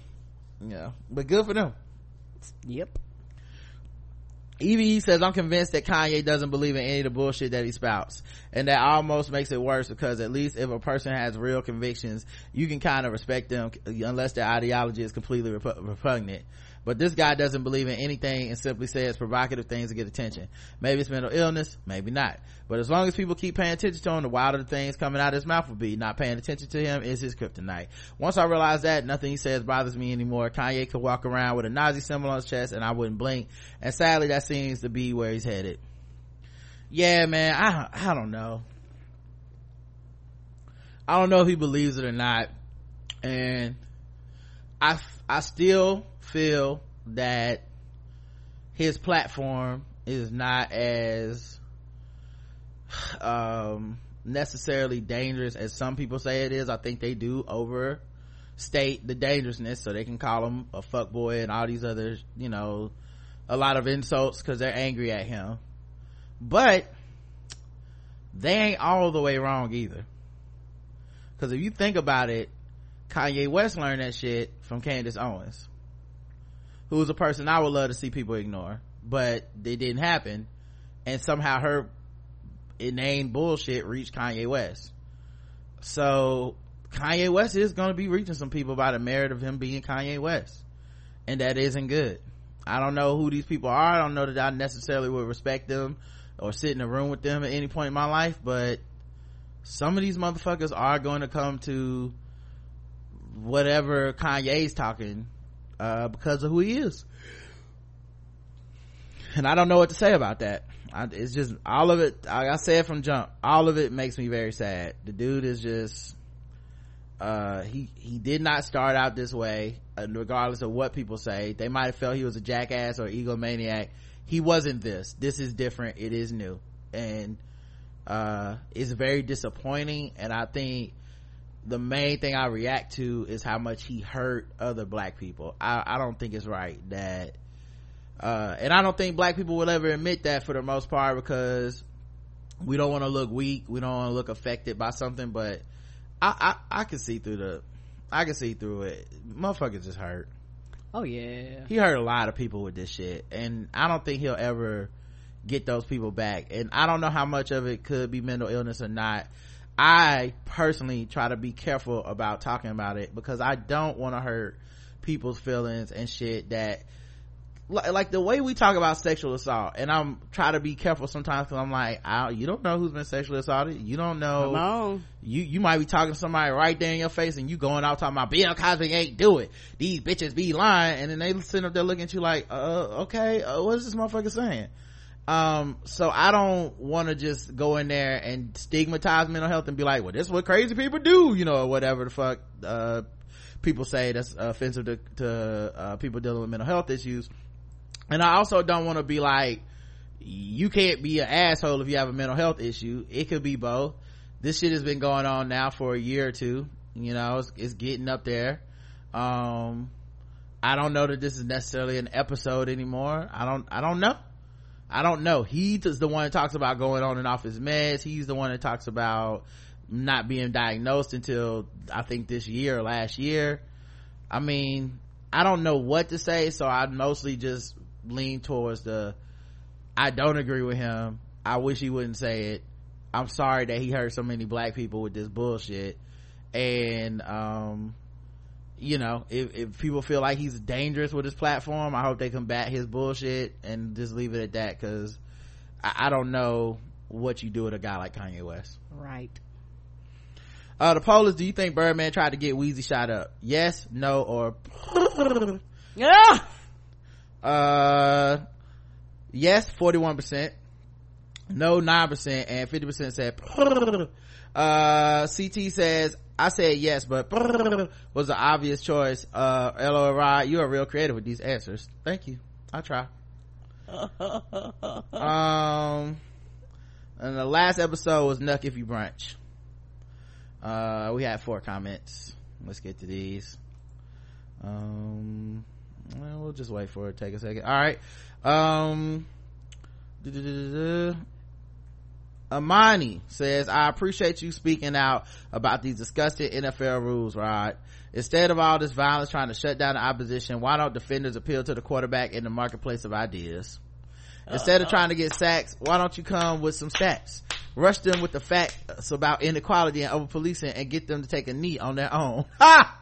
S2: yeah, but good for them.
S3: Yep.
S2: Evie says, I'm convinced that Kanye doesn't believe in any of the bullshit that he spouts. And that almost makes it worse because at least if a person has real convictions, you can kind of respect them unless their ideology is completely repu- repugnant. But this guy doesn't believe in anything and simply says provocative things to get attention. Maybe it's mental illness, maybe not. But as long as people keep paying attention to him, the wilder the things coming out of his mouth will be. Not paying attention to him is his kryptonite. Once I realized that, nothing he says bothers me anymore. Kanye could walk around with a Nazi symbol on his chest and I wouldn't blink. And sadly, that seems to be where he's headed. Yeah, man, I, I don't know. I don't know if he believes it or not. And I, I still feel that his platform is not as um necessarily dangerous as some people say it is. I think they do overstate the dangerousness so they can call him a fuckboy and all these other you know a lot of insults because they're angry at him. But they ain't all the way wrong either. Because if you think about it kanye west learned that shit from candace owens who's a person I would love to see people ignore, but it didn't happen. And somehow her inane bullshit reached Kanye West. So Kanye West is going to be reaching some people by the merit of him being Kanye West. And that isn't good. I don't know who these people are. I don't know that I necessarily would respect them or sit in a room with them at any point in my life, but some of these motherfuckers are going to come to whatever Kanye's talking uh, because of who he is. And I don't know what to say about that. I, it's just all of it. I said from jump, all of it makes me very sad. The dude is just, uh, he he did not start out this way. And regardless of what people say, they might have felt he was a jackass or egomaniac. He wasn't this. This is different. It is new, and uh, it's very disappointing. And I think the main thing I react to is how much he hurt other black people. I, I don't think it's right that, uh, and I don't think black people will ever admit that for the most part because we don't want to look weak. We don't want to look affected by something, but I, I, I can see through the, I can see through it. Motherfuckers just hurt.
S3: Oh yeah.
S2: He hurt a lot of people with this shit. And I don't think he'll ever get those people back. And I don't know how much of it could be mental illness or not. I personally try to be careful about talking about it because I don't want to hurt people's feelings and shit that like the way we talk about sexual assault and i'm trying to be careful sometimes because i'm like I, you don't know who's been sexually assaulted. You don't know. You you might be talking to somebody right there in your face and you going out talking about bill cosby ain't do it. These bitches be lying. And then they sitting up there looking at you like uh okay uh, what is this motherfucker saying um so i don't want to just go in there and stigmatize mental health and be like well this is what crazy people do you know or whatever the fuck uh people say that's offensive to, to uh, people dealing with mental health issues. And i also don't want to be like you can't be an asshole if you have a mental health issue. It could be both. This shit has been going on now for a year or two you know it's, it's getting up there. Um i don't know that this is necessarily an episode anymore. I don't i don't know i don't know he's the one that talks about going on and off his meds he's the one that talks about not being diagnosed until i think this year or last year i mean i don't know what to say so i mostly just lean towards the I don't agree with him. I wish he wouldn't say it. I'm sorry that he hurt so many black people with this bullshit. And um you know, if, if people feel like he's dangerous with his platform, I hope they combat his bullshit and just leave it at that because I, I don't know what you do with a guy like Kanye West.
S3: Right.
S2: Uh, the poll is, do you think Birdman tried to get Weezy shot up? Yes, no, or...
S3: Yeah!
S2: uh yes 41% no 9% and 50% said uh ct says i said yes but was the obvious choice. Uh lori you are real creative with these answers. Thank you. I try. Um and the last episode was nuck if you brunch. Uh we had four comments. Let's get to these. Um well, we'll just wait for it. Take a second. All right. Um Amani says, I appreciate you speaking out about these disgusting NFL rules, Rod. Instead of all this violence trying to shut down the opposition, why don't defenders appeal to the quarterback in the marketplace of ideas? Instead of uh-huh. trying to get sacks, why don't you come with some stats? Rush them with the facts about inequality and over policing and get them to take a knee on their own. Ha!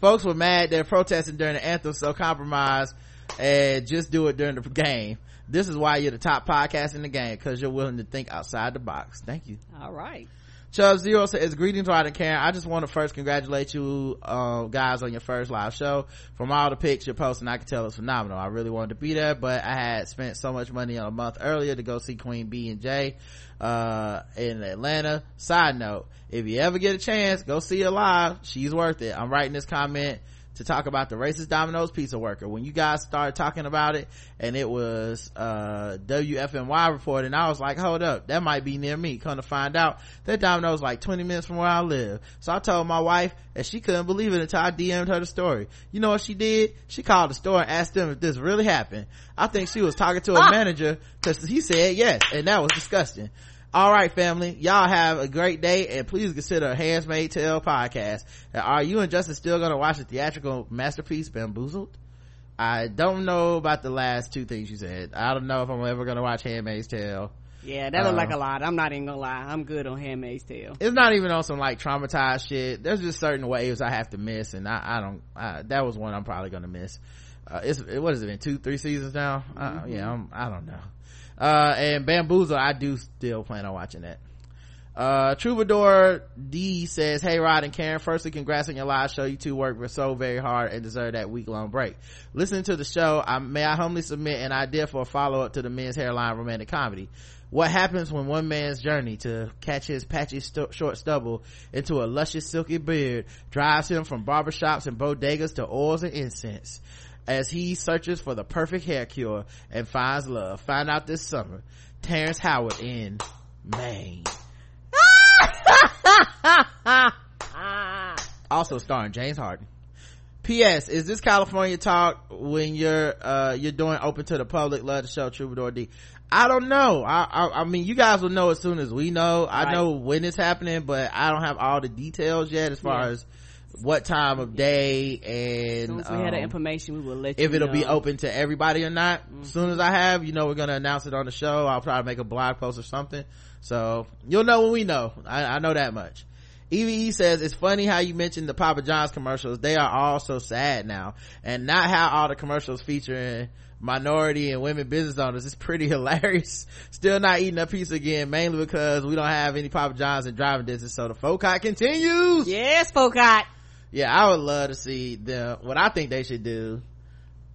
S2: Folks were mad they're protesting during the anthem, so compromise and just do it during the game. This is why you're the top podcast in the game because you're willing to think outside the box. Thank you.
S3: All right.
S2: Chubb Zero says, greetings, Rod and Karen. I just want to first congratulate you, uh, guys on your first live show. From all the pics you're posting, I can tell it's phenomenal. I really wanted to be there, but I had spent so much money on a month earlier to go see Queen B and J, uh, in Atlanta. Side note, if you ever get a chance, go see her live. She's worth it. I'm writing this comment to talk about the racist Domino's pizza worker. When you guys started talking about it and it was, uh, WFNY report and I was like, hold up, that might be near me. Come to find out that Domino's like 20 minutes from where I live. So I told my wife and she couldn't believe it until I DM'd her the story. You know what she did? She called the store and asked them if this really happened. I think she was talking to a ah. manager because he said yes and that was disgusting all right family. Y'all have a great day and please consider Handmaid's Tale podcast. Are you and justin still gonna watch the theatrical masterpiece bamboozled? I don't know about the last two things you said. I don't know if i'm ever gonna watch handmaid's tale.
S3: Yeah that look like a uh, lot. I'm not even gonna lie. I'm good on handmaid's tale.
S2: It's not even on some like traumatized shit. There's just certain waves i have to miss and i, I don't I, that was one i'm probably gonna miss. Uh, it's what has it been two three seasons now? Uh, mm-hmm. uh, yeah I'm, i don't know uh, and bamboozle i do still plan on watching that. Uh, troubadour d says hey rod and karen firstly congrats on your live show. You two work so very hard and deserve that week-long break. Listening to the show. I, may i humbly submit an idea for a follow-up to the men's hairline romantic comedy? What happens when one man's journey to catch his patchy st- short stubble into a luscious silky beard drives him from barbershops and bodegas to oils and incense as he searches for the perfect hair cure and finds love. Find out this summer. Terrence Howard in Maine. also starring James Harden. P.S. Is this California talk when you're uh you're doing open to the public? Love the show, Troubadour D. I don't know. I, I, I mean, you guys will know as soon as we know. I know when it's happening, but I don't have all the details yet as far yeah. as what time of day and
S3: as soon as we um, had the information we will let
S2: if it'll
S3: know.
S2: be open to everybody or not mm-hmm. as soon as i have you know we're gonna announce it on the show i'll try to make a blog post or something so you'll know when we know i, I know that much EVE says it's funny how you mentioned the Papa John's commercials. They are all so sad now, and not how all the commercials featuring minority and women business owners. It's pretty hilarious. Still not eating a piece again, mainly because we don't have any Papa John's in driving distance. So the FOCOT continues.
S3: Yes, FOCOT.
S2: Yeah, I would love to see them. What I think they should do.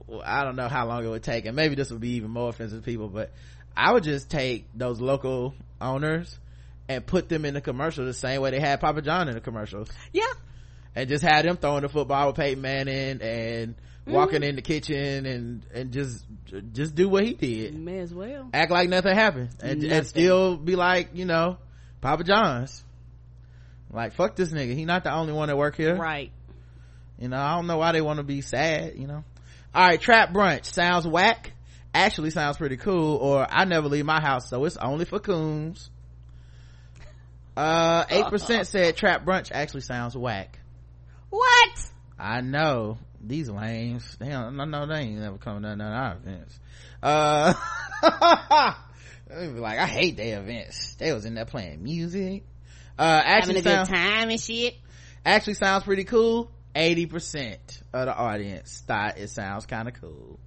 S2: Well, I don't know how long it would take, and maybe this would be even more offensive to people, but I would just take those local owners and put them in the commercial the same way they had Papa John in the commercials.
S3: Yeah.
S2: And just have them throwing the football with Peyton Manning and mm-hmm. walking in the kitchen and, and just, just do what he did.
S3: May as well.
S2: Act like nothing happened and, nothing. and still be like, you know, Papa John's. Like, fuck this nigga. He not the only one that work here.
S3: Right.
S2: You know, I don't know why they want to be sad, you know. Alright, trap brunch. Sounds whack. Actually sounds pretty cool. Or I never leave my house, so it's only for coons. Uh, 8% said trap brunch actually sounds whack.
S3: What?
S2: I know. These lames. Damn, I know they ain't never come to none of our events. Uh, like, I hate their events. They was in there playing music. Uh, actually
S3: Having a sound, good time and shit.
S2: Actually sounds pretty cool. 80% of the audience thought it sounds kind of cool.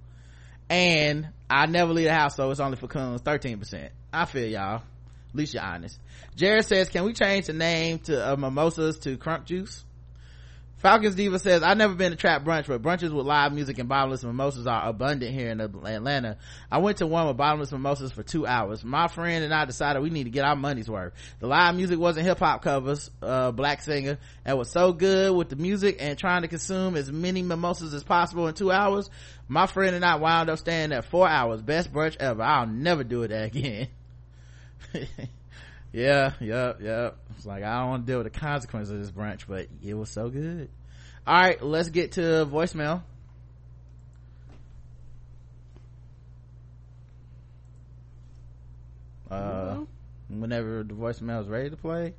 S2: And I never leave the house, so it's only for coons. 13%. I feel y'all. At least you're honest. Jared says, can we change the name to uh, mimosas to crunk juice? Falcons Diva says, I've never been to trap brunch, but brunches with live music and bottomless mimosas are abundant here in Atlanta. I went to one with bottomless mimosas for two hours. My friend and I decided we need to get our money's worth. The live music wasn't hip hop covers, uh, black singer, and was so good with the music and trying to consume as many mimosas as possible in two hours. My friend and I wound up staying there four hours. Best brunch ever. I'll never do it again. yeah yep yep it's like i don't want to deal with the consequences of this brunch but it was so good. All right let's get to voicemail. Uh mm-hmm. whenever the voicemail is ready to play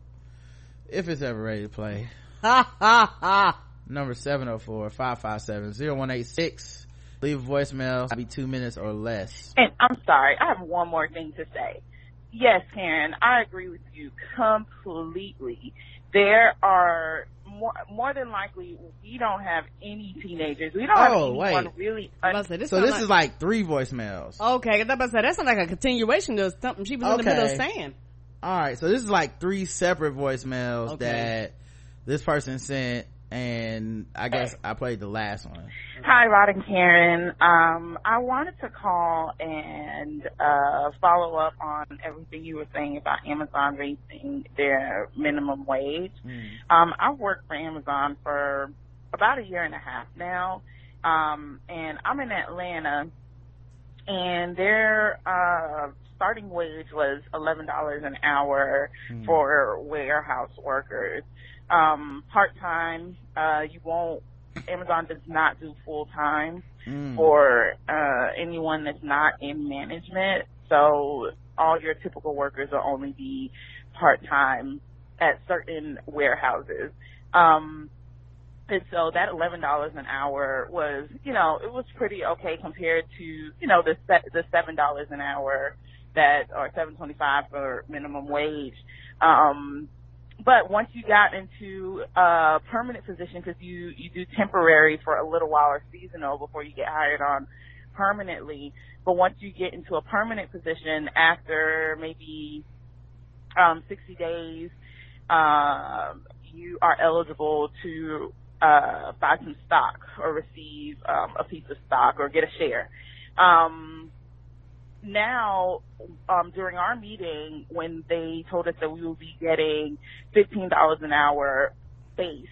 S2: if it's ever ready to play. Ha ha ha number 704-557-0186 leave a voicemail It'll be two minutes or less.
S5: And i'm sorry i have one more thing to say yes, Karen, I agree with you completely. There are more, more than likely we don't have any teenagers. We don't oh, have anyone wait. really. Un-
S2: say, this so this like, is like three voicemails.
S3: Okay, I about to say that's not like a continuation of something she was okay. in the middle of saying.
S2: All right, so this is like three separate voicemails okay. that this person sent and I guess I played the last one.
S5: Hi, Rod and Karen. Um, I wanted to call and uh, follow up on everything you were saying about Amazon raising their minimum wage. Mm. Um, I've worked for Amazon for about a year and a half now, um, and I'm in Atlanta, and their uh, starting wage was eleven dollars an hour mm. for warehouse workers um, part time. Uh, you won't. Amazon does not do full time mm. for uh, anyone that's not in management. So all your typical workers will only be part time at certain warehouses. Um, and so that eleven dollars an hour was, you know, it was pretty okay compared to, you know, the set, the seven dollars an hour that or seven twenty five for minimum wage. Um, but once you got into a permanent position, because you you do temporary for a little while or seasonal before you get hired on permanently. But once you get into a permanent position, after maybe um, 60 days, uh, you are eligible to uh, buy some stock or receive um, a piece of stock or get a share. Um, now, um, during our meeting, when they told us that we will be getting $15 an hour base,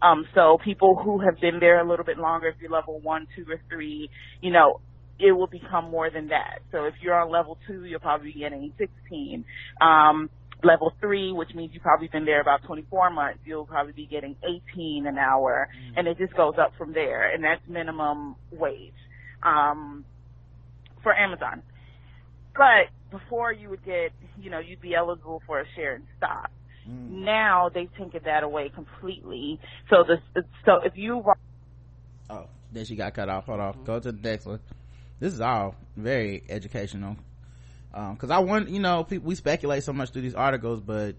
S5: um, so people who have been there a little bit longer, if you're level one, two, or three, you know, it will become more than that. So if you're on level two, you'll probably be getting 16. Um, level three, which means you've probably been there about 24 months, you'll probably be getting 18 an hour, mm. and it just goes up from there, and that's minimum wage um, for Amazon. But before you would get, you know, you'd be eligible for a share in stock. Mm. Now they've taken that away completely. So the so if you
S2: oh then she got cut off. Hold on, go to the next one. This is all very educational. Um, cause I want, you know, people, we speculate so much through these articles, but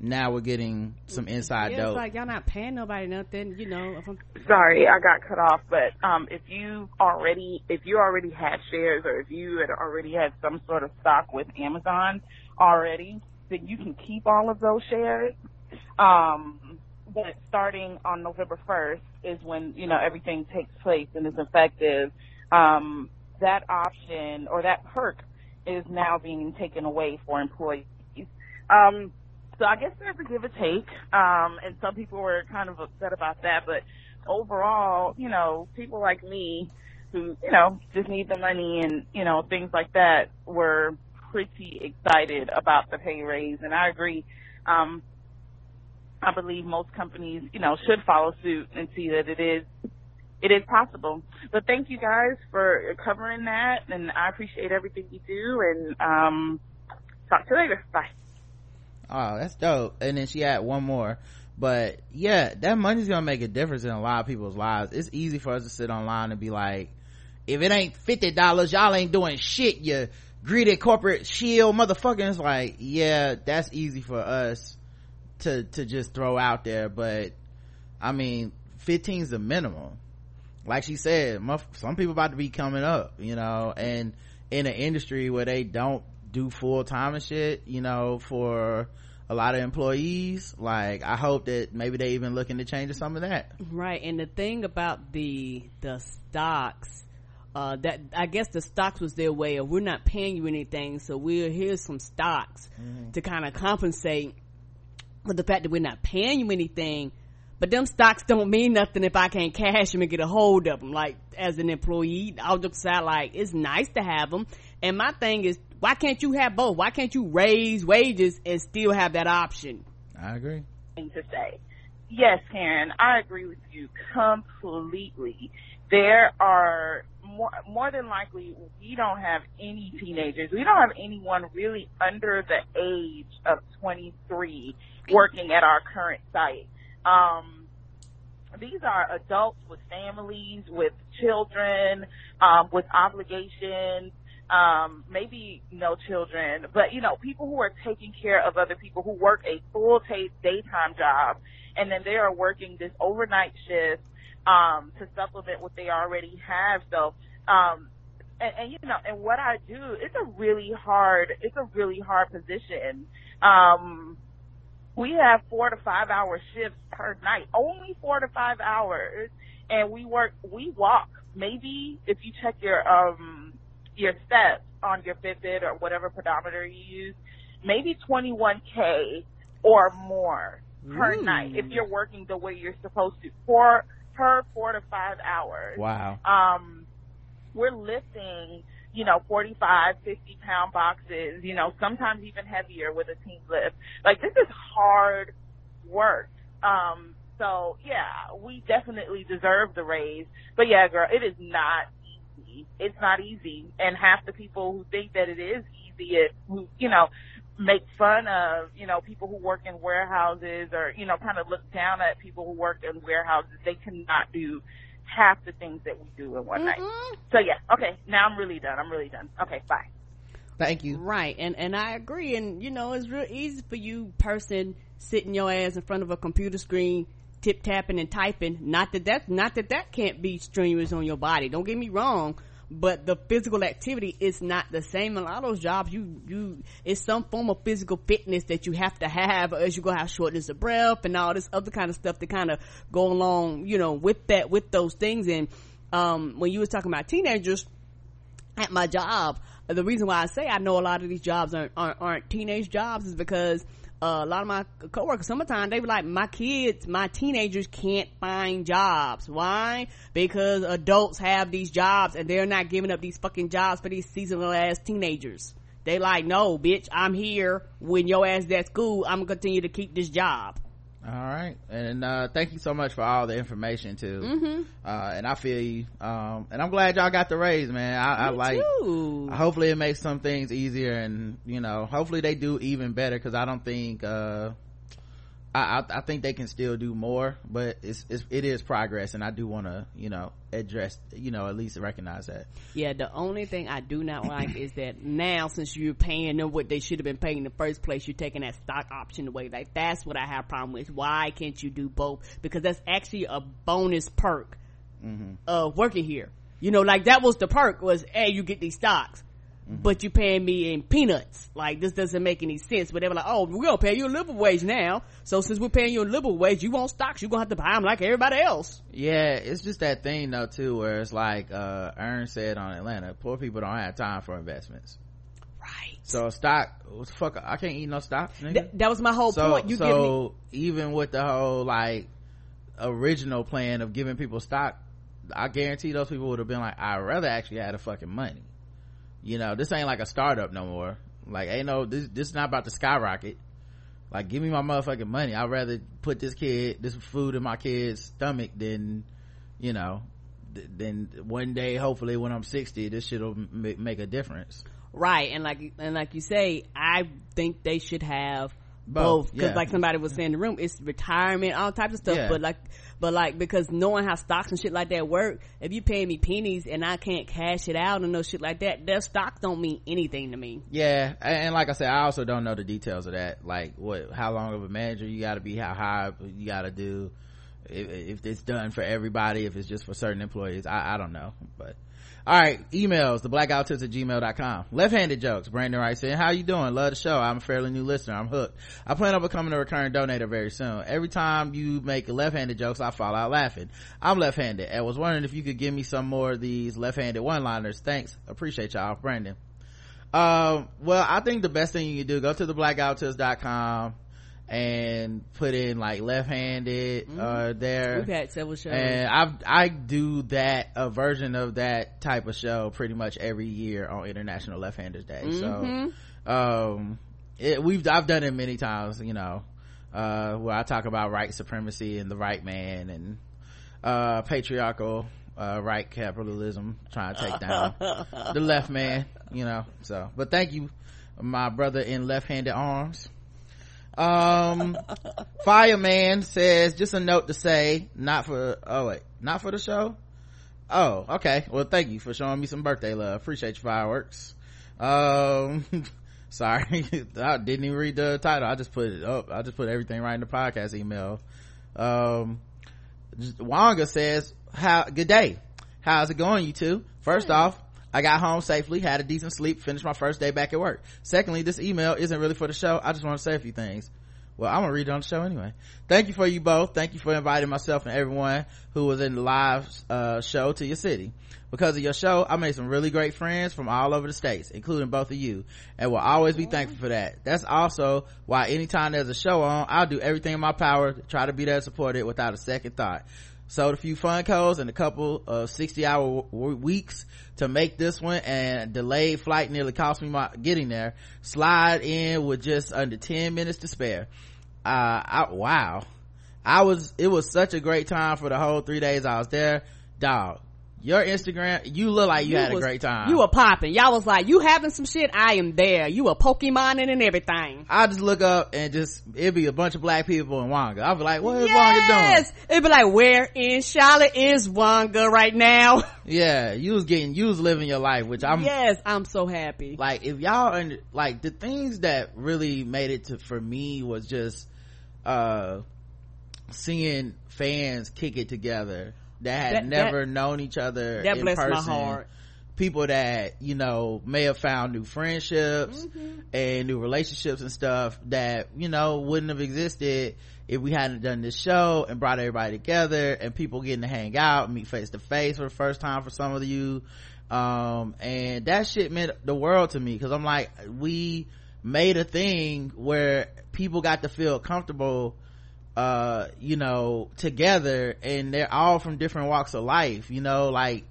S2: now we're getting some inside
S3: yeah,
S2: dope.
S3: It's like y'all not paying nobody nothing, you know.
S5: Sorry, I got cut off, but um, if you already if you already had shares or if you had already had some sort of stock with Amazon already, then you can keep all of those shares. Um, but starting on November 1st is when you know everything takes place and is effective. Um, that option or that perk is now being taken away for employees. Um, so I guess there's a give and take. Um, and some people were kind of upset about that, but overall, you know, people like me who, you know, just need the money and, you know, things like that were pretty excited about the pay raise. And I agree. Um, I believe most companies, you know, should follow suit and see that it is it is possible. But thank you guys for covering that and I appreciate everything you do and um talk to you later. Bye.
S2: Oh, that's dope. And then she had one more. But yeah, that money's gonna make a difference in a lot of people's lives. It's easy for us to sit online and be like, if it ain't fifty dollars, y'all ain't doing shit, you greedy corporate shield motherfucker. It's like, yeah, that's easy for us to to just throw out there, but I mean, 15 is the minimum. Like she said, some people about to be coming up, you know, and in an industry where they don't do full time and shit, you know, for a lot of employees. Like, I hope that maybe they even looking to change some of that.
S3: Right. And the thing about the, the stocks, uh, that I guess the stocks was their way of we're not paying you anything, so we'll here's some stocks mm-hmm. to kind of compensate for the fact that we're not paying you anything. But them stocks don't mean nothing if I can't cash them and get a hold of them. Like as an employee, I'll just say like it's nice to have them. And my thing is why can't you have both? Why can't you raise wages and still have that option?
S2: I agree.
S5: To say, yes, Karen, I agree with you completely. There are more, more than likely we don't have any teenagers. We don't have anyone really under the age of 23 working at our current site. Um, these are adults with families, with children, um, with obligations, um, maybe no children, but you know, people who are taking care of other people who work a full t- daytime job and then they are working this overnight shift, um, to supplement what they already have. So, um, and, and you know, and what I do, it's a really hard, it's a really hard position. Um, we have four to five hour shifts per night, only four to five hours. And we work, we walk. Maybe if you check your, um, your steps on your Fitbit or whatever pedometer you use, maybe 21k or more per Ooh. night if you're working the way you're supposed to for per four to five hours.
S2: Wow.
S5: Um, we're lifting, you know, 45, 50 pound boxes, you know, sometimes even heavier with a team lift. Like this is hard work. Um, so yeah, we definitely deserve the raise. But yeah, girl, it is not it's not easy. And half the people who think that it is easy, it, who, you know, make fun of, you know, people who work in warehouses or, you know, kind of look down at people who work in warehouses. They cannot do half the things that we do in one mm-hmm. night. So yeah, okay, now I'm really done. I'm really done. Okay, bye.
S2: Thank you.
S3: Right, and and I agree. And you know, it's real easy for you person sitting your ass in front of a computer screen tip tapping and typing. Not that that not that that can't be strenuous on your body. Don't get me wrong, but the physical activity is not the same. In a lot of those jobs, you you it's some form of physical fitness that you have to have, as you go have shortness of breath and all this other kind of stuff to kind of go along, you know, with that with those things. And um, when you was talking about teenagers at my job, the reason why I say I know a lot of these jobs aren't aren't, aren't teenage jobs is because uh, a lot of my coworkers, sometimes they were like, my kids, my teenagers can't find jobs. Why? Because adults have these jobs and they're not giving up these fucking jobs for these seasonal ass teenagers. They like, no, bitch, I'm here. When your ass at school, I'm gonna continue to keep this job
S2: all right and uh, thank you so much for all the information too
S3: mm-hmm.
S2: uh, and i feel you um, and i'm glad y'all got the raise man i, I like too. hopefully it makes some things easier and you know hopefully they do even better because i don't think uh, I, I, I think they can still do more, but it's, it's it is progress, and I do want to you know address you know at least recognize that.
S3: Yeah, the only thing I do not like is that now since you're paying them what they should have been paying in the first place, you're taking that stock option away. Like that's what I have a problem with. Why can't you do both? Because that's actually a bonus perk mm-hmm. of working here. You know, like that was the perk was, hey, you get these stocks mm-hmm. but you paying me in peanuts. Like this doesn't make any sense. But they were like, oh, we're gonna pay you a living wage now. So since we're paying you a living wage, you want stocks, you're gonna have to buy them like everybody else.
S2: Yeah, it's just that thing though too, where it's like, uh, Earn said on Atlanta, poor people don't have time for investments.
S3: Right.
S2: So stock, fuck, I can't eat no stock.
S3: Th- that was my whole
S2: so,
S3: point. You
S2: so me- even with the whole like original plan of giving people stock, I guarantee those people would have been like, I'd rather actually have the fucking money you know this ain't like a startup no more like ain't no this this is not about to skyrocket like give me my motherfucking money i'd rather put this kid this food in my kid's stomach than you know th- then one day hopefully when i'm 60 this shit'll m- make a difference
S3: right and like and like you say i think they should have both because yeah. like somebody was saying in the room it's retirement all types of stuff yeah. but like but like because knowing how stocks and shit like that work if you pay me pennies and i can't cash it out and no shit like that their stock don't mean anything to me.
S2: Yeah and like i said i also don't know the details of that. Like what how long of a manager you got to be how high you got to do. If, if, it's done for everybody if it's just for certain employees i, I don't know but all right emails the blackguywhotips at gmail.com left-handed jokes. Brandon writes in how you doing? Love the show. I'm a fairly new listener. I'm hooked. I plan on becoming a recurring donator very soon. Every time you make left-handed jokes i fall out laughing. I'm left-handed. And was wondering if you could give me some more of these left-handed one-liners. Thanks. Appreciate y'all. Brandon. Um, well i think the best thing you can do go to the blackguywhotips.com and put in like left-handed mm-hmm. uh there.
S3: We've had several shows.
S2: And i i do that a version of that type of show pretty much every year on international left-handers day. Mm-hmm. so um it, we've i've done it many times you know uh where i talk about right supremacy and the right man and uh patriarchal uh right capitalism trying to take down the left man you know so. But thank you my brother in left-handed arms um, Fireman says, just a note to say, not for, oh wait, not for the show? Oh, okay. Well, thank you for showing me some birthday love. Appreciate your fireworks. Um, sorry. I didn't even read the title. I just put it up. I just put everything right in the podcast email. Um, Wanga says, how, good day. How's it going, you two? First off, I got home safely, had a decent sleep, finished my first day back at work. Secondly, this email isn't really for the show. I just want to say a few things. Well, I'm gonna read it on the show anyway. Thank you for you both. Thank you for inviting myself and everyone who was in the live uh, show to your city. Because of your show, I made some really great friends from all over the states, including both of you, and will always be thankful for that. That's also why anytime there's a show on, I'll do everything in my power to try to be there to support it without a second thought sold a few Funkos and a couple of 60 hour w- weeks to make this one and delayed flight nearly cost me my getting there. Slide in with just under 10 minutes to spare. Uh I, wow. I was it was such a great time for the whole three days i was there. Dog your Instagram, you look like you, you had was, a great time.
S3: You were popping. Y'all was like, you having some shit? I am there. You were Pokemoning and everything.
S2: I just look up and just, it'd be a bunch of black people in Wanga. I'd be like, what is yes! Wanga doing?
S3: It'd be like, where in Charlotte is Wanga right now?
S2: Yeah, you was getting, you was living your life, which I'm.
S3: Yes, I'm so happy.
S2: Like, if y'all, and like, the things that really made it to, for me was just, uh, seeing fans kick it together that had that, never that, known each other that in person. my heart people that you know may have found new friendships mm-hmm. and new relationships and stuff that you know wouldn't have existed if we hadn't done this show and brought everybody together and people getting to hang out meet face to face for the first time for some of you um, and that shit meant the world to me because i'm like we made a thing where people got to feel comfortable uh you know together and they're all from different walks of life you know like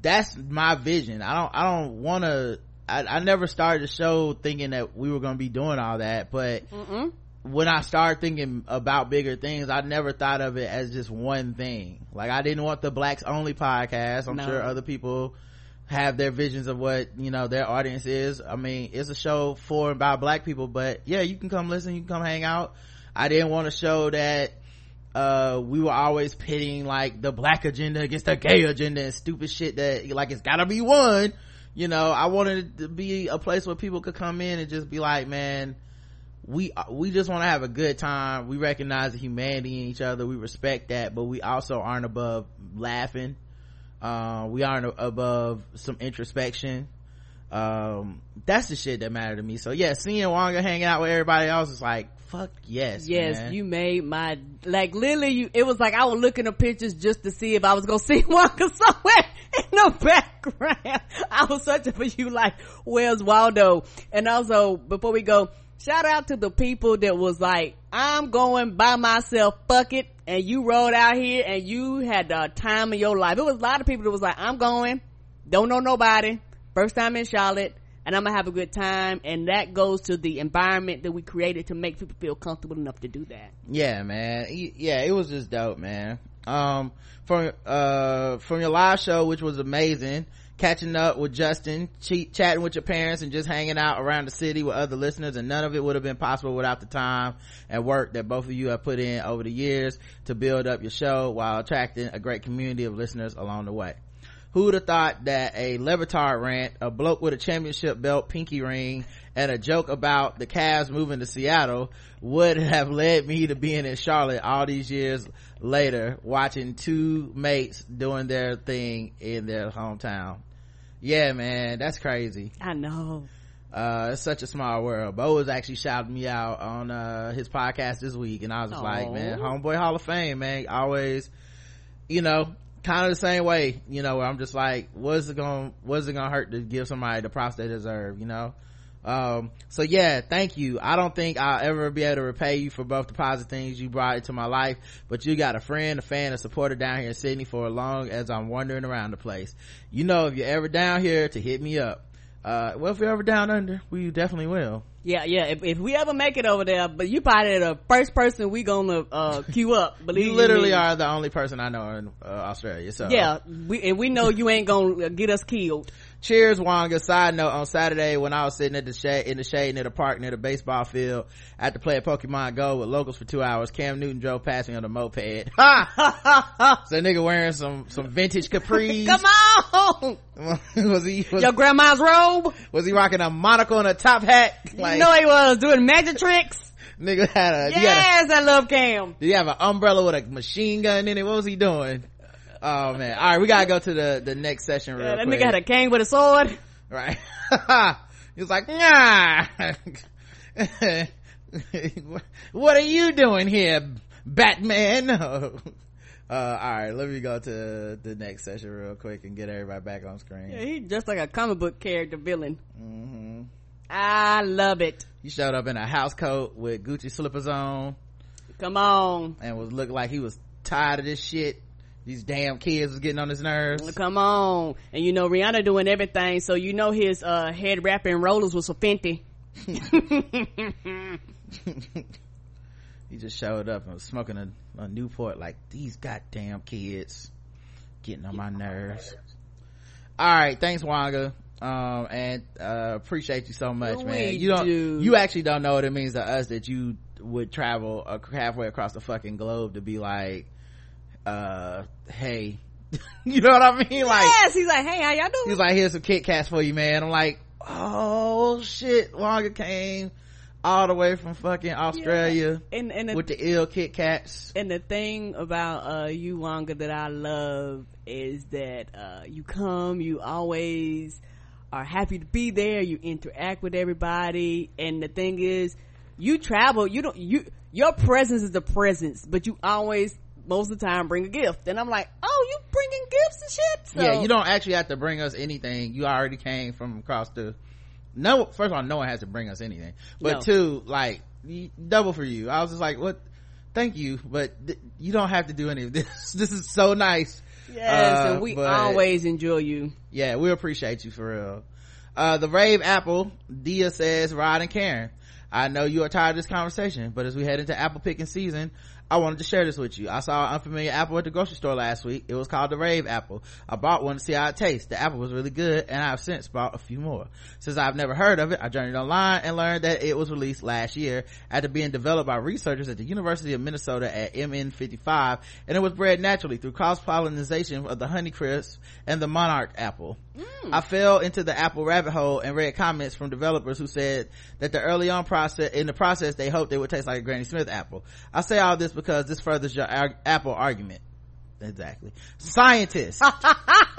S2: that's my vision. I don't i don't want to I, I, never started the show thinking that we were going to be doing all that but Mm-mm. when i started thinking about bigger things i never thought of it as just one thing. Like i didn't want the blacks only podcast. I'm no. sure other people have their visions of what you know their audience is. I mean it's a show for and by black people but yeah you can come listen you can come hang out I didn't want to show that uh, we were always pitting like the black agenda against the gay agenda and stupid shit that like it's gotta be one. You know, I wanted to be a place where people could come in and just be like, man, we we just want to have a good time. We recognize the humanity in each other. We respect that, but we also aren't above laughing. Uh, we aren't above some introspection. Um, that's the shit that mattered to me. So yeah, seeing Wonga hanging out with everybody else is like, fuck yes.
S3: Yes,
S2: man.
S3: you made my, like literally you, it was like I was looking at pictures just to see if I was gonna see Wonga somewhere in the background. I was searching for you like, where's Waldo? And also, before we go, shout out to the people that was like, I'm going by myself, fuck it. And you rode out here and you had the time of your life. It was a lot of people that was like, I'm going, don't know nobody, first time in Charlotte, and I'm gonna have a good time. And that goes to the environment that we created to make people feel comfortable enough to do that.
S2: Yeah, man. Yeah, it was just dope, man. Um, from, uh, from your live show, which was amazing, catching up with Justin, ch- chatting with your parents and just hanging out around the city with other listeners. And none of it would have been possible without the time and work that both of you have put in over the years to build up your show while attracting a great community of listeners along the way. Who would have thought that a Le Batard rant, a bloke with a championship belt pinky ring, and a joke about the Cavs moving to Seattle would have led me to being in Charlotte all these years later, watching two mates doing their thing in their hometown. Yeah, man, that's crazy.
S3: I know.
S2: Uh, it's such a small world. Bo was actually shouting me out on, uh, his podcast this week, and I was just like, man, Homeboy Hall of Fame, man, always, you know, kind of the same way, you know, I'm just like, what's it gonna, what's it gonna hurt to give somebody the props they deserve, you know? Um, so yeah, thank you. I don't think I'll ever be able to repay you for both the positive things you brought into my life, but you got a friend, a fan, a supporter down here in Sydney for as long as I'm wandering around the place. You know, if you're ever down here to hit me up. Uh, well, if you're ever down under, we definitely will.
S3: Yeah, yeah. If, if we ever make it over there, but you probably the first person we gonna uh queue up. Believe
S2: you literally
S3: me.
S2: are the only person I know in uh, Australia. So
S3: Yeah, we and we know you ain't gonna get us killed.
S2: Cheers, Wonga. Side note, on Saturday when I was sitting at the shade, in the shade near the park near the baseball field after playing Pokemon Go with locals for two hours, Cam Newton drove past me on a moped. Ha! so nigga wearing some, some vintage capris.
S3: Come on,
S2: was he, was,
S3: your grandma's robe.
S2: was he rocking a monocle and a top hat? Like,
S3: you know he was doing magic tricks.
S2: nigga had a, you had a,
S3: Yes, I love Cam.
S2: did he have an umbrella with a machine gun in it? What was he doing? Oh man. All right, we gotta go to the, the next session real
S3: Yeah, that
S2: quick.
S3: nigga had a cane with a sword.
S2: right he was like nah what are you doing here batman uh all right let me go to the next session real quick and get everybody back on screen
S3: Yeah, he just like a comic book character villain.
S2: hmm
S3: I love it.
S2: he showed up in a house coat with gucci slippers on
S3: Come on,
S2: and was looked like he was tired of this shit these damn kids was getting on his nerves
S3: come on. And you know Rihanna doing everything, so you know his uh head wrapping rollers was for Fenty.
S2: he just showed up and was smoking a, a newport like these goddamn kids getting on my nerves all right thanks wanga um and uh appreciate you so much man you don't
S3: do.
S2: you actually don't know what it means to us that you would travel uh, halfway across the fucking globe to be like uh hey you know what i mean like
S3: yes, he's like, hey, how y'all doing?
S2: He's like, here's some Kit Kats for you, man. I'm like, oh shit, Wonga came all the way from fucking Australia
S3: and and the,
S2: with the ill Kit Kats.
S3: and the thing about uh you Wonga that I love is that uh you come, you always are happy to be there, you interact with everybody, and the thing is, you travel, you don't you your presence is the presence, but you always most of the time bring a gift. And I'm like, oh, you bringing gifts and shit? So,
S2: yeah, you don't actually have to bring us anything. You already came from across the. No, first of all, no one has to bring us anything. But
S3: No.
S2: two, like double for you. I was just like, what? Thank you, but th- you don't have to do any of this. This is so nice.
S3: Yes,
S2: Uh,
S3: and we
S2: but-
S3: always enjoy you.
S2: Yeah, we appreciate you for real. Uh, the Rave Apple, Dia says, Rod and Karen, I know you are tired of this conversation, but as we head into apple picking season, I wanted to share this with you. I saw an unfamiliar apple at the grocery store last week. It was called the Rave apple. I bought one to see how it tastes. The apple was really good and I've since bought a few more. Since I've never heard of it, I journeyed online and learned that it was released last year after being developed by researchers at the University of Minnesota at MN55 and it was bred naturally through cross-pollination of the Honeycrisp and the Monarch apple. Mm. I fell into the apple rabbit hole and read comments from developers who said that the early on process, in the process, they hoped it would taste like a Granny Smith apple. I say all this because this furthers your apple argument. Exactly. Scientists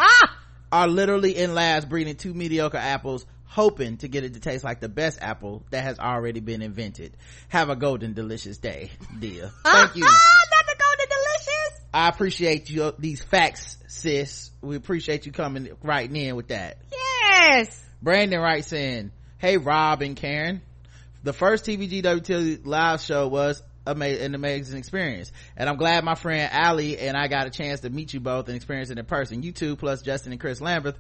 S2: are literally in labs breeding two mediocre apples hoping to get it to taste like the best apple that has already been invented. Have a golden delicious day, dear. Thank you.
S3: Not the golden delicious.
S2: I appreciate you these facts, sis. We appreciate you coming right in with that.
S3: Yes.
S2: Brandon writes in, Hey Rod and Karen. The first TBGWT live show was an amazing experience. And I'm glad my friend Allie and I got a chance to meet you both and experience it in person. You two plus Justin and Chris Lambert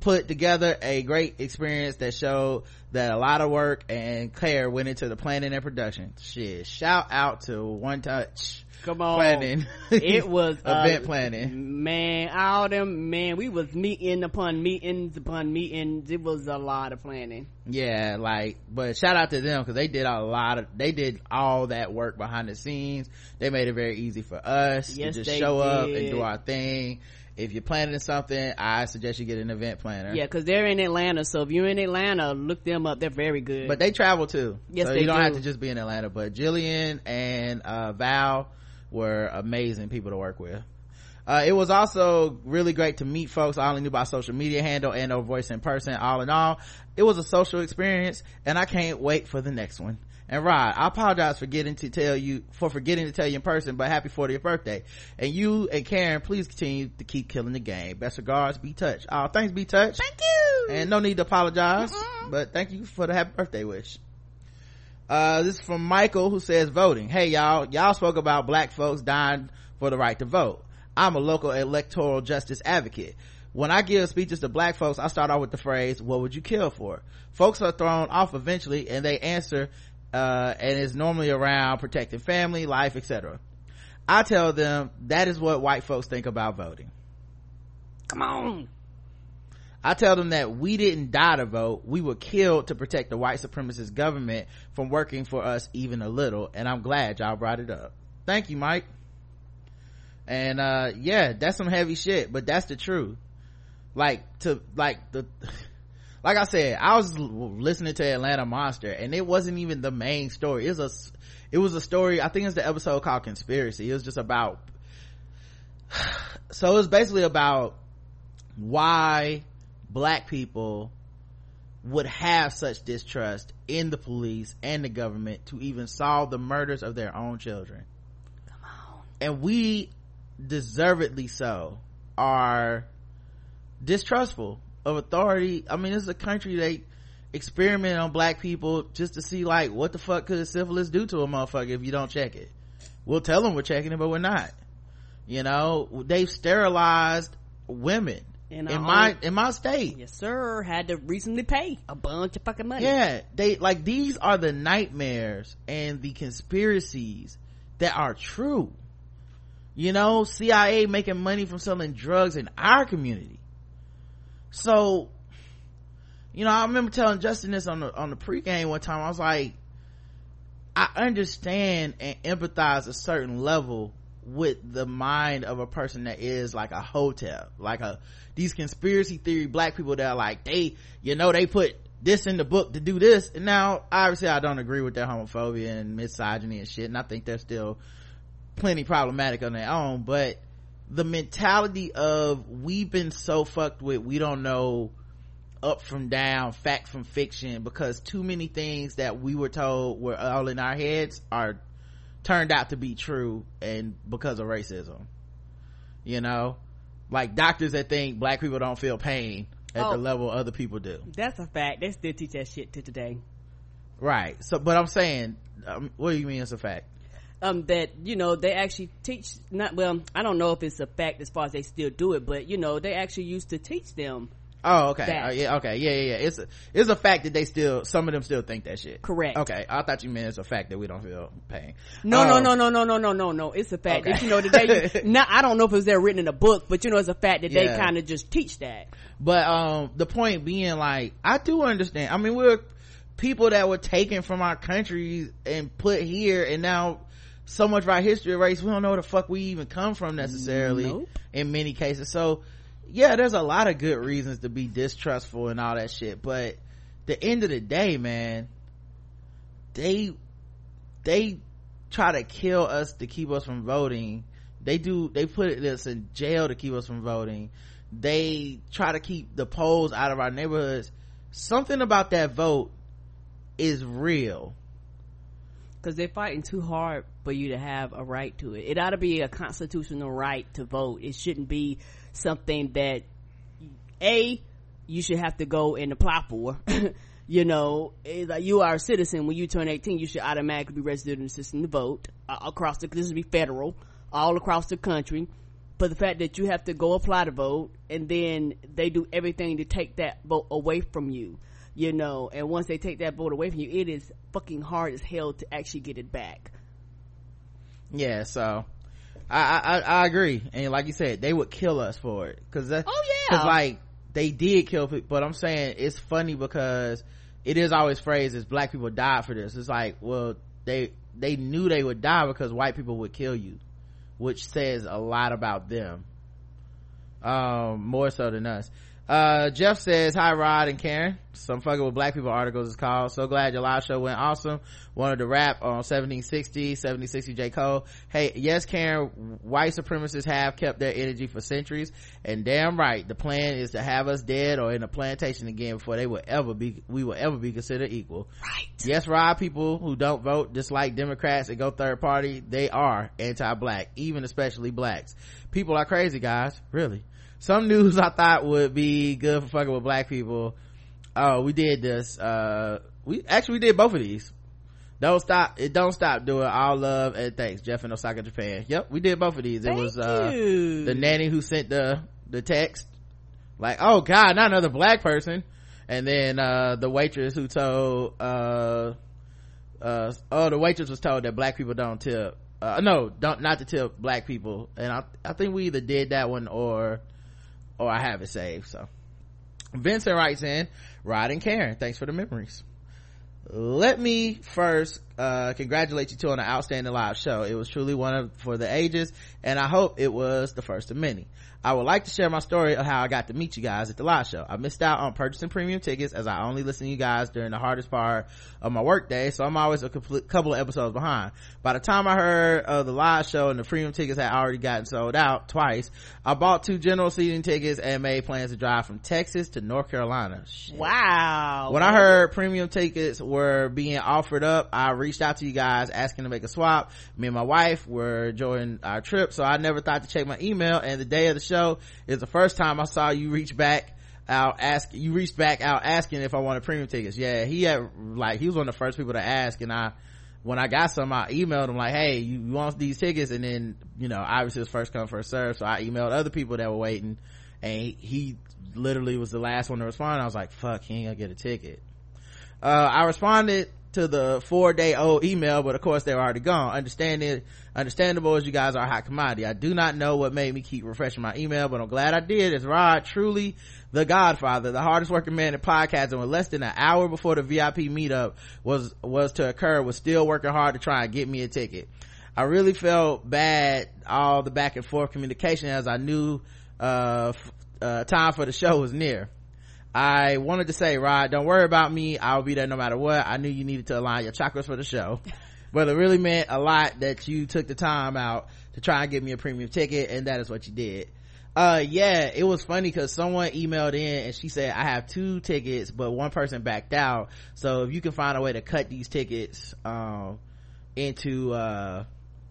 S2: put together a great experience that showed that a lot of work and care went into the planning and production. Shit. Shout out to One Touch
S3: Come on.
S2: Planning.
S3: It was
S2: event
S3: uh,
S2: planning.
S3: Man, all them man, we was meeting upon meetings upon meetings. It was a lot of planning.
S2: Yeah, like, but shout out to them because they did a lot of, they did all that work behind the scenes. They made it very easy for us
S3: yes,
S2: to just show
S3: did.
S2: up and do our thing if you're planning something i suggest you get an event planner
S3: yeah because they're in atlanta so if you're in atlanta look them up they're very good
S2: but they travel too
S3: yes
S2: so
S3: they
S2: you don't
S3: do.
S2: have to just be in atlanta but jillian and uh, val were amazing people to work with uh, it was also really great to meet folks I only knew by social media handle and or voice in person. All in all, it was a social experience and I can't wait for the next one. And Rod, I apologize for getting to tell you, for forgetting to tell you in person, but happy 40th birthday. And you and Karen, please continue to keep killing the game. Best regards, be touched. Oh, thanks, be touched.
S3: Thank you.
S2: And no need to apologize,
S3: Mm-mm.
S2: but thank you for the happy birthday wish. Uh, this is from Michael who says voting. Hey y'all, y'all spoke about black folks dying for the right to vote. I'm a local electoral justice advocate. When I give speeches to black folks, I start off with the phrase, what would you kill for? Folks are thrown off eventually and they answer, uh, and it's normally around protecting family, life, etc. I tell them that is what white folks think about voting.
S3: Come on.
S2: I tell them that we didn't die to vote. We were killed to protect the white supremacist government from working for us even a little. And I'm glad y'all brought it up. Thank you, Mike. And, uh, yeah, that's some heavy shit, but that's the truth. Like, to, like, the, like I said, I was listening to Atlanta Monster and it wasn't even the main story. It was a, it was a story, I think it's the episode called Conspiracy. It was just about, so it was basically about why black people would have such distrust in the police and the government to even solve the murders of their own children.
S3: Come on.
S2: And we deservedly so are distrustful of authority. I mean, this is a country they experiment on black people just to see like what the fuck could syphilis do to a motherfucker if you don't check it. We'll tell them we're checking it, but we're not. You know, they've sterilized women
S3: In
S2: in my
S3: own-
S2: in my state.
S3: Yes, sir. Had to recently pay a bunch of fucking money.
S2: Yeah, they like these are the nightmares and the conspiracies that are true. You know, CIA making money from selling drugs in our community. So, you know, I remember telling Justin this on the on the pregame one time. I was like, I understand and empathize a certain level with the mind of a person that is like a Hotep, like a these conspiracy theory black people that are like they, you know, they put this in the book to do this. And now, obviously, I don't agree with their homophobia and misogyny and shit, and I think they're still plenty problematic on their own. But the mentality of we've been so fucked with, we don't know up from down, fact from fiction, because too many things that we were told were all in our heads are turned out to be true and because of racism. You know? Like doctors that think black people don't feel pain at
S3: Oh.
S2: the level other people do.
S3: That's a fact. They still teach that shit to today.
S2: Right. So, but I'm saying, um, what do you mean it's a fact?
S3: um that you know they actually teach not well i don't know if it's a fact as far as they still do it but you know they actually used to teach them
S2: Oh, okay. Uh, yeah, okay. Yeah, yeah, yeah. It's a, it's a fact that they still, some of them still think that shit.
S3: Correct.
S2: Okay. I thought you meant it's a fact that we don't feel pain.
S3: No, no,
S2: Um,
S3: no, no, no, no, no, no, no. It's a fact
S2: Okay.
S3: that you know that they. Now I don't know if it's there written in a book, but you know it's a fact that they kind of just teach that.
S2: But, um, the point being like, I do understand. I mean, we're people that were taken from our countries and put here and now so much of our history erased. We don't know where the fuck we even come from necessarily
S3: Nope.
S2: in many cases. So, yeah, there's a lot of good reasons to be distrustful and all that shit. But the end of the day, man, they, they try to kill us to keep us from voting. They do, they put us in jail to keep us from voting. They try to keep the polls out of our neighborhoods. Something about that vote is real.
S3: Because they're fighting too hard for you to have a right to it. It ought to be a constitutional right to vote. It shouldn't be something that a you should have to go and apply for. you know, like you are a citizen when you turn 18, you should automatically be registered in the system to vote uh, across the. This would be federal, all across the country. But the fact that you have to go apply to vote and then they do everything to take that vote away from you, you know, and once they take that vote away from you, it is fucking hard as hell to actually get it back.
S2: Yeah, so I, I, I agree. And like you said, they would kill us for it. Cause that,
S3: Oh, yeah.
S2: Cause like, they did kill people, but I'm saying it's funny because it is always phrased as black people died for this. It's like, well, they, they knew they would die because white people would kill you, which says a lot about them. Um, more so than us. Uh, Jeff says, hi Rod and Karen. Some fucking with black people articles is called. So glad your live show went awesome. Wanted to rap on 1760, 1760 J. Cole. Hey, yes Karen, white supremacists have kept their energy for centuries. And damn right, the plan is to have us dead or in a plantation again before they will ever be, we will ever be considered equal.
S3: Right.
S2: Yes, Rod, people who don't vote dislike Democrats and go third party, they are anti-black, even especially blacks. People are crazy, guys. Really. Some news I thought would be good for fucking with black people. Oh, we did this. Uh, we actually we did both of these. Don't stop. It don't stop doing all love and thanks. Jeff in Osaka, Japan. Yep, we did both of these. it
S3: Thank
S2: was uh the nanny who sent the the text like oh god not another black person and then uh the waitress who told uh uh oh the waitress was told that black people don't tip uh no don't not to tip black people and i i think we either did that one or or i have it saved so. Vincent writes in rod and karen thanks for the memories. Let me first uh congratulate you two on an outstanding live show. It was truly one of for the ages and i hope it was the first of many. I would like to share my story of how i got to meet you guys at the live show. I missed out on purchasing premium tickets as i only listen to you guys during the hardest part of my work day so i'm always a couple of episodes behind by the time i heard of the live show and the premium tickets had already gotten sold out twice i bought two general seating tickets and made plans to drive from texas to north carolina Shit.
S3: Wow.
S2: When I heard premium tickets were being offered up, I reached out to you guys asking to make a swap. Me and my wife were enjoying our trip, so I never thought to check my email. And the day of the show is the first time I saw you reach back out ask you reached back out asking if I wanted premium tickets. Yeah, he had like he was one of the first people to ask, and I when I got some, I emailed him like, "Hey, you, want these tickets?" And then you know, obviously it was first come first serve, so I emailed other people that were waiting, and he, he literally was the last one to respond. I was like, "Fuck, he ain't gonna get a ticket." Uh, I responded to the four day old email, but of course they were already gone. Understanding, understandable as you guys are a hot commodity. I do not know what made me keep refreshing my email, but I'm glad I did. As Rod, truly the Godfather, the hardest working man in podcasting, with less than an hour before the VIP meetup was was to occur, was still working hard to try and get me a ticket. I really felt bad all the back and forth communication as I knew uh, uh time for the show was near. I wanted to say, Rod, don't worry about me. I'll be there no matter what. I knew you needed to align your chakras for the show. but it really meant a lot that you took the time out to try and get me a premium ticket, and that is what you did. Uh, yeah, it was funny because someone emailed in and she said, I have two tickets, but one person backed out. So if you can find a way to cut these tickets, um, into, uh,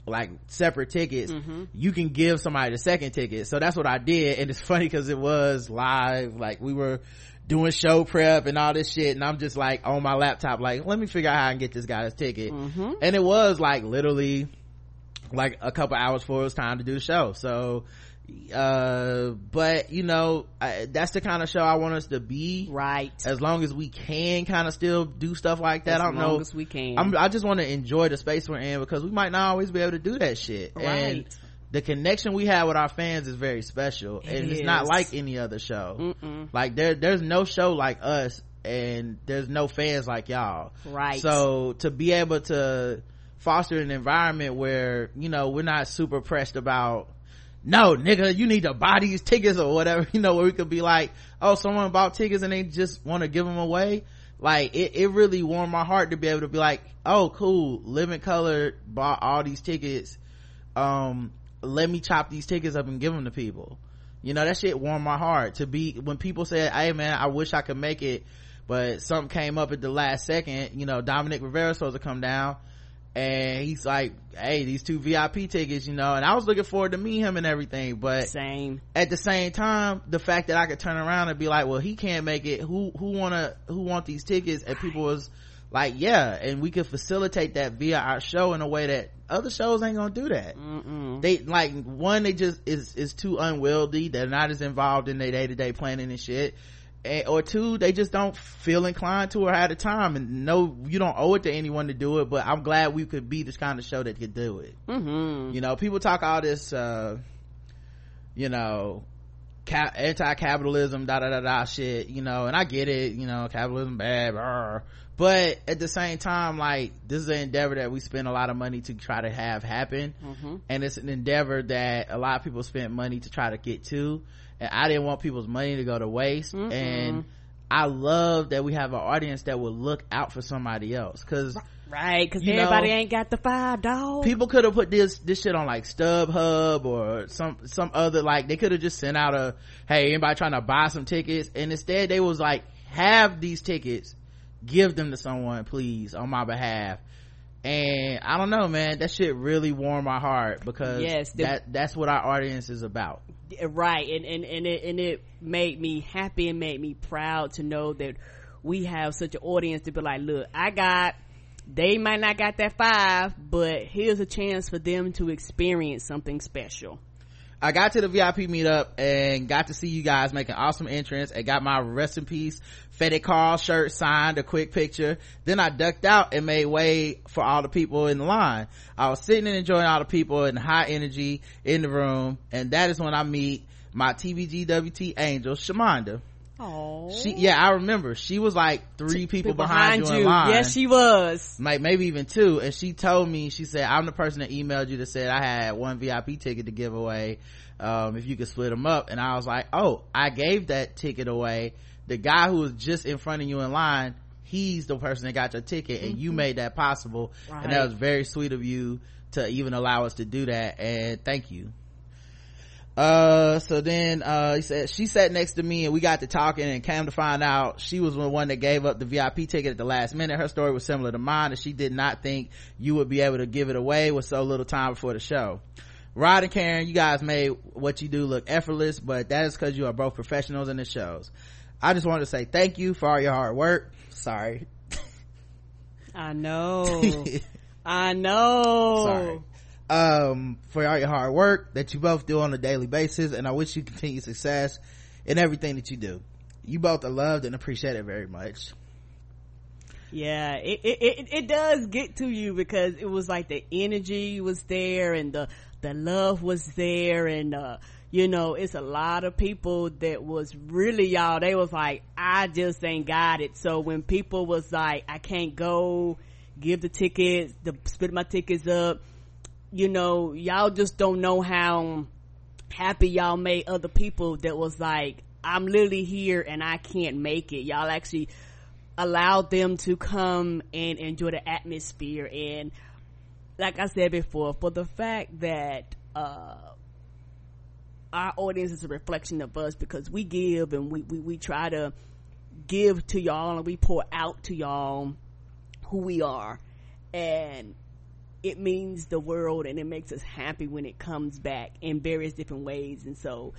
S2: like separate tickets, you can give somebody the second ticket. So that's what I did. And it's funny because it was live. Like we were doing show prep and all this shit. And I'm just like on my laptop, like, let me figure out how I can get this guy his ticket. And it was like literally like a couple hours before it was time to do the show. So uh but you know I, that's the kind of show i want us to be
S3: right
S2: as long as we can kind of still do stuff like that
S3: as
S2: i don't know
S3: as we can
S2: I'm, i just want to enjoy the space we're in because we might not always be able to do that shit
S3: right
S2: and the connection we have with our fans is very special
S3: It
S2: and it's not like any other show.
S3: Mm-mm.
S2: like there there's no show like us and there's no fans like y'all.
S3: Right.
S2: So to be able to foster an environment where you know we're not super pressed about no nigga you need to buy these tickets or whatever you know where we could be like oh someone bought tickets and they just want to give them away. Like it, it really warmed my heart to be able to be like oh cool living color bought all these tickets. Um let me chop these tickets up and give them to people. You know that shit warmed my heart to be when people said hey man i wish i could make it but something came up at the last second you know dominic rivera supposed to come down and he's like hey these two vip tickets you know and i was looking forward to meet him and everything but
S3: same.
S2: at the same time the fact that i could turn around and be like well he can't make it. Who who wanna who want these tickets? And people was like yeah and we could facilitate that via our show in a way that other shows ain't gonna do that
S3: Mm-mm.
S2: they like one they just is is too unwieldy they're not as involved in their day-to-day planning and shit and, or two they just don't feel inclined to or have the time and no you don't owe it to anyone to do it but i'm glad we could be this kind of show that could do it
S3: Mm-hmm.
S2: you know people talk all this uh you know ca- anti-capitalism da da da da shit you know and i get it you know capitalism bad brr. But at the same time like this is an endeavor that we spend a lot of money to try to have happen.
S3: Mm-hmm.
S2: and it's an endeavor that a lot of people spent money to try to get to. And i didn't want people's money to go to waste.
S3: Mm-mm.
S2: and i love that we have an audience that will look out for somebody else. Because
S3: right because everybody
S2: know,
S3: ain't got the five dollars.
S2: people could have put this this shit on like StubHub or some some other like they could have just sent out a hey anybody trying to buy some tickets? And instead they was like have these tickets give them to someone please on my behalf. And I don't know man that shit really warmed my heart because
S3: Yes, the-
S2: that that's what our audience is about.
S3: Right and and and it, and it made me happy and made me proud to know that we have such an audience to be like look i got they might not got that five but here's a chance for them to experience something special
S2: I got to the VIP meetup and got to see you guys make an awesome entrance and got my rest in peace Fetty Carl shirt signed, a quick picture. Then I ducked out and made way for all the people in the line. I was sitting and enjoying all the people and high energy in the room. And that is when I meet my TBGWT angel, Shamanda.
S3: Oh
S2: She, yeah, I remember. She was like three people, behind, you in line.
S3: Yes she was.
S2: Like maybe even two. And she told me she said i'm the person that emailed you that said i had one vip ticket to give away um, if you could split them up and i was like oh i gave that ticket away. The guy who was just in front of you in line he's the person that got your ticket and you made that possible. And that was very sweet of you to even allow us to do that and thank you uh so then uh he said she sat next to me and we got to talking and came to find out she was the one that gave up the vip ticket at the last minute. Her story was similar to mine and she did not think you would be able to give it away with so little time before the show. Rod and karen you guys made what you do look effortless but that is because you are both professionals in the shows. I just wanted to say thank you for all your hard work. Sorry.
S3: I know. I know.
S2: Sorry um for all your hard work that you both do on a daily basis and i wish you continued success in everything that you do you both are loved and appreciated very much
S3: Yeah, it, it, it, it does get to you because it was like the energy was there and the, the love was there and, uh, you know, it's a lot of people that was really y'all, they was like, I just ain't got it. So when people was like, I can't go, give the tickets, the, split my tickets up, you know, y'all just don't know how happy y'all made other people that was like, I'm literally here and I can't make it. Y'all actually allowed them to come and enjoy the atmosphere and like I said before, for the fact that uh our audience is a reflection of us because we give and we, we, we try to give to y'all and we pour out to y'all who we are and it means the world and it makes us happy when it comes back in various different ways. And so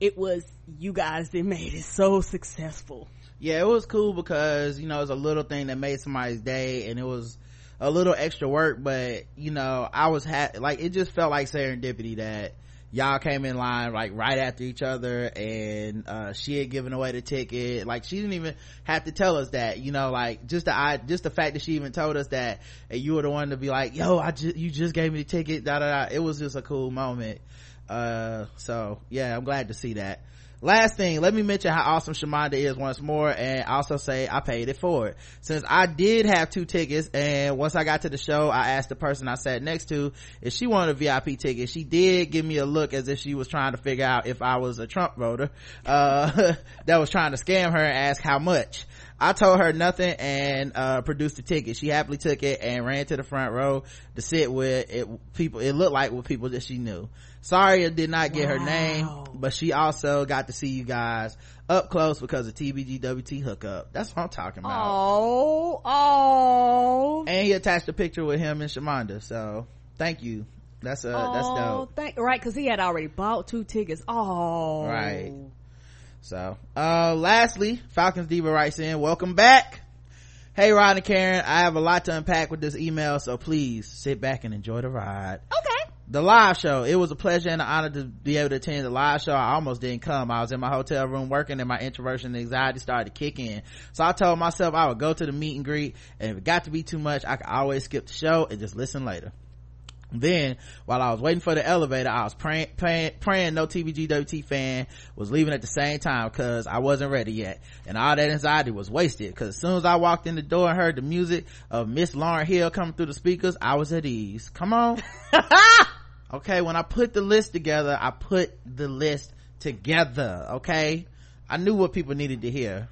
S3: it was you guys that made it so successful.
S2: Yeah it was cool because you know it was a little thing that made somebody's day and it was a little extra work but you know i was ha- like it just felt like serendipity that y'all came in line like right after each other and uh, she had given away the ticket. Like she didn't even have to tell us that you know like just the i just the fact that she even told us that and you were the one to be like yo i just you just gave me the ticket da da da. It was just a cool moment. Uh so yeah i'm glad to see that last thing let me mention how awesome Shamanda is once more and also say I paid it forward. Since I did have two tickets and once I got to the show I asked the person I sat next to if she wanted a VIP ticket. She did give me a look as if she was trying to figure out if I was a Trump voter uh, that was trying to scam her and ask how much I told her nothing and uh, produced the ticket. She happily took it and ran to the front row to sit with it people it looked like with people that she knew. Sorry I did not get wow. her name, but she also got to see you guys up close because of TBGWT hookup. That's what I'm talking about.
S3: Oh, oh.
S2: And he attached a picture with him and Shamanda. So thank you. That's uh, oh, that's dope.
S3: Thank, right, because he had already bought two tickets. Oh,
S2: right. So, uh, lastly, Falcons Diva writes in, welcome back. Hey, Rod and Karen, I have a lot to unpack with this email, so please sit back and enjoy the ride.
S3: Okay.
S2: The live show. It was a pleasure and an honor to be able to attend the live show. I almost didn't come. I was in my hotel room working and my introversion and anxiety started to kick in. So I told myself I would go to the meet and greet and if it got to be too much, I could always skip the show and just listen later. Then, while I was waiting for the elevator, I was praying, praying, praying no TBGWT fan was leaving at the same time because I wasn't ready yet. And all that anxiety was wasted because as soon as I walked in the door and heard the music of Miss Lauryn Hill coming through the speakers, I was at ease. Come on. okay, when I put the list together, I put the list together, okay? I knew what people needed to hear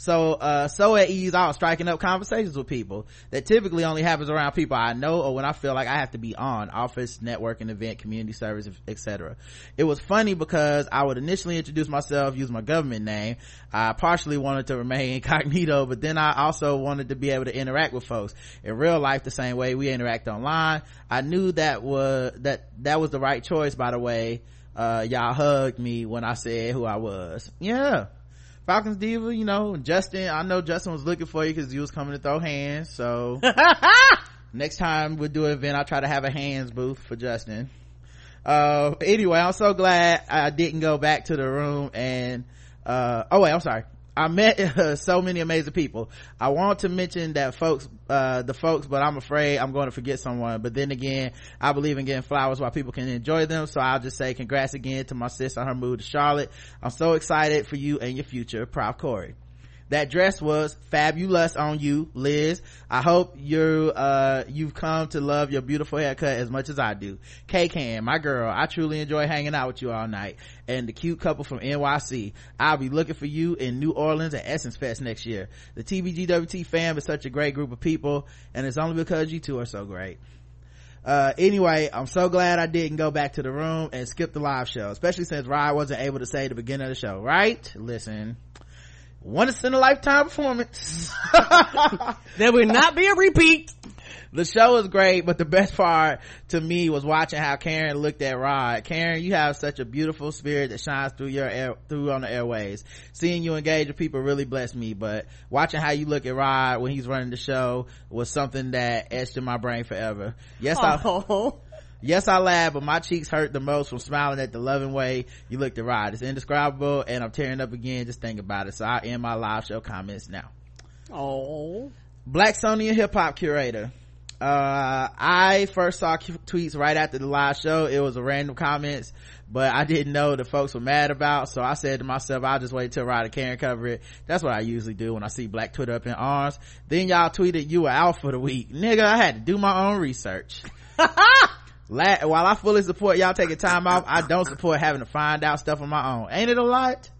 S2: so uh so at ease i was striking up conversations with people that typically only happens around people i know or when i feel like i have to be on office networking event community service etc it was funny because i would initially introduce myself use my government name. I partially wanted to remain incognito but then i also wanted to be able to interact with folks. In real life the same way we interact online. I knew that was that that was the right choice by the way. Uh y'all hugged me when i said who i was. Yeah Falcons Diva, you know, Justin, I know Justin was looking for you because you was coming to throw hands. So next time we'll do an event, I'll try to have a hands booth for Justin. Uh, anyway, I'm so glad I didn't go back to the room and, uh, oh wait, I'm sorry. I met uh, so many amazing people. I want to mention that folks, uh, the folks, but I'm afraid I'm going to forget someone. But then again, I believe in getting flowers while people can enjoy them. So I'll just say congrats again to my sis on her move to Charlotte. I'm so excited for you and your future. Proud Corey that dress was fabulous on you liz. I hope you uh you've come to love your beautiful haircut as much as i do. K can my girl i truly enjoy hanging out with you all night. And the cute couple from nyc i'll be looking for you in new orleans at essence fest next year. The tbgwt fam is such a great group of people and it's only because you two are so great. Uh, anyway, I'm so glad I didn't go back to the room and skip the live show, especially since Ryan wasn't able to say the beginning of the show, right? Listen, once in a lifetime performance.
S3: there will not be a repeat.
S2: The show was great, but the best part to me was watching how Karen looked at Rod. Karen, you have such a beautiful spirit that shines through your air, through on the airways. Seeing you engage with people really blessed me, but watching how you look at Rod when he's running the show was something that etched in my brain forever. Yes, oh. I, Yes, I laughed, but my cheeks hurt the most from smiling at the loving way you looked at Rod. It's indescribable, and I'm tearing up again just thinking about it. So I end my live show comments now.
S3: Oh.
S2: Blacksonian hip hop curator. Uh, I first saw tweets right after the live show. It was a random comments, but I didn't know the folks were mad about. So I said to myself, I'll just wait till Ryder Karen cover it. That's what I usually do when I see Black Twitter up in arms. Then y'all tweeted you were out for the week. Nigga, I had to do my own research. La- while I fully support y'all taking time off, I don't support having to find out stuff on my own. Ain't it a lot?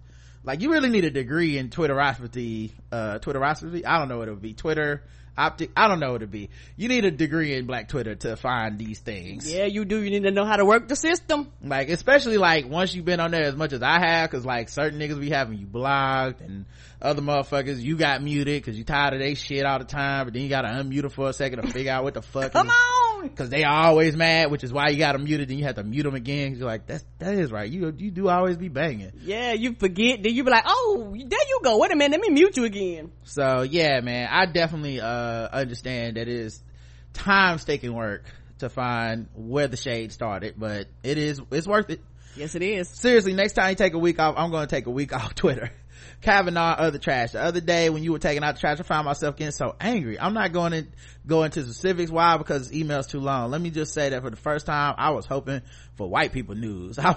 S2: Like you really need a degree in Twitterosity, uh, Twitterosity. I don't know what it would be. Twitter, optic. I don't know what it'd be. You need a degree in Black Twitter to find these things.
S3: Yeah, you do. You need to know how to work the system.
S2: Like, especially like once you've been on there as much as I have, cause like certain niggas be having you blocked and other motherfuckers you got muted because you tired of they shit all the time but then you gotta unmute them for a second to figure out what the fuck
S3: come on
S2: because they always mad which is why you got them muted then you have to mute them again. You're like that's that is right. You you do always be banging.
S3: Yeah you forget then you be like oh there you go. Wait a minute let me mute you again.
S2: So yeah man i definitely uh understand that it is time taking work to find where the shade started but it is it's worth it.
S3: Yes it is.
S2: Seriously next time you take a week off i'm going to take a week off twitter Kavanaugh, other trash. The other day when you were taking out the trash, I found myself getting so angry. I'm not going to go into specifics. Why? Because email's too long. Let me just say that for the first time, I was hoping for white people news. I,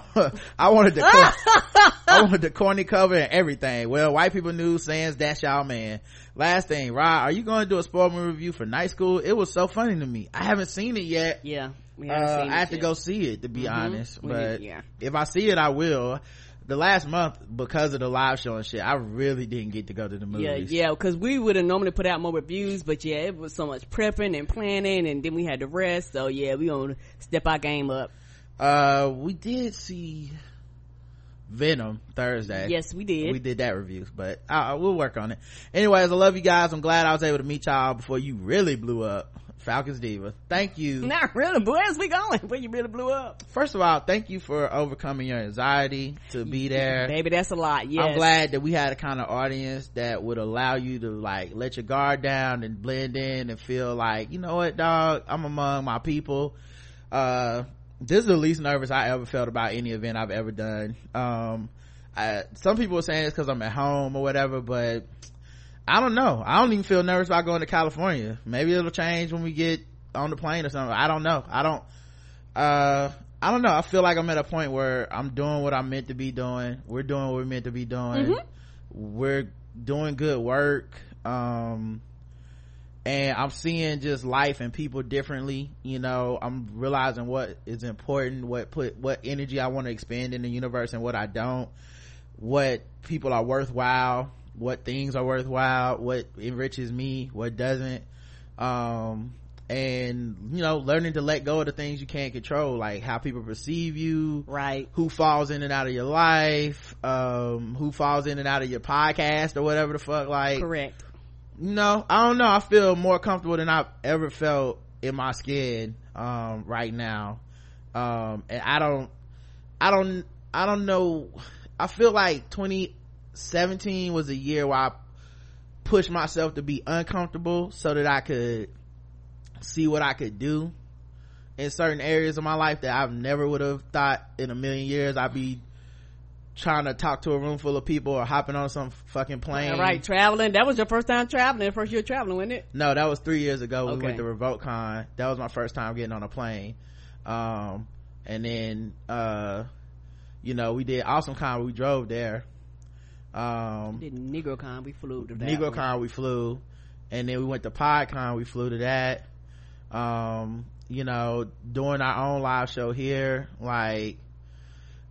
S2: I wanted the, I wanted the corny cover and everything. Well, white people news saying that's y'all man. Last thing, Rod, are you going to do a spoiler review for night school? It was so funny to me. I haven't seen it yet.
S3: Yeah.
S2: Uh, I have to go see it to be mm-hmm. honest, but yeah. if I see it, I will the last month because of the live show and shit i really didn't get to go to the movies.
S3: yeah yeah because we would have normally put out more reviews but yeah it was so much prepping and planning and then we had to rest so yeah we gonna step our game up.
S2: Uh we did see venom thursday.
S3: Yes we did.
S2: We did that review but uh, we'll work on it. Anyways i love you guys. I'm glad i was able to meet y'all before you really blew up Falcons Diva. Thank you.
S3: Not really. Where's we going? Where you really blew up?
S2: First of all, thank you for overcoming your anxiety to be there.
S3: Baby, that's a lot. Yes.
S2: I'm glad that we had a kind of audience that would allow you to like let your guard down and blend in and feel like, you know what, dog, I'm among my people. Uh, this is the least nervous I ever felt about any event I've ever done. Um, I, some people are saying it's because I'm at home or whatever, but I don't know. I don't even feel nervous about going to California. Maybe it'll change when we get on the plane or something. I don't know. I don't, uh, I don't know. I feel like I'm at a point where I'm doing what I'm meant to be doing. We're doing what we're meant to be doing. Mm-hmm. We're doing good work. Um, and I'm seeing just life and people differently. You know, I'm realizing what is important, what put, what energy I want to expand in the universe and what I don't, what people are worthwhile what things are worthwhile what enriches me what doesn't. Um and you know learning to let go of the things you can't control like how people perceive you
S3: right.
S2: who falls in and out of your life um who falls in and out of your podcast or whatever the fuck like
S3: correct.
S2: no i don't know. I feel more comfortable than i've ever felt in my skin um right now. Um and i don't i don't i don't know. I feel like 20 17 was a year where I pushed myself to be uncomfortable so that I could see what I could do in certain areas of my life that I never would have thought in a million years I'd be trying to talk to a room full of people or hopping on some fucking plane.
S3: right, traveling. That was your first time traveling, first year traveling, wasn't it?
S2: No, that was three years ago. Okay. We went to RevokeCon. That was my first time getting on a plane. Um, and then, uh, you know, we did Awesome Con. We drove there um
S3: did negrocon we flew to that
S2: negrocon we flew and then we went to podcon we flew to that um you know doing our own live show here like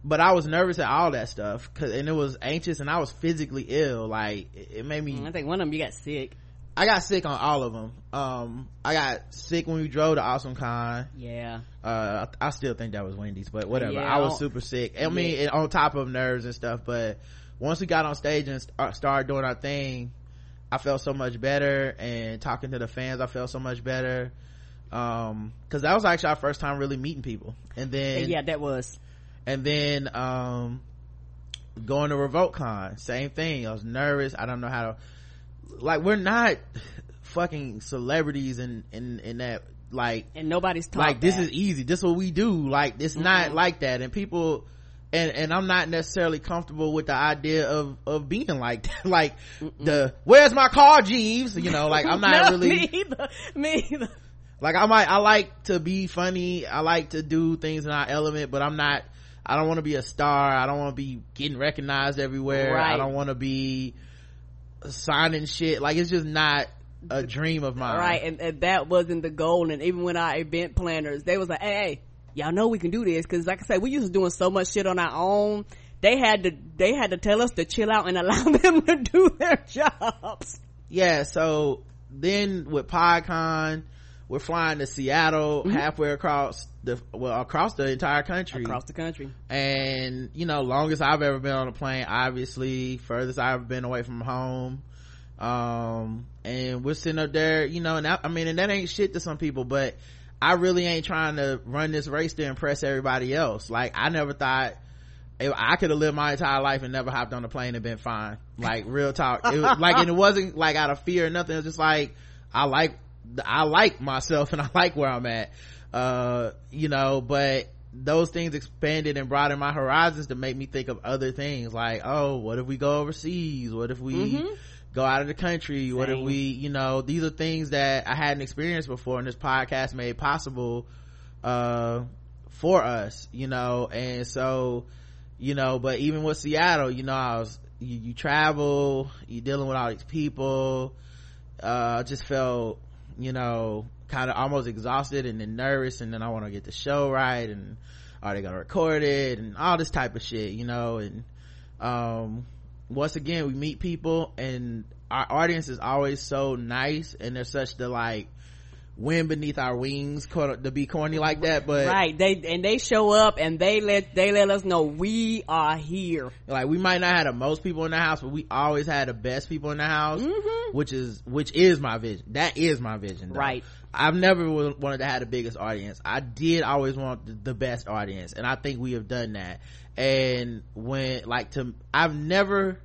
S2: but i was nervous at all that stuff cause and it was anxious and i was physically ill like it, it made me
S3: i think one of them you got sick
S2: I got sick on all of them. Um, I got sick when we drove to Awesome Con.
S3: Yeah.
S2: Uh, I, I still think that was Wendy's, but whatever. Yeah, I was super sick. I mean, yeah. on top of nerves and stuff, but once we got on stage and uh, started doing our thing i felt so much better and talking to the fans i felt so much better. Um because that was actually our first time really meeting people. And then
S3: yeah that was.
S2: and then um going to RevokeCon same thing. I was nervous. I don't know how to like we're not fucking celebrities in in in that like
S3: and nobody's
S2: like
S3: this
S2: is easy. This is what we do. Like it's mm-hmm. not like that. And people and and i'm not necessarily comfortable with the idea of of being like that. like Mm-mm. the where's my car jeeves you know like i'm not no, really
S3: me either. me either.
S2: like i might i like to be funny i like to do things in our element but i'm not i don't want to be a star i don't want to be getting recognized everywhere right. i don't want to be signing shit like it's just not a dream of mine
S3: right and, and that wasn't the goal and even when our event planners they was like hey, hey y'all know we can do this because like i said we used to doing so much shit on our own. They had to they had to tell us to chill out and allow them to do their jobs.
S2: Yeah so then with podcon we're flying to seattle mm-hmm. halfway across the well across the entire country.
S3: Across the country.
S2: And you know longest i've ever been on a plane obviously furthest i've ever been away from home. Um and we're sitting up there you know and I, I mean and that ain't shit to some people but I really ain't trying to run this race to impress everybody else. Like I never thought I could have lived my entire life and never hopped on a plane and been fine. Like real talk. It was, like and it wasn't like out of fear or nothing. It was just like I like I like myself and I like where I'm at. uh you know but those things expanded and broadened my horizons to make me think of other things like oh what if we go overseas what if we mm-hmm. Go out of the country Same. what if we you know these are things that i hadn't experienced before and this podcast made possible uh for us you know and so you know but even with seattle you know i was you, you travel you're dealing with all these people uh i just felt you know kind of almost exhausted and then nervous and then i want to get the show right and are they gonna record it and all this type of shit you know and um once again we meet people and our audience is always so nice and they're such the like wind beneath our wings to be corny like that but
S3: right. They and they show up and they let they let us know we are here.
S2: Like we might not have the most people in the house but we always had the best people in the house mm-hmm. which is which is my vision. That is my vision though.
S3: right.
S2: I've never wanted to have the biggest audience. I did always want the best audience and i think we have done that and when like to i've never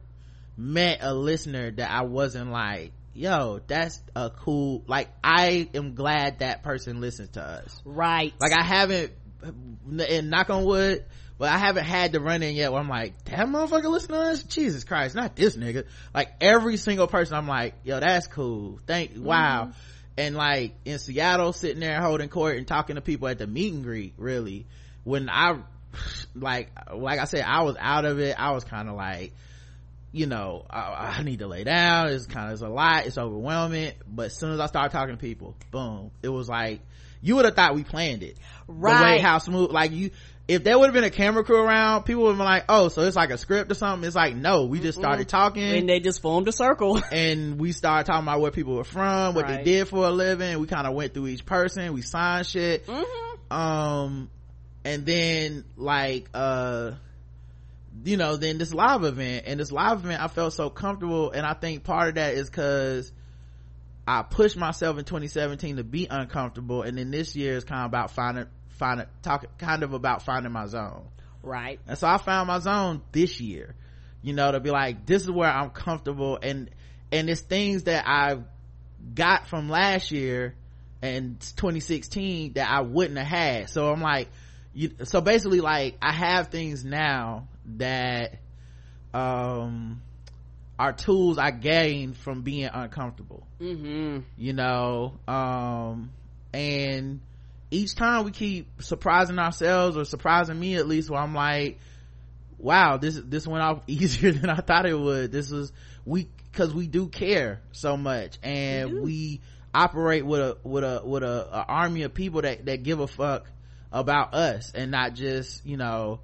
S2: met a listener that i wasn't like yo that's a cool like i am glad that person listens to us
S3: right
S2: like i haven't and knock on wood but I haven't had the run in yet where I'm like, that motherfucker listen to us? Jesus Christ, not this nigga. Like every single person, I'm like, yo, that's cool. Thank, mm-hmm. wow. And like in Seattle, sitting there holding court and talking to people at the meet and greet, really, when I, like, like I said, I was out of it. I was kind of like, you know, I, I, need to lay down. It's kind of it's a lot. It's overwhelming. But as soon as I started talking to people, boom, it was like you would have thought we planned it.
S3: Right.
S2: The way how smooth, like you, if there would have been a camera crew around, people would have been like, "Oh, so it's like a script or something." It's like, no, we just started talking,
S3: and they just formed a circle,
S2: and we started talking about where people were from, what right. they did for a living. We kind of went through each person. We signed shit. Mm-hmm. Um, and then like uh you know then this live event and this live event i felt so comfortable and i think part of that is because i pushed myself in 2017 to be uncomfortable and then this year is kind of about finding finding talk kind of about finding my zone.
S3: Right.
S2: And so i found my zone this year you know to be like this is where i'm comfortable and and it's things that i got from last year and 2016 that i wouldn't have had. So i'm like you, so basically like i have things now that um are tools i gained from being uncomfortable.
S3: Mm-hmm.
S2: you know um and each time we keep surprising ourselves or surprising me at least where i'm like wow this this went off easier than i thought it would. This is we because we do care so much and we, we operate with a with a with a, a army of people that that give a fuck about us and not just you know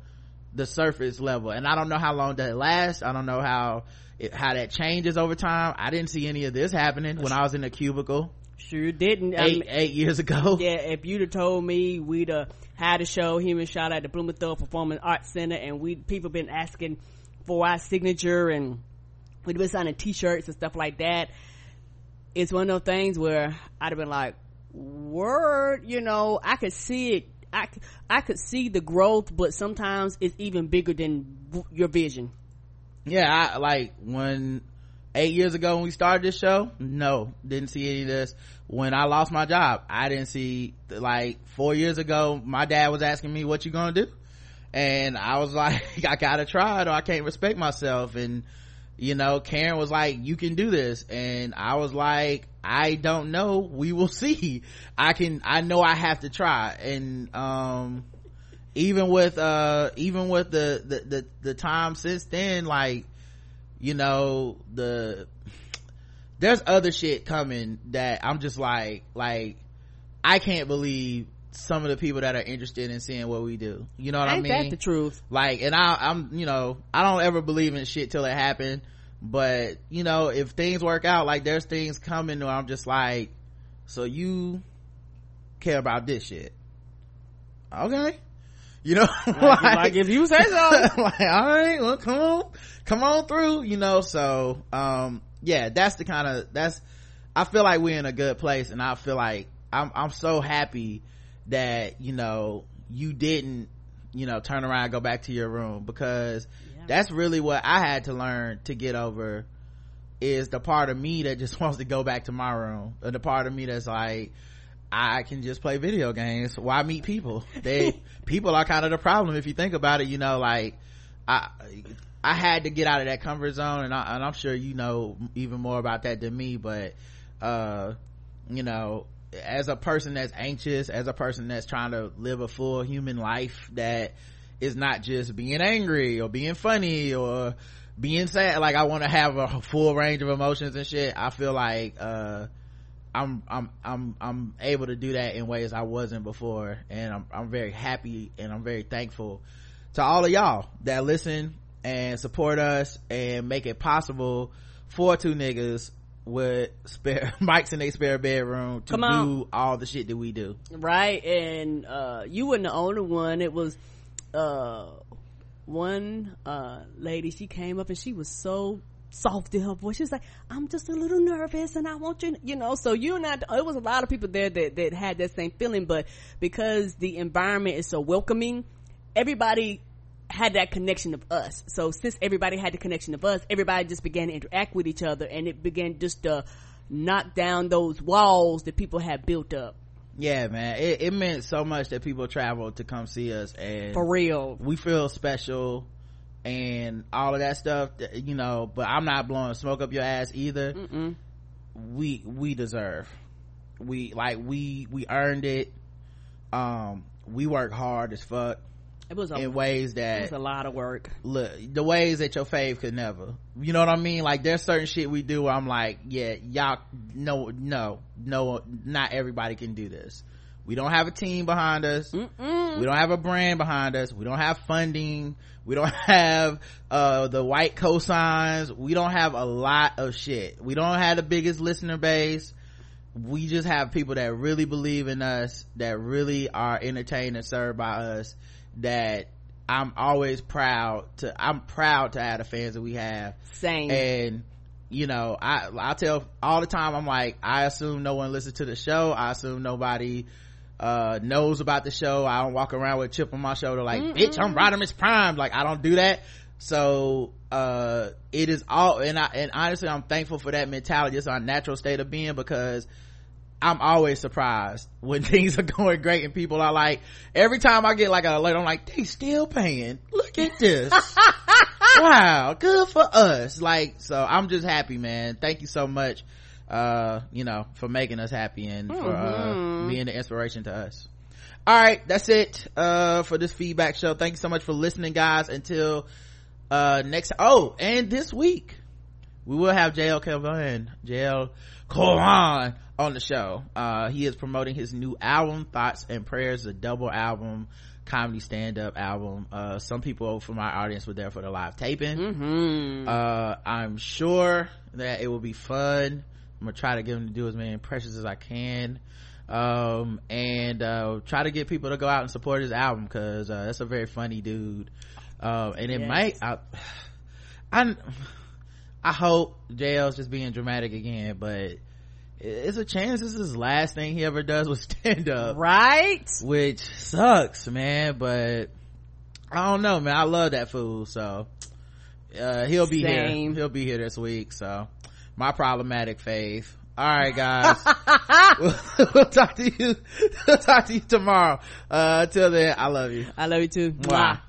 S2: the surface level. And i don't know how long that lasts. I don't know how it, how that changes over time. I didn't see any of this happening when i was in a cubicle.
S3: Sure didn't.
S2: Eight, um, eight years ago.
S3: yeah if you'd have told me we'd have had a show and shot at the blumenthal performing arts center and we people been asking for our signature and we'd been signing t-shirts and stuff like that. It's one of those things where i'd have been like word you know i could see it I, I could see the growth, but sometimes it's even bigger than your vision.
S2: Yeah, I, like when eight years ago when we started this show, no, didn't see any of this. When I lost my job, I didn't see like four years ago. My dad was asking me, "What you gonna do?" And I was like, "I gotta try it, or I can't respect myself." And you know, Karen was like, "You can do this," and I was like, I don't know. We will see. I can, I know I have to try. And, um, even with, uh, even with the, the, the, the time since then, like, you know, the, there's other shit coming that I'm just like, like, I can't believe some of the people that are interested in seeing what we do. You know what
S3: Ain't
S2: I
S3: mean? That the truth.
S2: Like, and I, I'm, you know, I don't ever believe in shit till it happened but you know if things work out like there's things coming where i'm just like so you care about this shit okay you know
S3: like, like, if you say so
S2: like all right well come on come on through you know so um yeah that's the kind of that's i feel like we're in a good place and i feel like i'm i'm so happy that you know you didn't you know turn around go back to your room because that's really what i had to learn to get over is the part of me that just wants to go back to my room or the part of me that's like I can just play video games. Why meet people? They people are kind of the problem if you think about it. You know, like I I had to get out of that comfort zone, and, I, and I'm sure you know even more about that than me. But uh, you know, as a person that's anxious, as a person that's trying to live a full human life that is not just being angry or being funny or being sad. Like I want to have a full range of emotions and shit. I feel like uh I'm I'm I'm I'm able to do that in ways I wasn't before, and I'm I'm very happy and I'm very thankful to all of y'all that listen and support us and make it possible for two niggas with spare mics in their spare bedroom to do all the shit that we do.
S3: right and uh you weren't the only one. It was uh one uh lady she came up and she was so soft in her voice. She was like i'm just a little nervous and i want you you know so you're not it was a lot of people there that that had that same feeling but because the environment is so welcoming everybody had that connection of us. So since everybody had the connection of us everybody just began to interact with each other and it began just to knock down those walls that people had built up.
S2: Yeah, man, it, it meant so much that people traveled to come see us, and
S3: for real.
S2: we feel special and all of that stuff you know but i'm not blowing smoke up your ass either.
S3: Mm-mm.
S2: we we deserve. We like we we earned it. Um we work hard as fuck
S3: It was a,
S2: in ways that
S3: was a lot of work.
S2: look the ways that your fave could never. You know what i mean? Like there's certain shit we do where i'm like yeah y'all no no no not everybody can do this. We don't have a team behind us.
S3: Mm-mm.
S2: we don't have a brand behind us. We don't have funding. We don't have uh the white cosigns. We don't have a lot of shit. We don't have the biggest listener base. We just have people that really believe in us that really are entertained and served by us that i'm always proud to i'm proud to have the fans that we have.
S3: Same.
S2: and you know i i tell all the time i'm like i assume no one listens to the show. I assume nobody uh knows about the show. I don't walk around with a chip on my shoulder like bitch i'm Rodimus Prime. Like i don't do that. So uh it is all and i and honestly i'm thankful for that mentality. It's our natural state of being because I'm always surprised when things are going great and people are like, every time I get like a alert, I'm like, they still paying. Look at this. wow. Good for us. Like, so I'm just happy, man. Thank you so much, uh, you know, for making us happy and for, uh, being the inspiration to us. All right. That's it, uh, for this feedback show. Thank you so much for listening, guys. Until, uh, next, oh, and this week, we will have JL Cauvin, JL Cauvin on the show. Uh, he is promoting his new album, Thoughts and Prayers, a double album, comedy stand-up album. Uh, some people from our audience were there for the live taping.
S3: mm-hmm.
S2: Uh, I'm sure that it will be fun. I'm gonna try to get him to do as many impressions as I can. Um, and, uh, try to get people to go out and support his album cause, uh, that's a very funny dude. Um, and it
S3: Yes.
S2: might, I, I, I hope JL's just being dramatic again, but it's a chance this is his last thing he ever does with stand up
S3: right?
S2: which sucks man but i don't know man i love that fool so uh he'll be
S3: Same.
S2: here he'll be here this week so my problematic faith all right guys we'll, we'll talk to you we'll talk to you tomorrow uh until then i love you
S3: I love you too.
S2: Mwah.
S3: Mwah.